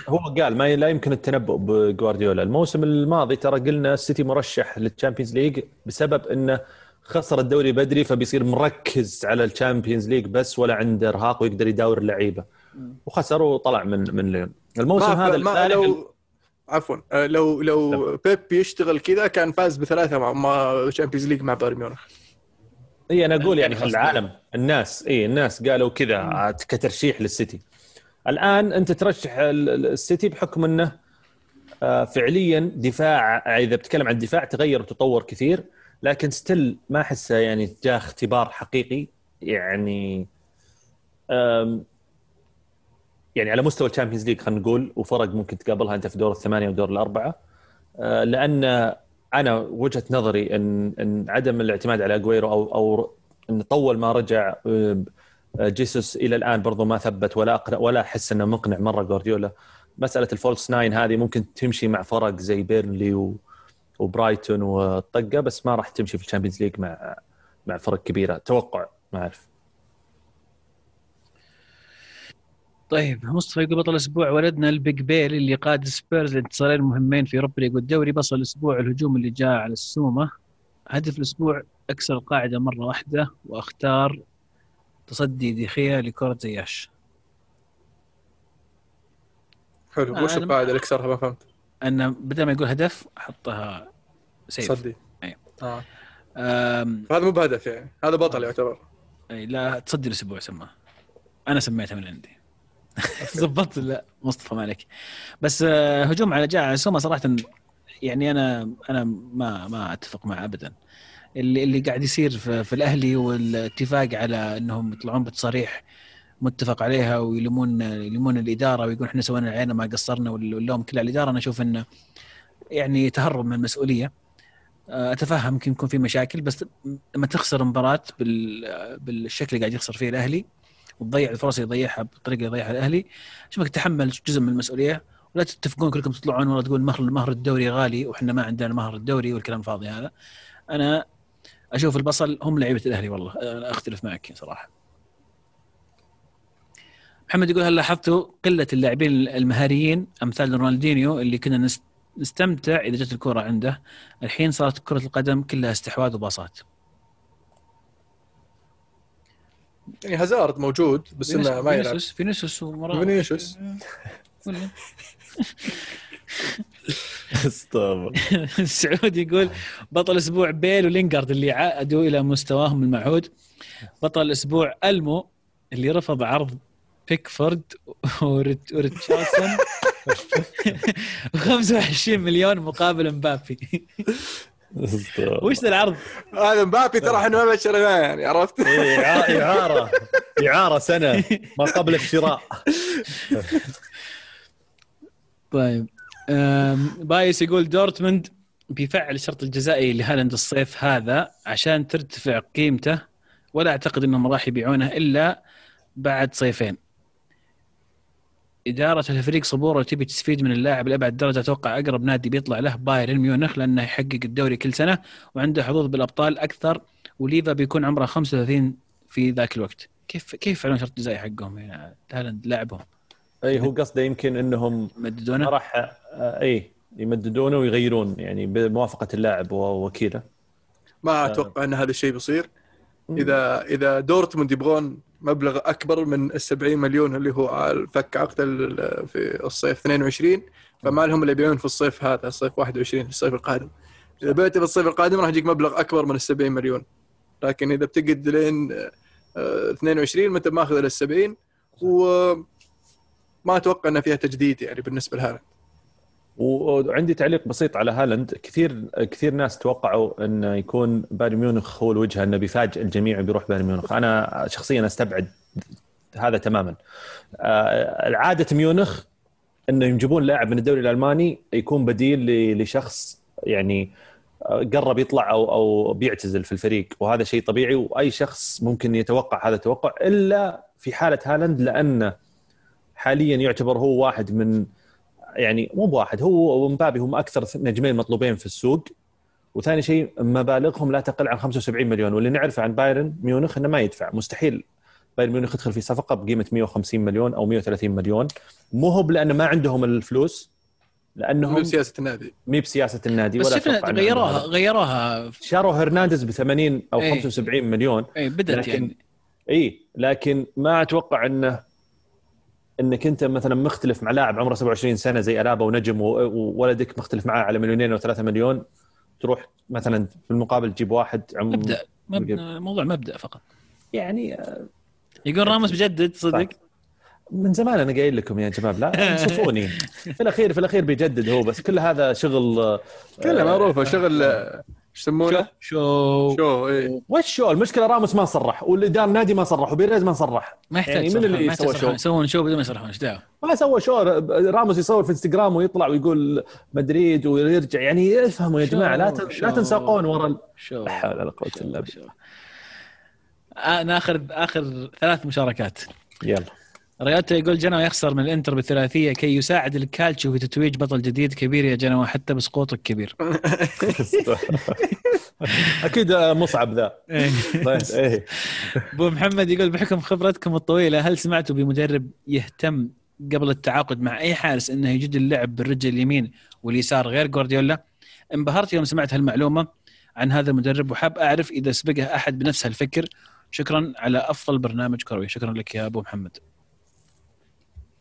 هو قال ما لا يمكن التنبؤ بجوارديولا. الموسم الماضي ترى قلنا السيتي مرشح لل Champions League بسبب إنه خسر الدوري بدري فبيصير مركز على ال Champions League بس ولا عنده إرهاق ويقدر يداور اللعيبة. وخسر وطلع من من ليون. الموسم ما, هذا ما لو عفوا. آه، لو لو بيب يشتغل كذا كان فاز بثلاثة مع مع Champions League مع بايرن ميونخ. إي أنا أقول يعني في العالم. الناس إي الناس قالوا كذا كترشيح للسيتي. الآن أنت ترشح ال- ال- السيتي بحكم إنه آه، فعليا دفاع إذا بتتكلم عن الدفاع تغير وتطور كثير لكن still ما أحسه يعني جاء اختبار حقيقي. يعني يعني على مستوى ال Champions League خلينا نقول وفرق ممكن تقابلها أنت في دور الثمانية ودور الأربعة. آه، لأن أنا وجهة نظري ان إن عدم الاعتماد على أجويرو أو أو إن طول ما رجع آه، جيسوس إلى الآن برضو ما ثبت ولا أقنع ولا أحس إنه مقنع مرة جوارديولا. مسألة ال false nine هذه ممكن تمشي مع فرق زي بيرنلي وبرايتون والطقه بس ما راح تمشي في ال Champions League مع مع فرق كبيرة. توقع ما أعرف. طيب مصطفى يقول بطل الأسبوع ولدنا ال big بيل اللي قاد سبيرز لانتصارين مهمين في Europa League والدوري بصل الأسبوع الهجوم اللي جاء على السومة. هدف الأسبوع أكسر القاعدة مرة واحدة وأختار تصدي ديخيا لكرة زياش. حلو آه، وش القاعدة اللي كسرها ما فهمت. انه بدل ما يقول هدف حطها سيف. صدي أي. آه. أم... هذا مو بهدف يعني هذا بطل يعتبر. أي لا تصدي الأسبوع سماه أنا سميتها من عندي. ضبطت لا مصطفى مالك. بس آه، هجوم على جاء على سوما صراحة يعني أنا أنا ما ما أتفق معه ابدا. اللي اللي قاعد يصير في, في الأهلي والاتفاق على إنهم يطلعون بتصاريح متفق عليها ويلومون يلومون الإدارة ويقول إحنا سوينا علينا ما قصرنا واللوم كله على الإدارة أنا أشوف إنه يعني تهرب من المسؤولية. آه، أتفهم يمكن يكون في مشاكل بس لما تخسر مباراة بال بالشكل اللي قاعد يخسر فيه الأهلي وتضيع الفرص اللي يضيعها بالطريقة اللي يضيعها الأهلي. شوفك تحمل جزء من المسؤولية. ولا تتفقون كلكم تطلعون والله تقول مهر مهر الدوري غالي وإحنا ما عندنا مهر الدوري والكلام الفاضي هذا. أنا أشوف البصل هم لعيبة الأهلي والله. أنا أختلف معك صراحة. محمد يقول هل لاحظتوا قلة اللاعبين المهاريين؟ أمثال رونالدينيو اللي كنا نست- نستمتع إذا جت الكرة عنده. الحين صارت كرة القدم كلها استحواذ وباصات. يعني هازارد موجود بس إنه ما يلعب. فينيسيوس فينيسيوس ومرا فينيسيوس. استغفر السعودي يقول بطل أسبوع بيل ولينجارد اللي عادوا إلى مستواهم المعهود. بطل الأسبوع ألمو اللي رفض عرض بيكفورد وريت- وريتشاردسون. 25 مليون مقابل مبابي. وش ذا العرض؟ هذا مبابي ترى إحنا ما بشرناه يعني عرفت؟ إيه، إعارة إعارة سنة ما قبل الشراء طيب بايس يقول دورتموند بيفعل الشرط الجزائي لهالاند الصيف هذا عشان ترتفع قيمته ولا أعتقد إنهم راح يبيعونه إلا بعد صيفين. إدارة الفريق صبورة وتبي تستفيد من اللاعب لأبعد درجة أتوقع أقرب نادي بيطلع له بايرن ميونخ لأنه يحقق الدوري كل سنة وعنده حظوظ بالأبطال أكثر وليفا بيكون عمره 35 في ذاك الوقت. كيف كيف يفعلون شرط جزائي حقهم يعني هالاند؟ لاعبهم أي هو قصده يمكن إنهم ما مددونه راح آه، أي يمددونه ويغيرون يعني بموافقة اللاعب ووكيله. ما أتوقع إن هذا الشيء بيصير. اذا إذا دورتموند يبغون مبلغ أكبر من ال 70 مليون اللي هو فك عقد في الصيف 22 فما لهم اللي يبيعون في الصيف هذا الصيف 21 في الصيف القادم. إذا بعت في الصيف القادم راح يجيك مبلغ أكبر من ال 70 مليون. لكن إذا بتقعد لين آه، 22 ما انت ماخذ إلا ال 70 وما أتوقع ان فيها تجديد يعني بالنسبة لهذا. وعندي تعليق بسيط على هالاند. كثير كثير ناس توقعوا انه يكون بايرن ميونخ هو الوجهه انه بيفاجئ الجميع وبيروح بايرن ميونخ. أنا شخصيا أستبعد هذا تماما. آه، عاده ميونخ إنه يجيبون لاعب من الدوري الألماني يكون بديل لشخص يعني آه، قرب يطلع أو أو بيعتزل في الفريق. وهذا شيء طبيعي وأي شخص ممكن يتوقع هذا التوقع. إلا في حالة هالاند لأنه حاليا يعتبر هو واحد من يعني مو بواحد هو ومبابي هم أكثر نجمين مطلوبين في السوق. وثاني شيء مبالغهم لا تقل عن 75 مليون. واللي نعرفه عن بايرن ميونخ إنه ما يدفع. مستحيل. بايرن ميونخ يدخل في صفقة بقيمة 150 مليون أو 130 مليون. مو هو لأنه ما عندهم الفلوس لأنهم من سياسه النادي. مي بسياسة النادي بس ولا شفنا غيروها. غيروها. شروا هرنانديز ب 80 أو إيه. 75 مليون. اي بدت لكن- يعني. اي لكن ما أتوقع إنه إنك أنت مثلا مختلف مع لاعب عمره 27 سنة زي ألابا ونجم وولدك مختلف معاه على مليونين أو ثلاثة مليون تروح مثلا في المقابل تجيب واحد عم مبدأ موضوع مبدأ فقط. يعني آه، يقول راموس بجدد صدق؟ من زمان أنا قايل لكم يا شباب لا انصفوني. في الأخير في الأخير بيجدد هو بس كل هذا شغل آه، كلها معروفه شغل إيش يسمونه؟ شو شو إيه. وش شو؟ المشكلة راموس ما صرح والاداره النادي ما صرح وبيريز ما صرح. ما يحتاج يعني من اللي يصرحون. شو؟ يسوون شو بدون ما يصرحون إيش دعوة؟ ما سوى شو؟ راموس يصور في انستغرام ويطلع ويقول مدريد ويرجع. يعني افهموا يا جماعة لا لا تنساقون ورا ال- show لا حول ولا قوة إلا بالله. آه، ناخذ آخر ثلاث مشاركات. يلا. رياتا يقول جنوا يخسر من الإنتر بالثلاثية كي يساعد الكالتشو في تتويج بطل جديد كبير. يا جنوا حتى بسقوطك كبير. أكيد مصعب ذا. طيب إيه. أبو محمد يقول بحكم خبرتكم الطويلة هل سمعتوا بمدرب يهتم قبل التعاقد مع أي حارس إنه يجد اللعب بالرجل اليمين واليسار غير جوارديولا؟ انبهرت يوم سمعت هالمعلومة عن هذا المدرب وحاب أعرف إذا سبقه أحد بنفس هالفكر. شكرا على أفضل برنامج كروي. شكرا لك يا أبو محمد.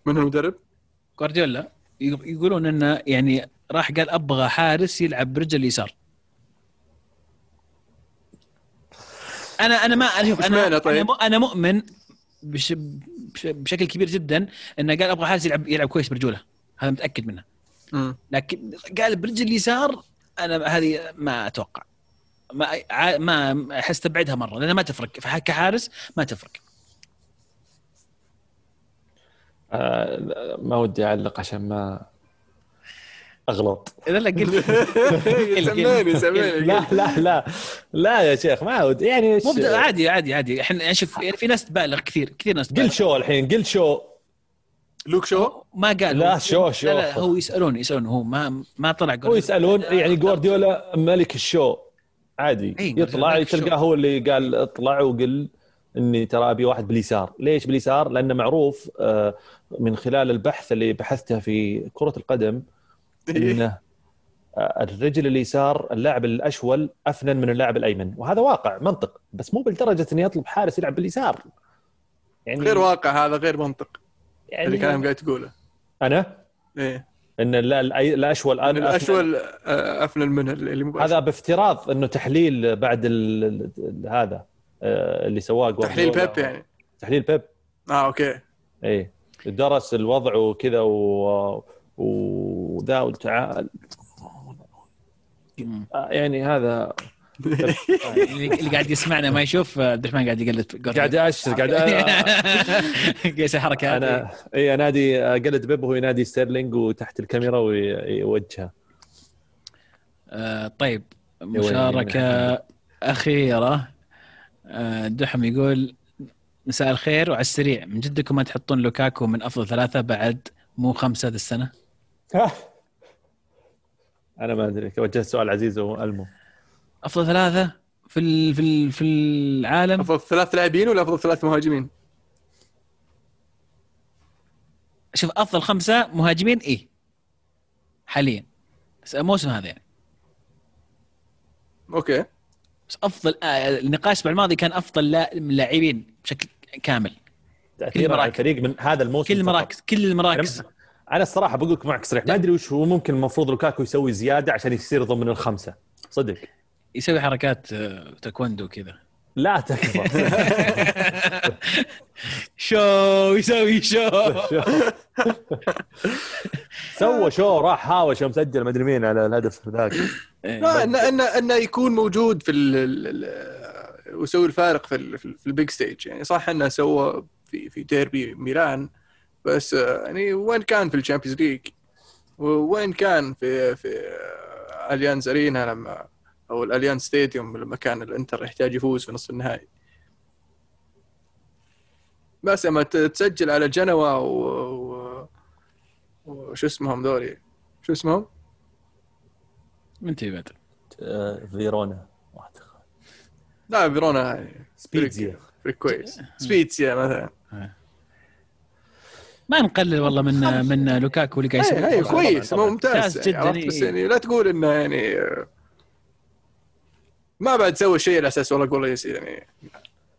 من هو المدرب؟ جوارديولا يقولون إنه يعني راح قال أبغى حارس يلعب برجل اليسار. أنا أنا ما أنا أنا أنا, طيب؟ أنا مؤمن بش بش بشكل كبير جدا إنه قال أبغى حارس يلعب يلعب كويس برجوله. هذا متأكد منه. لكن قال برجل اليسار أنا هذه ما أتوقع. ما ما أحس تبعدها مرة لأن ما تفرق. كحارس ما تفرق آه، ما ودي أعلق عشان ما أغلط. إذا لا قلت سميني سميني لا لا لا. لا يا شيخ ما ودي يعني مو عادي عادي عادي. إحنا يعني شوف يعني في ناس تبالغ كثير كثير ناس قل شو الحين؟ قل شو؟ لوك شو؟ ما قال. لا، هو- show- show. لا, لا هو يسألون يسألون. هو ما ما طلع هو. يسألون يعني جوارديولا ملك ال show. عادي. إي، يطلع. تلقاه هو اللي قال اطلع وقل إني ترى أبي واحد باليسار. ليش باليسار؟ لأنه معروف آه، من خلال البحث اللي بحثته في كرة القدم انه آه، الرجل اليسار اللاعب الأشول أفنن من اللاعب الأيمن. وهذا واقع منطق بس مو بالدرجة اني اطلب حارس يلعب باليسار. يعني غير واقع هذا غير منطق. يعني اللي كلام قاعد تقوله. أنا؟ إيه. إن لا الأشول الان الأشول آه، أفنن من اللي مباشر. هذا بافتراض إنه تحليل بعد ال ال هذا آه، اللي سواه تحليل بيب يعني. تحليل بيب. آه أوكي. اي درس الوضع وكذا و وذا وتعال يعني هذا اللي قاعد يسمعنا ما يشوف عبد الرحمن قاعد يقلد قاعد اشر قاعد قاعد يسوي حركات أنا إي انادي أقلد بيب وهو ينادي ستيرلينج وتحت الكاميرا ويوجهها آه طيب مشاركة أخيرة. آه دحم يقول مساء الخير وعلى السريع. من جدكم ما تحطون لوكاكو من أفضل ثلاثة بعد مو خمسة ذا السنة؟ أنا ما أدري. وجهت سؤال عزيز وألمو. أفضل ثلاثة في ال في ال في العالم؟ أفضل ثلاث لاعبين ولا أفضل ثلاث مهاجمين؟ شوف أفضل خمسة مهاجمين إيه. حاليا. الموسم هذا يعني. أوكي. بس أفضل آه النقاش الأسبوع الماضي كان أفضل لاعبين بشكل كامل. تاثير على الفريق من هذا الموسم كل المراكز كل المراكز. أنا الصراحة بقول لك معك صريح ما أدري وش هو ممكن المفروض لوكاكو يسوي زيادة عشان يصير ضمن الخمسة. صدق. يسوي حركات آه، تايكوندو كذا. لا تكفى show يسوي show؟ سوى show راح هاوش يوم سجل ما ادري مين على الهدف ذاك لا انه انه انه يكون موجود في ال ويسوي الفارق في في ال big stage. يعني صح إنه سوى في في ديربي ميلان بس يعني وين كان في ال Champions League؟ وين كان في في Allianz Arena لما أو ال Allianz Stadium لما كان الانتر يحتاج يفوز في نصف النهائي. بس لما تسجل على جنوا و... وش اسمهم ذولي؟ شو اسمهم؟ من تي بدر؟ آه، فيرونا لا فيرونا سبيتزيا. فريق كويس. سبيتزيا مثلا. ما نقلل والله من من لوكاكو اللي قاعد يسوي. اي كويس. ممتاز. جدا بس يعني لا تقول إنه يعني ما بعد سوى شيء على أساس والله قول يعني.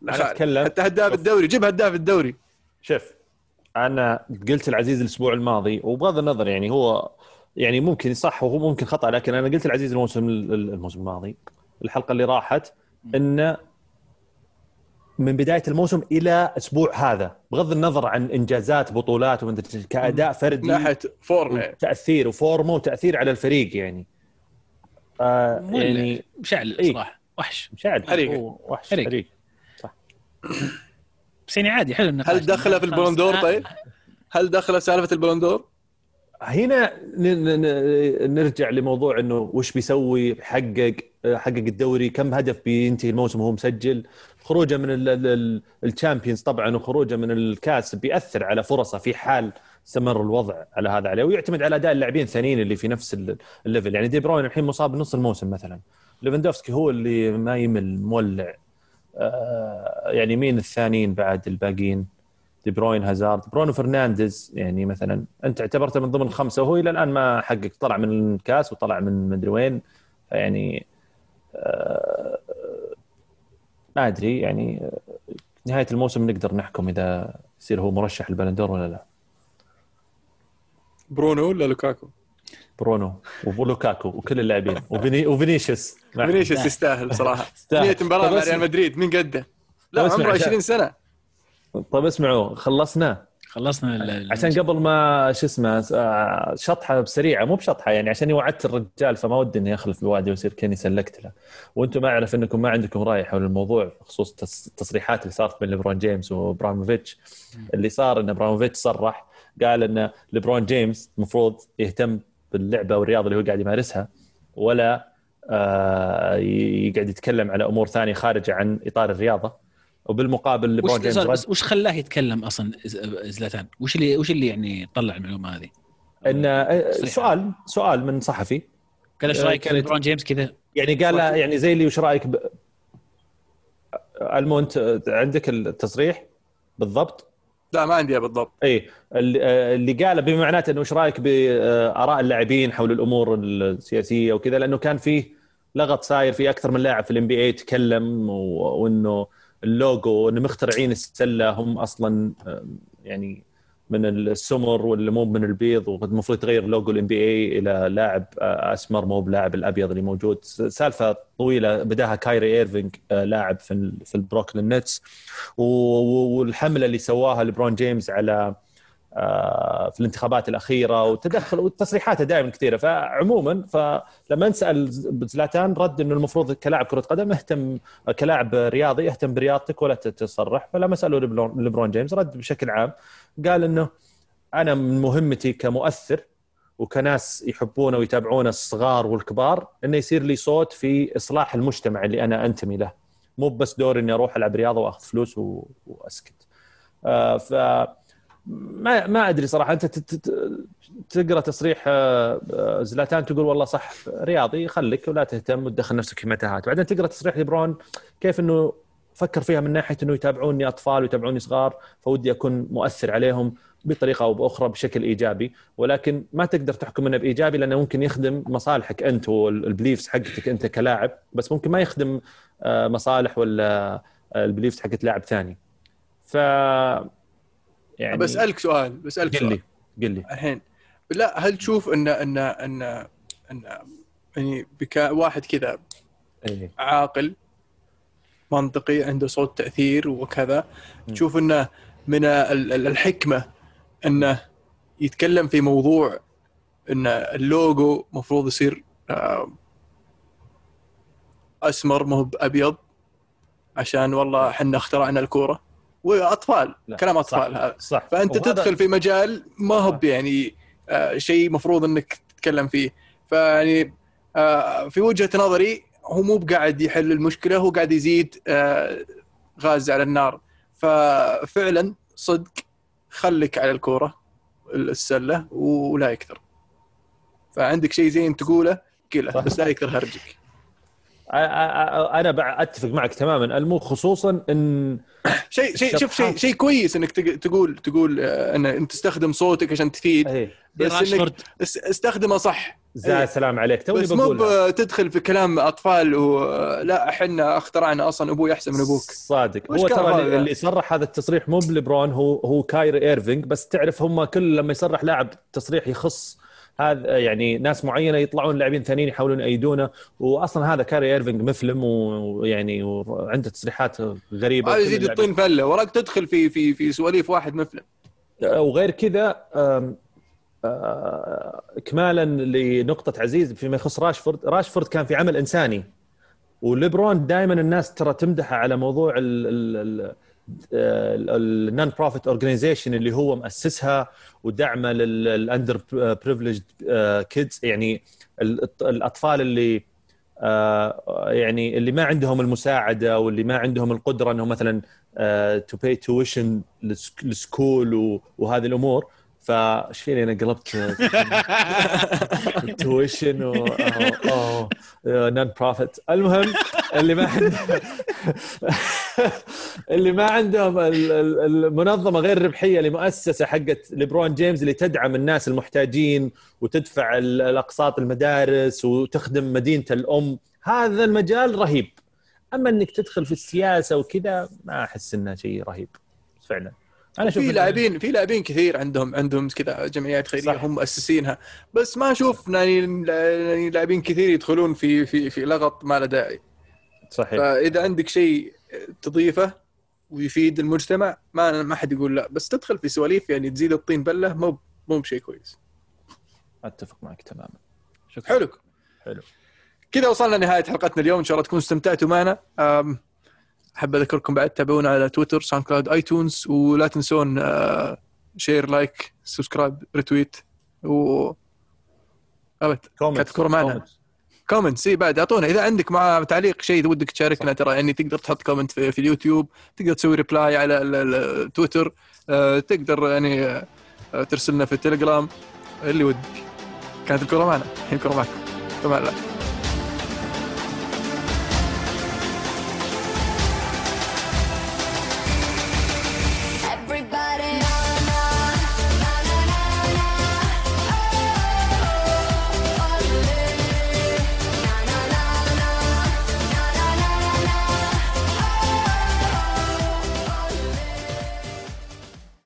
أنا أتكلم. حتى هداف الدوري جيب هداف الدوري. شوف أنا قلت العزيز الأسبوع الماضي وبغض النظر يعني هو يعني ممكن صح وهو ممكن خطأ لكن أنا قلت العزيز الموسم الموسم الماضي الحلقة اللي راحت انه من بداية الموسم إلى أسبوع هذا بغض النظر عن إنجازات بطولات كأداء فردي ناحية فورمة. تأثير وفورمة وتأثير على الفريق يعني. آه يعني مشعل إيه؟ صراحة. وحش. مشعل. حريق. وحش. حريق, حريق. صح. بس يعني عادي حلو هل دخله في البلندور؟ طيب؟ هل دخله سالفة البلندور؟ هنا نرجع لموضوع إنه وش بيسوي حقق حقق الدوري كم هدف بينتهي الموسم وهو مسجل. خروجه من ال Champions طبعا وخروجه من الكاس بيأثر على فرصه في حال استمر الوضع على هذا عليه ويعتمد على أداء اللاعبين الثانيين اللي في نفس ال level يعني دي بروين الحين مصاب نص الموسم مثلا. ليفندوفسكي هو اللي ما يمل مولع. آه يعني مين الثانيين بعد الباقيين؟ دي بروين هازارد. برونو فرنانديز يعني مثلا أنت اعتبرته من ضمن الخمسة وهو إلى الآن ما حقق طلع من الكاس وطلع من مدري وين. فيعني آه ما أدري يعني نهاية الموسم نقدر نحكم إذا يصير هو مرشح ال Ballon d'Or ولا لا. برونو ولا لوكاكو؟ برونو ولوكاكو وكل اللاعبين. وفيني وفينيسيوس. فينيسيوس يستاهل صراحة. 100 مباراة مع ريال مدريد مين قده؟ لا عمره 20 سنة. طيب اسمعوا خلصنا. خلصنا عشان قبل ما شو اسمه آه، شطحة بسريعة مو بشطحة يعني عشان وعدت الرجال فما ودي اني اخلف بوعدي ويصير كأني سلكت له. وأنتم ما أعرف انكم ما عندكم رأي حول الموضوع بخصوص التصريحات اللي صارت بين ليبرون جيمس وإبراهيموفيتش اللي صار إن إبراهيموفيتش صرح قال إن ليبرون جيمس المفروض يهتم باللعبة والرياضة اللي هو قاعد يمارسها ولا آه يقعد يتكلم على أمور ثانية خارجه عن إطار الرياضة. وبالمقابل ليبرون جيمس رد وش خلاه يتكلم أصلا زلاتان؟ وش اللي وش اللي يعني طلع المعلومة هذه؟ إن آه، سؤال سؤال من صحفي. قال إيش رأيك في ليبرون جيمس كذا؟ يعني قال يعني زي اللي وش رأيك ب... ألمونت عندك التصريح؟ بالضبط. لا ما عندي بالضبط. اي اللي قاله بما معناته إنه إيش رأيك باراء اللاعبين حول الأمور السياسية وكذا؟ لأنه كان فيه لغط صاير في أكثر من لاعب في ال NBA تكلم وإنه اللوجو انه مخترعين السلة هم أصلا يعني من السمر واللي مو من البيض والمفروض تغير logo ال NBA إلى لاعب أسمر مو بلاعب الأبيض اللي موجود. سالفة طويلة بداها كايري إيرفينج لاعب في في البروكلين نتس. والحملة اللي سواها لبرون جيمس على آه، في الانتخابات الأخيرة وتدخل وتصريحاته دائما كثيرة. فعموما فلما نسأل زلاتان رد إنه المفروض كلاعب كرة قدم اهتم كلاعب رياضي اهتم برياضتك ولا تتصرح. فلما سألوا لبرون جيمس رد بشكل عام. قال إنه أنا من مهمتي كمؤثر وكناس يحبونه ويتابعونه الصغار والكبار إنه يصير لي صوت في إصلاح المجتمع اللي أنا أنتمي له. مو بس دور إني أروح ألعب رياضة وأخذ فلوس وأسكت. آه ف ما ما أدري صراحة. أنت تقرأ تصريح آه، آه، زلاتان تقول والله صح رياضي خليك ولا تهتم وتدخل نفسك في متاهات. بعدين تقرأ تصريح ليبرون كيف إنه فكر فيها من ناحية إنه يتابعوني أطفال ويتابعوني صغار فودي أكون مؤثر عليهم بطريقة أو بأخرى بشكل إيجابي. ولكن ما تقدر تحكم إنه بإيجابي لأنه ممكن يخدم مصالحك أنت وال beliefs حقتك أنت كلاعب بس ممكن ما يخدم آه، مصالح ولا ال beliefs حقت لاعب ثاني. ف يعني بسالك سؤال بسالك قل لي قل لي. الحين لا هل تشوف إن إن إن إن يعني بكا واحد كذا إيه؟ عاقل منطقي عنده صوت تأثير وكذا. تشوف إنه من الحكمة إنه يتكلم في موضوع ان اللوجو مفروض يصير آه، أسمر مو بأبيض عشان والله إحنا اخترعنا الكورة. وأطفال كلام أطفال هذا. صح. فأنت تدخل في مجال ما هو يعني آه شيء مفروض إنك تتكلم فيه. فيعني آه في وجهة نظري هو مو بقاعد يحل المشكلة هو قاعد يزيد آه غاز على النار. ففعلا صدق خليك على الكورة السلة ولا يكثر. فعندك شيء زين تقوله؟ قله بس لا يكثر هرجك. أنا أتفق معك تماما المو خصوصا إن شيء شيء شوف شيء شيء كويس إنك تقول تقول آه، إن أنت تستخدم صوتك عشان تفيد أيه. بس إنك استخدمه صح. زي أيه. سلام عليك. توني بس مو تدخل في كلام أطفال ولا إحنا أخترعنا أصلا أبوي أحسن من أبوك. صادق. هو ترى اللي صرح هذا التصريح مو بليبرون هو هو كاير ايرفينج بس تعرف هم كل لما يصرح لاعب تصريح يخص هذا يعني ناس معينة يطلعون لاعبين ثانيين يحاولون يأيدونه واصلا هذا كاري إيرفينج مفلم ويعني وعنده تصريحات غريبة هذا يزيد الطين بلة وراك تدخل في في في سواليف واحد مفلم وغير كذا اكمالا لنقطة عزيز فيما يخص راشفورد راشفورد كان في عمل إنساني وليبرون دائما الناس ترى تمدحه على موضوع ال non-profit organization اللي هو مؤسسها ودعمه لل underprivileged kids يعني الأطفال اللي آه، يعني اللي ما عندهم المساعدة واللي ما عندهم القدرة إنهم مثلا to pay tuition لل school وهذه الأمور. فايش فيني أنا قلبت tuition و non-profit المهم اللي ما عندهم اللي ما عندهم المنظمة غير ربحية لمؤسسة حقت ليبرون جيمس اللي تدعم الناس المحتاجين وتدفع الأقساط المدارس وتخدم مدينة الأم هذا المجال رهيب. أما إنك تدخل في السياسة وكذا ما أحس إنه شيء رهيب فعلا. أنا أشوف في لاعبين في لاعبين كثير عندهم عندهم كذا جمعيات خيريه صح. هم مؤسسينها. بس ما أشوف يعني, يعني لاعبين كثير يدخلون في في في لغط ما له داعي. صحيح. فإذا عندك شيء تضيفه ويفيد المجتمع ما ما حد يقول لا. بس تدخل في سواليف يعني تزيد الطين بلة مو مو بشيء كويس. أتفق معك تماما. شكرا. حلو. حلو. كذا وصلنا لنهاية حلقتنا اليوم. إن شاء الله تكونوا استمتعتوا معنا. أحب أذكركم بعد تابعونا على تويتر SoundCloud iTunes ولا تنسون share like subscribe retweet و comment معنا. comments بعد أعطونا. إذا عندك مع تعليق شيء ودك تشاركنا ترى يعني تقدر تحط comment في, في اليوتيوب تقدر تسوي reply على التويتر أه تقدر يعني أه ترسلنا في التليجرام اللي ودك. كانت الكرة معنا. الحين الكرة معكم. فمان الله